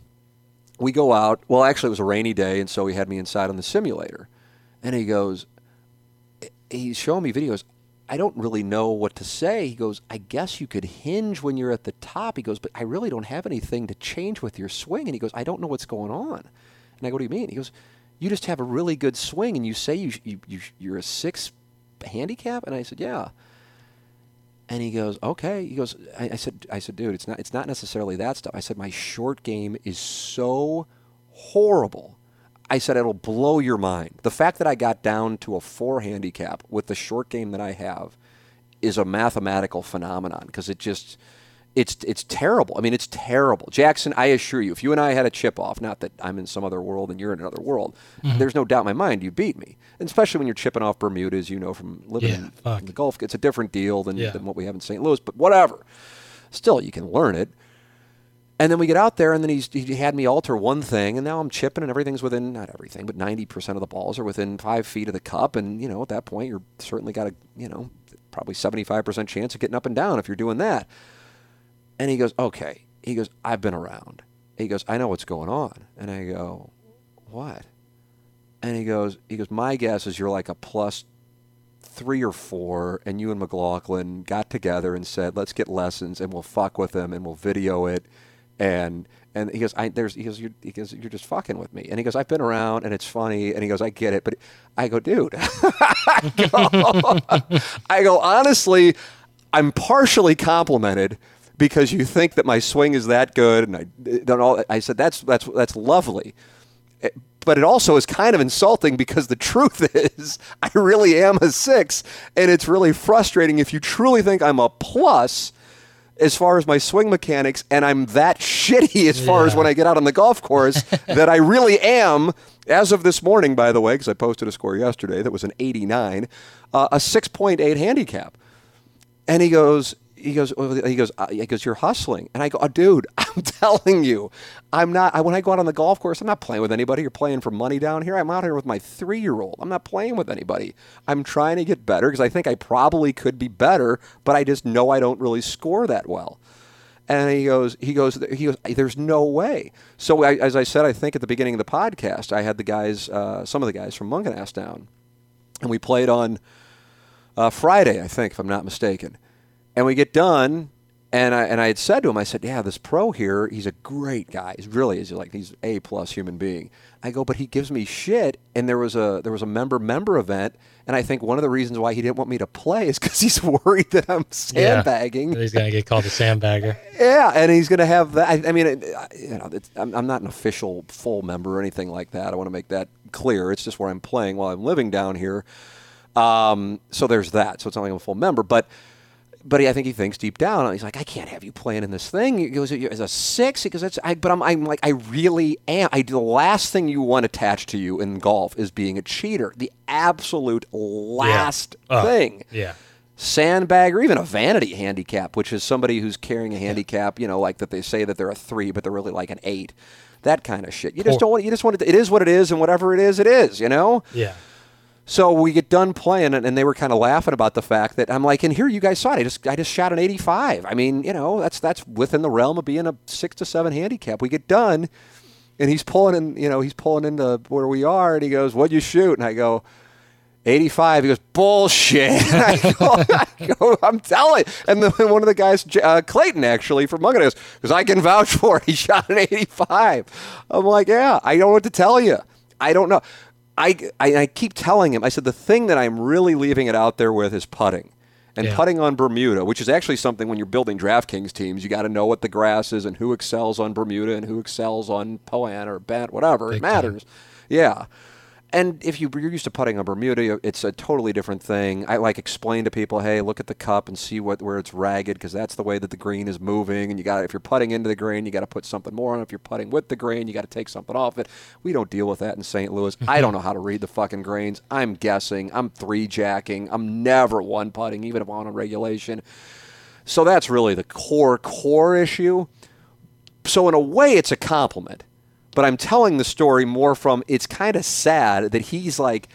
we go out. Well, actually, it was a rainy day, and so he had me inside on the simulator. And he goes, he's showing me videos. I don't really know what to say. He goes, I guess you could hinge when you're at the top. He goes, but I really don't have anything to change with your swing. And he goes, I don't know what's going on. And I go, what do you mean? He goes, you just have a really good swing, and you say you, you, you you're a six handicap. And I said, yeah. And he goes, okay. He goes, I, I said, I said, dude, it's not, it's not necessarily that stuff. I said, my short game is so horrible. I said, it'll blow your mind. The fact that I got down to a four handicap with the short game that I have is a mathematical phenomenon because it just, it's it's terrible. I mean, it's terrible. Jackson, I assure you, if you and I had a chip off, not that I'm in some other world and you're in another world, mm-hmm. there's no doubt in my mind you beat me. And especially when you're chipping off Bermudas, you know, from living Yeah, in, fuck. in the Gulf, it's a different deal than, Yeah. than what we have in St. Louis. But whatever, still, you can learn it. And then we get out there, and then he's, he had me alter one thing, and now I'm chipping, and everything's within not everything, but 90% of the balls are within five feet of the cup. And you know, at that point, you're certainly got a you know probably 75% chance of getting up and down if you're doing that. And he goes, okay. He goes, I've been around. He goes, I know what's going on. And I go, what? And he goes, he goes, my guess is you're like a plus three or four, and you and McLaughlin got together and said, let's get lessons, and we'll fuck with them, and we'll video it. And and he goes, I there's he goes, you're, he goes, you're just fucking with me. And he goes, I've been around, and it's funny. And he goes, I get it, but I go, dude, I go, I go, honestly, I'm partially complimented because you think that my swing is that good, and I don't all. I said that's that's that's lovely, Eh, but it also is kind of insulting because the truth is I really am a six, and it's really frustrating if you truly think I'm a plus as far as my swing mechanics, and I'm that shitty as far as when I get out on the golf course that I really am. As of this morning, by the way, because I posted a score yesterday that was an 89, uh, a 6.8 handicap. And he goes, he goes, he goes, uh, he goes, you're hustling. And I go, oh, dude, I'm telling you, I'm not. I, when I go out on the golf course, I'm not playing with anybody. You're playing for money down here. I'm out here with my three year old. I'm not playing with anybody. I'm trying to get better because I think I probably could be better, but I just know I don't really score that well. And he goes, he goes, he goes. There's no way. So I, as I said, I think at the beginning of the podcast, I had the guys, uh, some of the guys from Mungenast down, and we played on uh, Friday, I think, if I'm not mistaken. And we get done, and I and I had said to him, I said, "Yeah, this pro here, he's a great guy. He's really is like he's a plus human being." I go, but he gives me shit. And there was a there was a member member event, and I think one of the reasons why he didn't want me to play is because he's worried that I'm sandbagging. Yeah. He's gonna get called a sandbagger. Yeah, and he's going to have that. I, I mean, it, you know, it's, I'm, I'm not an official full member or anything like that. I want to make that clear. It's just where I'm playing while I'm living down here. Um, so there's that. So it's not like I'm a full member, but but he, I think he thinks deep down, he's like, I can't have you playing in this thing. He goes, as a six. He goes, that's, I, but I'm, I'm like, I really am. I, the last thing you want attached to you in golf is being a cheater. The absolute last Uh, thing. Yeah. Sandbag or even a vanity handicap, which is somebody who's carrying a handicap, you know, like that they say that they're a three, but they're really like an eight. That kind of shit. You just don't want. You just want it. It is what it is, and whatever it is, it is. You know. Yeah. So we get done playing, and, they were kind of laughing about the fact that I'm like, and here you guys saw it. I just I just shot an 85. I mean, you know, that's that's within the realm of being a six to seven handicap. We get done, and he's pulling in, you know, he's pulling into where we are, and he goes, "What'd you shoot?" And I go. 85. He goes, bullshit. I go, I I'm telling. And then one of the guys, uh, Clayton, actually, from Mugga, goes, because I can vouch for it. He shot an 85. I'm like, yeah, I don't know what to tell you. I don't know. I, I, I keep telling him, I said, the thing that I'm really leaving it out there with is putting. And Yeah. putting on Bermuda, which is actually something when you're building DraftKings teams, you got to know what the grass is and who excels on Bermuda and who excels on Poan or Bent, whatever. Big it time. matters. Yeah. And if you, you're used to putting on Bermuda, it's a totally different thing. I like explain to people, hey, look at the cup and see what where it's ragged because that's the way that the green is moving. And you got if you're putting into the green, you got to put something more on. If you're putting with the green, you got to take something off it. We don't deal with that in St. Louis. I don't mm-hmm. know how to read the fucking grains. I'm guessing. I'm three jacking. I'm never one putting, even if I'm on a regulation. So that's really the core core issue. So in a way, it's a compliment. But I'm telling the story more from it's kind of sad that he's like,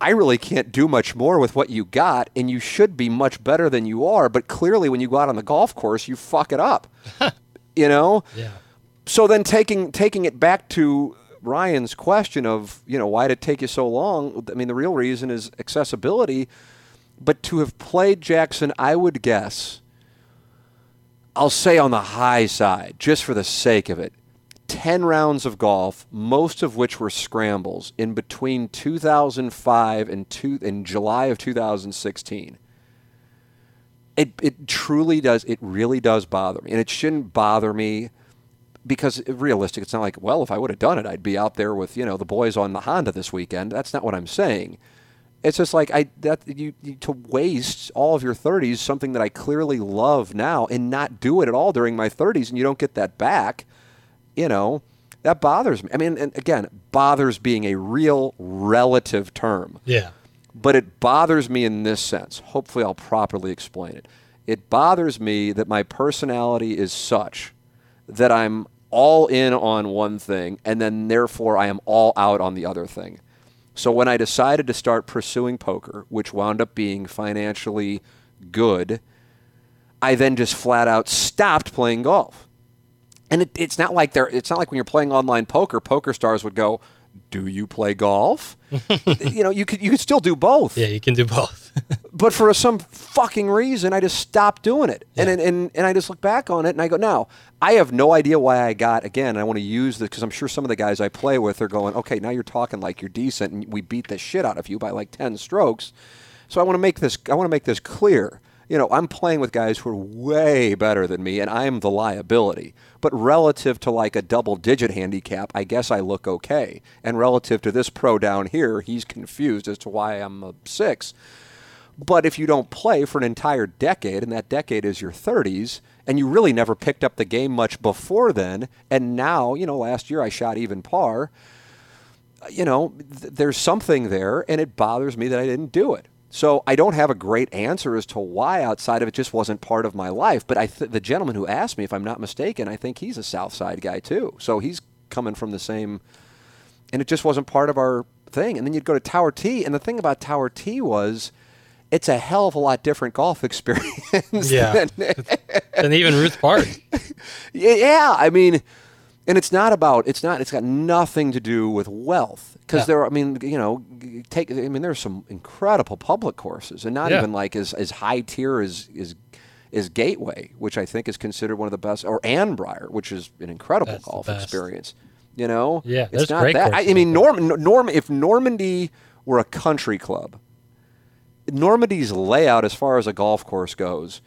I really can't do much more with what you got, and you should be much better than you are. But clearly, when you go out on the golf course, you fuck it up. you know. Yeah. So then taking taking it back to Ryan's question of you know why did it take you so long? I mean, the real reason is accessibility. But to have played Jackson, I would guess. I'll say on the high side, just for the sake of it, 10 rounds of golf, most of which were scrambles, in between 2005 and two, in July of 2016. It, it truly does, it really does bother me. And it shouldn't bother me because realistic, it's not like, well, if I would have done it, I'd be out there with, you know, the boys on the Honda this weekend. That's not what I'm saying. It's just like I that you, you to waste all of your 30s something that I clearly love now and not do it at all during my 30s and you don't get that back, you know, that bothers me. I mean, and again, bothers being a real relative term Yeah. but it bothers me in this sense. Hopefully, I'll properly explain it. It bothers me that my personality is such that I'm all in on one thing and then therefore I am all out on the other thing. So when I decided to start pursuing poker, which wound up being financially good, I then just flat out stopped playing golf. And it, it's not like they're, it's not like when you're playing online poker, PokerStars would go, "Do you play golf?" you know, you could you could still do both Yeah, you can do both. but for some fucking reason, I just stopped doing it. And, and, and, and I just look back on it and I go, now, I have no idea why I got, again, I want to use this because I'm sure some of the guys I play with are going, okay, now you're talking like you're decent and we beat the shit out of you by like 10 strokes. So I want to make this, I want to make this clear. You know, I'm playing with guys who are way better than me and I'm the liability. But relative to like a double digit handicap, I guess I look okay. And relative to this pro down here, he's confused as to why I'm a six. But if you don't play for an entire decade, and that decade is your 30s, and you really never picked up the game much before then, and now, you know, last year I shot even par, you know, th- there's something there, and it bothers me that I didn't do it. So I don't have a great answer as to why outside of it just wasn't part of my life. But I th- the gentleman who asked me, if I'm not mistaken, I think he's a South Side guy too. So he's coming from the same and it just wasn't part of our thing. And then you'd go to Tower Tee, and the thing about Tower Tee was it's a hell of a lot different golf experience. Yeah. than- and even Ruth Park. yeah, I mean, and it's not about it's not it's got nothing to do with wealth because Yeah. there. Are, I mean, you know, take. I mean, there's some incredible public courses, and not Yeah. even like as as high tier as is. Is Gateway, which I think is considered one of the best, or Annbriar, which is an incredible That's golf experience. You know, Yeah, it's not great that. I, I mean. Norm, Norm, if Normandy were a country club, Normandy's layout as far as a golf course goes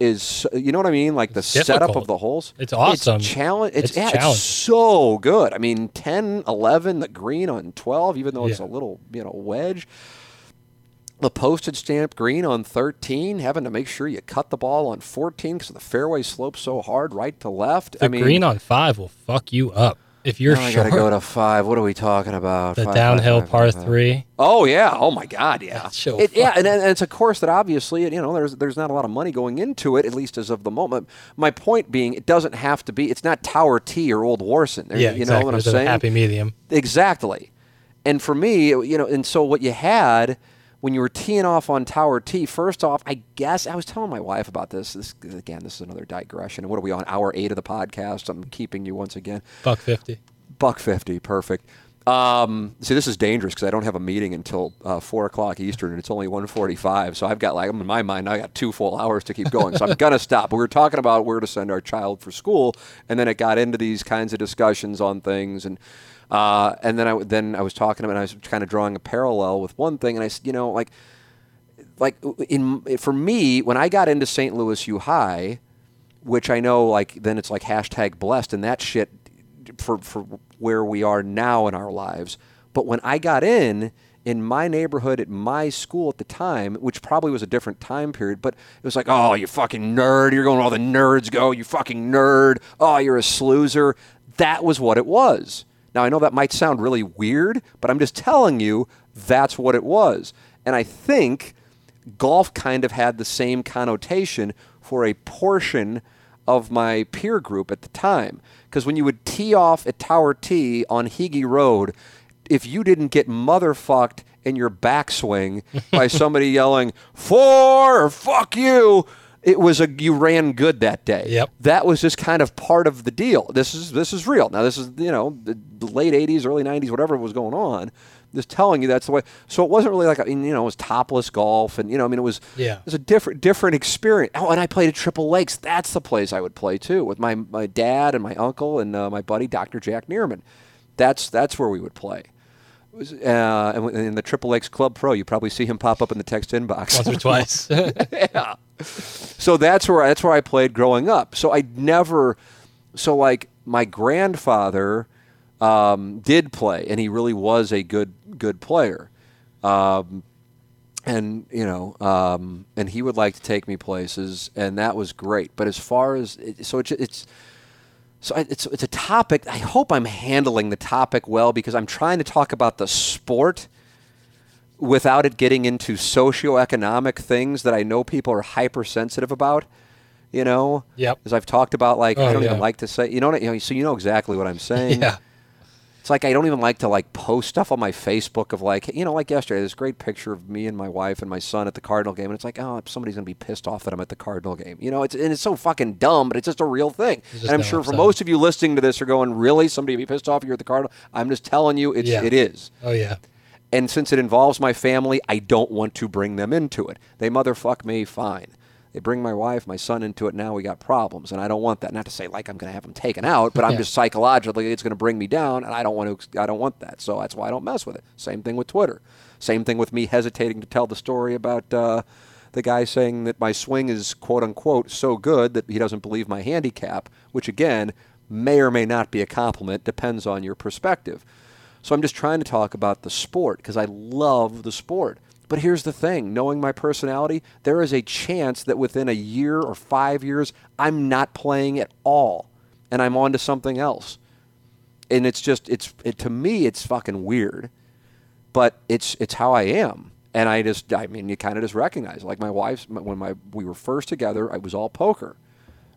is you know what I mean? Like the setup of the holes. It's awesome. It's challenge. It's, It's yeah, it's so good. I mean, 10, 11, the green on 12, even though it's a little, you know, wedge. the postage stamp green on 13, having to make sure you cut the ball on 14 because the fairway slopes so hard right to left. The I mean, green on five will fuck you up if you're now I short. gotta go to five. What are we talking about? the Five, downhill five, five, par three. Oh yeah. Oh my God. Yeah. It- yeah, and, and it's a course that obviously you know there's there's not a lot of money going into it, at least as of the moment. My point being, it doesn't have to be. It's not Tower Tee or Old Warson. There- Yeah, you exactly. know what I'm There's a saying? happy medium. Exactly. And for me, you know, and so what you had when you were teeing off on Tower Tee, first off, I guess I was telling my wife about this. This again, this is another digression. And what are we on hour eight of the podcast? I'm keeping you once again. Buck fifty. Buck fifty, perfect. Um, see, this is dangerous because I don't have a meeting until uh, four o'clock Eastern, and it's only one forty-five. So I've got like in my mind, I got two full hours to keep going. So I'm gonna stop. We were talking about where to send our child for school, and then it got into these kinds of discussions on things, and uh, and then I then I was talking him, and I was kind of drawing a parallel with one thing, and I said, you know, like like in for me when I got into St. Louis U High, which I know like then it's like hashtag blessed and that shit for for where we are now in our lives. But when I got in in my neighborhood at my school at the time, which probably was a different time period, but it was like, oh, you fucking nerd, you're going where all the nerds go, you fucking nerd, oh, you're a sloozer. That was what it was. Now I know that might sound really weird, but I'm just telling you that's what it was. And I think golf kind of had the same connotation for a portion of my peer group at the time. Because when you would tee off at Tower Tee on Heege Road, if you didn't get motherfucked in your backswing by somebody yelling "four" or "fuck you," it was a you ran good that day. Yep. That was just kind of part of the deal. This is this is real. Now this is you know the, the late '80s, early '90s, whatever was going on. Just telling you that's the way. So it wasn't really like I mean, you know it was topless golf, and you know I mean it was Yeah. it was a different different experience. Oh, and I played at Triple Lakes. That's the place I would play too with my my dad and my uncle and uh, my buddy Dr. Jack Neerman. That's that's where we would play. Was, uh, and in the Triple Lakes Club Pro, you probably see him pop up in the text inbox Once or twice. yeah. So that's where that's where I played growing up. So I never, so like my grandfather um, did play, and he really was a good good player. Um, and you know, um, and he would like to take me places, and that was great. But as far as it, so it's it's so I- it's it's a topic. I hope I'm handling the topic well because I'm trying to talk about the sport without it getting into socioeconomic things that I know people are hypersensitive about. You know, yeah, As I've talked about, like I Oh, don't even like to say. You know, what, I- you know, so you know exactly what I'm saying. yeah. It's like I don't even like to like post stuff on my Facebook of like you know like yesterday this great picture of me and my wife and my son at the Cardinal game and it's like oh somebody's gonna be pissed off that I'm at the Cardinal game you know it's and it's so fucking dumb but it's just a real thing and I'm sure for most of you listening to this are going really somebody be pissed off you're at the Cardinal I'm just telling you it's Yeah. it is Oh yeah. and since it involves my family, I don't want to bring them into it. They motherfuck me, fine. They bring my wife, my son into it. Now we got problems, and I don't want that. Not to say like I'm going to have them taken out, but I'm Yeah. just psychologically it's going to bring me down, and I don't want to. I don't want that. So that's why I don't mess with it. Same thing with Twitter. Same thing with me hesitating to tell the story about uh, the guy saying that my swing is quote unquote so good that he doesn't believe my handicap, which again may or may not be a compliment, depends on your perspective. So I'm just trying to talk about the sport because I love the sport. But here's the thing knowing my personality, there is a chance that within a year or five years, I'm not playing at all and I'm on to something else. And it's just, it's, it, to me, it's fucking weird. But it's, it's how I am. And I just, I mean, you kind of just recognize, like my wife's, when my, we were first together, I was all poker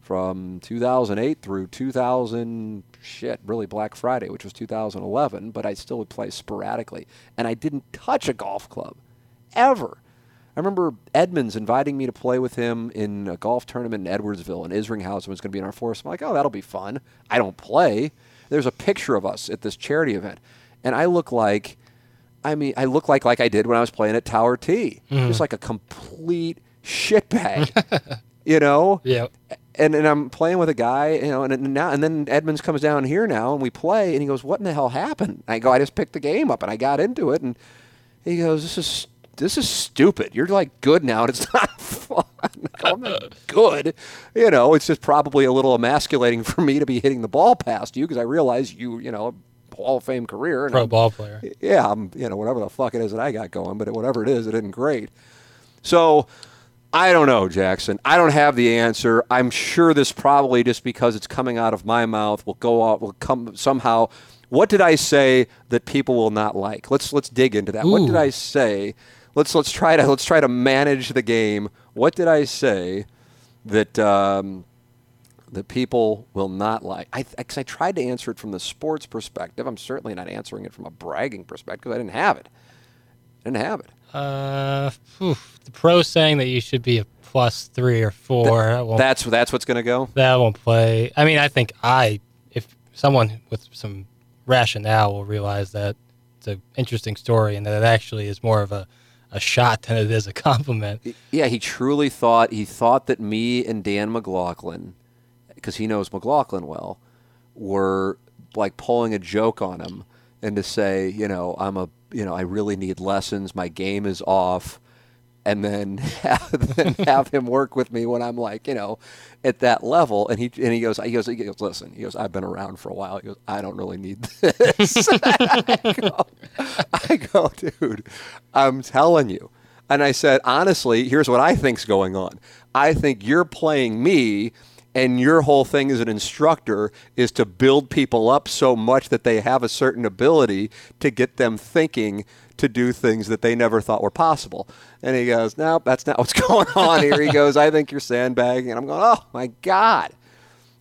from 2008 through 2000 shit really black friday which was 2011 but i still would play sporadically and i didn't touch a golf club ever i remember edmonds inviting me to play with him in a golf tournament in edwardsville and isringhausen was going to be in our force i'm like oh that'll be fun i don't play there's a picture of us at this charity event and i look like I mean, I look like like I did when I was playing at Tower Tee, hmm. just like a complete shitbag, you know. Yeah. And and I'm playing with a guy, you know, and, and now and then Edmonds comes down here now, and we play, and he goes, "What in the hell happened?" I go, "I just picked the game up, and I got into it," and he goes, "This is." This is stupid. You're like good now, and it's not fun. I'm not good. You know, it's just probably a little emasculating for me to be hitting the ball past you because I realize you, you know, Hall of Fame career. and Pro I'm- ball player. yeah, I'm, you know, whatever the fuck it is that I got going, but whatever it is, it isn't great. So I don't know, Jackson. I don't have the answer. I'm sure this probably just because it's coming out of my mouth will go out, will come somehow. What did I say that people will not like? Let's let's dig into that. What did I say? Let's let's try to let's try to manage the game. What did I say that um, that people will not like? I because I tried to answer it from the sports perspective. I'm certainly not answering it from a bragging perspective. I didn't have it. I didn't have it. Uh, phew, the pro saying that you should be a plus three or four. That's that's what's going to go. that won't play. I mean, I think I, if someone with some rationale will realize that it's an interesting story and that it actually is more of a, a shot than it is a compliment. Yeah, he truly thought he thought that me and Dan McLaughlin, because he knows McLaughlin well, were like pulling a joke on him and to say, you know, I'm a, you know, I really need lessons. My game is off. And then have, then have him work with me when I'm like, you know, at that level. And he and he goes, he goes, he goes, listen, he goes, I've been around for a while. He goes, I don't really need this. I, go, I go, dude, I'm telling you. And I said, honestly, here's what I think's going on. I think you're playing me, and your whole thing as an instructor is to build people up so much that they have a certain ability to get them thinking to do things that they never thought were possible. And he goes, No, that's not what's going on here. He goes, I think you're sandbagging. And I'm going, Oh my God.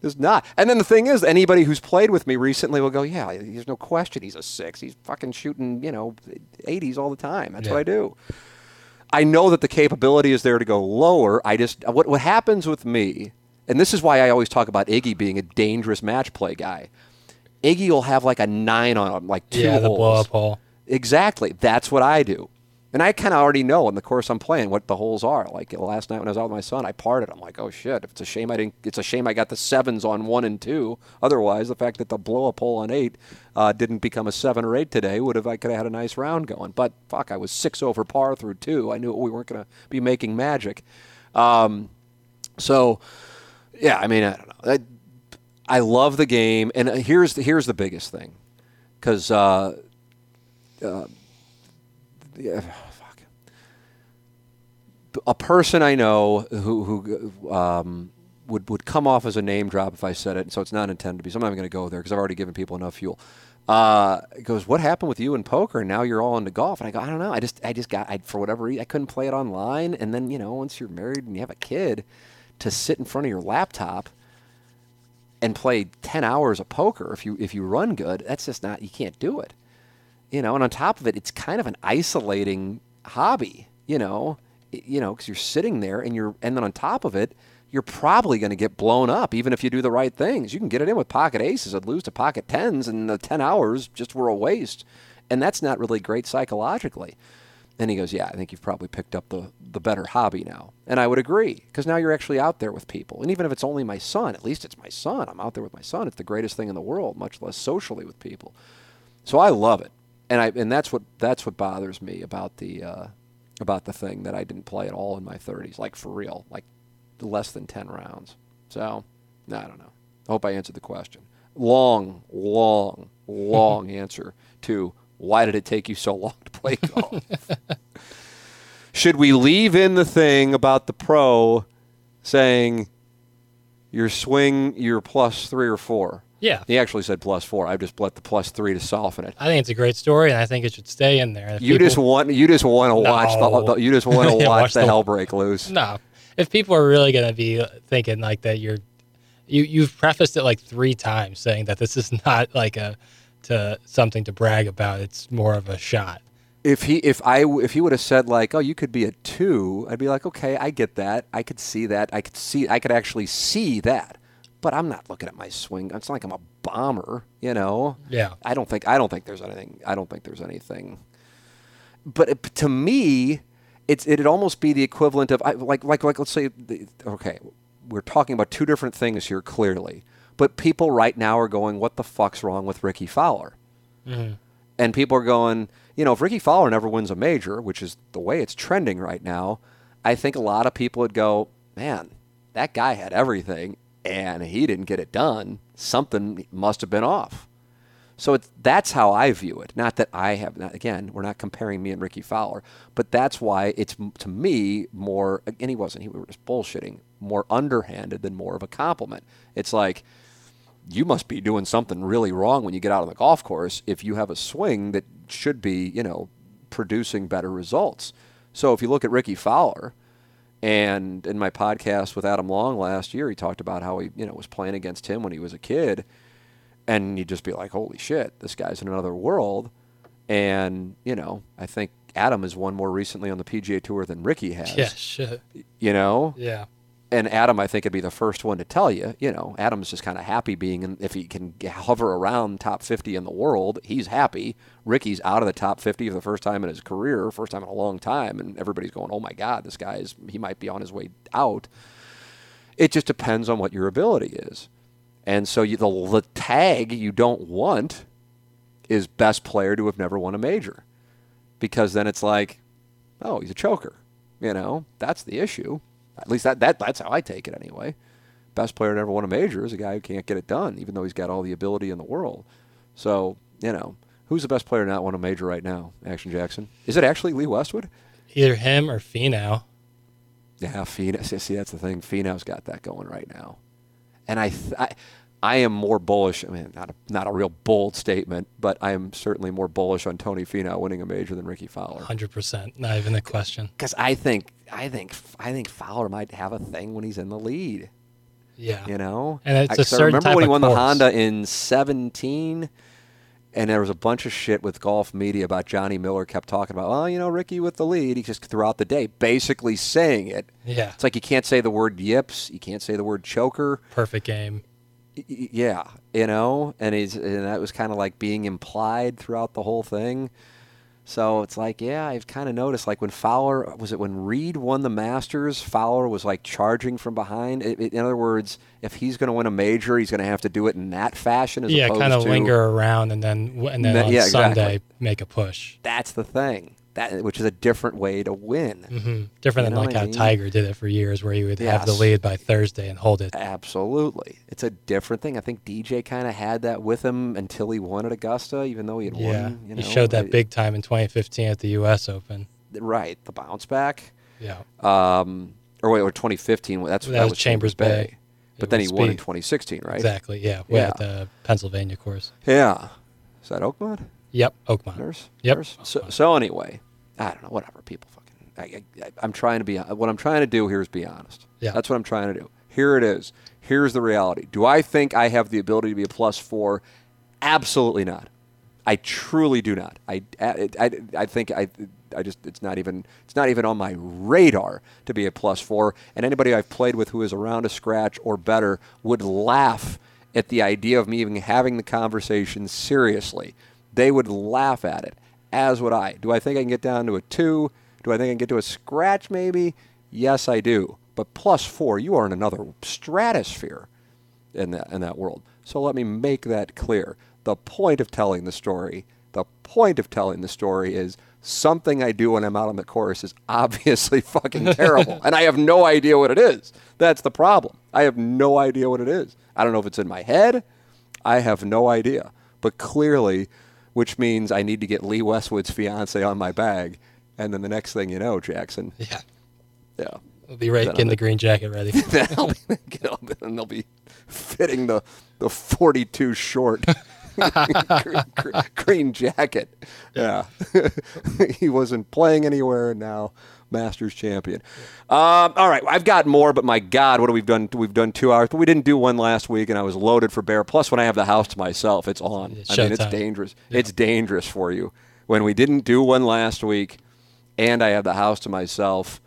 There's not. And then the thing is, anybody who's played with me recently will go, yeah, there's no question he's a six. He's fucking shooting, you know, 80s all the time. That's what I do. I know that the capability is there to go lower. I just what what happens with me, and this is why I always talk about Iggy being a dangerous match play guy. Iggy will have like a nine on him, like two yeah, the holes. blow up hole. Exactly. That's what I do. And I kind of already know in the course I'm playing what the holes are. Like last night when I was out with my son, I parted. I'm like, oh shit! It's a shame I didn't. It's a shame I got the sevens on one and two. Otherwise, the fact that the blow up hole on eight uh, didn't become a seven or eight today would have. I could have had a nice round going. But fuck, I was six over par through two. I knew we weren't going to be making magic. Um, so, yeah, I mean, I don't know. I, I love the game, and uh, here's the, here's the biggest thing, because. Uh, yeah, fuck. A person I know who who um, would would come off as a name drop if I said it, and so it's not intended to be. So I'm not going to go there because I've already given people enough fuel. Uh, goes, what happened with you in poker? And now you're all into golf. And I go, I don't know. I just I just got I, for whatever reason I couldn't play it online. And then you know once you're married and you have a kid, to sit in front of your laptop and play 10 hours of poker if you if you run good that's just not you can't do it you know and on top of it it's kind of an isolating hobby you know you know because you're sitting there and you're and then on top of it you're probably going to get blown up even if you do the right things you can get it in with pocket aces and lose to pocket tens and the 10 hours just were a waste and that's not really great psychologically and he goes, Yeah, I think you've probably picked up the, the better hobby now. And I would agree, because now you're actually out there with people. And even if it's only my son, at least it's my son. I'm out there with my son. It's the greatest thing in the world, much less socially with people. So I love it. And I and that's what that's what bothers me about the uh, about the thing that I didn't play at all in my 30s, like for real, like less than 10 rounds. So, I don't know. I hope I answered the question. Long, long, long answer to why did it take you so long to play golf? Should we leave in the thing about the pro saying your swing, you're plus three or four? Yeah. He actually said plus four. I've just let the plus three to soften it. I think it's a great story, and I think it should stay in there. If You people- just want you just want to watch No. the, the you just want to watch, watch the the- hell break loose. No, if people are really going to be thinking like that, you're you you've prefaced it like three times saying that this is not like a to something to brag about. It's more of a shot. If he if I if he would have said like, "Oh, you could be a 2, I'd be like, "Okay, I get that. I could see that. I could see I could actually see that." But I'm not looking at my swing. It's not like I'm a bomber, you know. Yeah. I don't think I don't think there's anything. I don't think there's anything. But it, to me, it's it'd almost be the equivalent of I, like like like let's say the, okay, we're talking about two different things here clearly. But people right now are going, "What the fuck's wrong with Rickie Fowler?" Mm-hmm. And people are going, you know, if Rickie Fowler never wins a major, which is the way it's trending right now, I think a lot of people would go, man, that guy had everything and he didn't get it done. Something must have been off. So that's how I view it. Not that I have. Not, again, we're not comparing me and Rickie Fowler, but that's why it's to me more. And he wasn't. He were just bullshitting. More underhanded than more of a compliment. It's like you must be doing something really wrong when you get out on the golf course if you have a swing that should be, you know, producing better results. So if you look at Rickie Fowler, and in my podcast with Adam Long last year, he talked about how he, you know, was playing against him when he was a kid, and you'd just be like, "Holy shit, this guy's in another world." And you know, I think Adam has won more recently on the PGA Tour than Rickie has. Yeah, shit. You know, Yeah. And Adam, I think, would be the first one to tell you. You know, Adam's just kind of happy being in. If he can hover around top 50 in the world, he's happy. Rickie's out of the top 50 for the first time in his career, first time in a long time, and everybody's going, "Oh my God, this guy is. He might be on his way out." It just depends on what your ability is, and so you, the, the tag you don't want is best player to have never won a major, because then it's like, oh, he's a choker. You know, that's the issue. At least that, that that's how I take it anyway. Best player to ever won a major is a guy who can't get it done, even though he's got all the ability in the world. So, you know, who's the best player not win a major right now? Action Jackson. Is it actually Lee Westwood? Either him or Finau. Yeah, Finau. See, see, that's the thing. Finau's got that going right now, and I, th- I, I am more bullish. I mean, not a, not a real bold statement, but I am certainly more bullish on Tony Finau winning a major than Rickie Fowler. 100%. Not even a question. Because I think, I think, I think Fowler might have a thing when he's in the lead. Yeah. You know, And it's I, a certain remember type when he won the. Honda in '17, and there was a bunch of shit with golf media about Johnny Miller kept talking about, well, you know, Rickie with the lead. He just throughout the day, basically saying it. Yeah. It's like you can't say the word yips, you can't say the word choker. Perfect game. Yeah, you know, and he's and that was kind of like being implied throughout the whole thing. So it's like, yeah, I've kind of noticed, like when Fowler was it when Reed won the Masters, Fowler was like charging from behind. It, it- in other words, if he's going to win a major, he's going to have to do it in that fashion. As Yeah, kind of linger around and then and then on yeah, exactly. Sunday make a push. That's the thing. That which is a different way to win. hmm Different You than like what I how mean? Tiger did it for years, where he would have the lead by Thursday and hold it. Absolutely, it's a different thing. I think DJ kind of had that with him until he won at Augusta, even though he had Yeah, won. You know, he showed that big time in 2015 at the U.S. Open. right the bounce back. Yeah, Um, or wait, or 2015. That's That was Chambers Bay. But It then he was won in 2016, right? exactly. Yeah, Yeah. at the Pennsylvania course. Yeah. Is that Oakmont? Yep, Oakmont. Nurse? Yep. So, so anyway, I don't know. Whatever. People fucking. I, I, I'm trying to be. What I'm trying to do here is be honest. Yeah. That's what I'm trying to do. Here it is. Here's the reality. Do I think I have the ability to be a plus four? Absolutely not. I truly do not. I, I, I, I think I, I just it's not even it's not even on my radar to be a plus four. And anybody I've played with who is around a scratch or better would laugh at the idea of me even having the conversation seriously. They would laugh at it, as would I. Do I think I can get down to a two? Do I think I can get to a scratch maybe? Yes, I do. But plus four, you are in another stratosphere in that in that world. So let me make that clear. The point of telling the story, the point of telling the story is something I do when I'm out on the course is obviously fucking terrible, and I have no idea what it is. That's the problem. I have no idea what it is. I don't know if it's in my head. I have no idea. But clearly, which means I need to get Lee Westwood's fiance on my bag, and then the next thing you know, Jackson, Yeah, yeah, we'll be right getting the green jacket ready. be, get up and they'll be fitting the the 42 short green, green- green jacket. Yeah, he wasn't playing anywhere, and now Masters champion. Um, all right, I've got more, but my God, what have we done? We've done two hours, but we didn't do one last week, and I was loaded for bear. Plus, when I have the house to myself, it's on. It's I mean, it's dangerous. It's dangerous for you when we didn't do one last week, and I have the house to myself.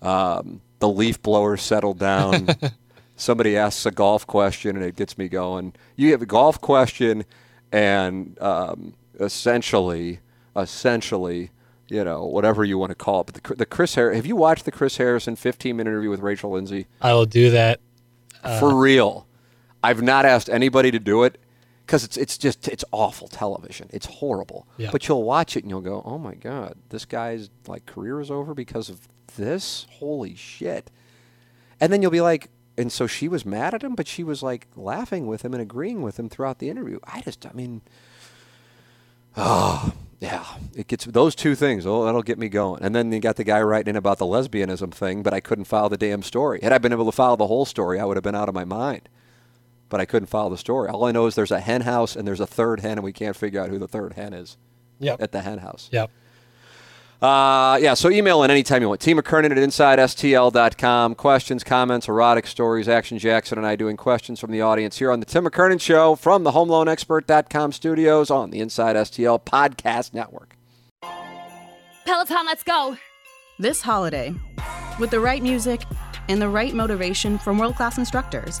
Um, the leaf blower settled down. Somebody asks a golf question, and it gets me going. You have a golf question, and um, essentially, essentially, you know, whatever you want to call it. But the, the Chris Harris, have you watched the Chris Harrison 15 minute interview with Rachel Lindsay? I will do that. Uh, For real. I've not asked anybody to do it because it's it's just it's awful television. It's horrible. Yeah. But you'll watch it and you'll go, "Oh my god, this guy's like career is over because of this? Holy shit." And then you'll be like, and so she was mad at him, but she was like laughing with him and agreeing with him throughout the interview. I just I mean, Oh, yeah. It gets those two things. Oh, that'll get me going. And then you got the guy writing in about the lesbianism thing, but I couldn't follow the damn story. Had I been able to follow the whole story, I would have been out of my mind. But I couldn't follow the story. All I know is there's a hen house and there's a third hen, and we can't figure out who the third hen is Yep. at the hen house. Yep. Uh, yeah, so email in anytime you want. T McKernan at InsideSTL.com. Questions, comments, erotic stories. Action Jackson and I doing questions from the audience here on the Tim McKernan Show from the HomeLoanExpert.com studios on the Inside STL Podcast Network. Peloton, let's go. This holiday, with the right music and the right motivation from world class instructors,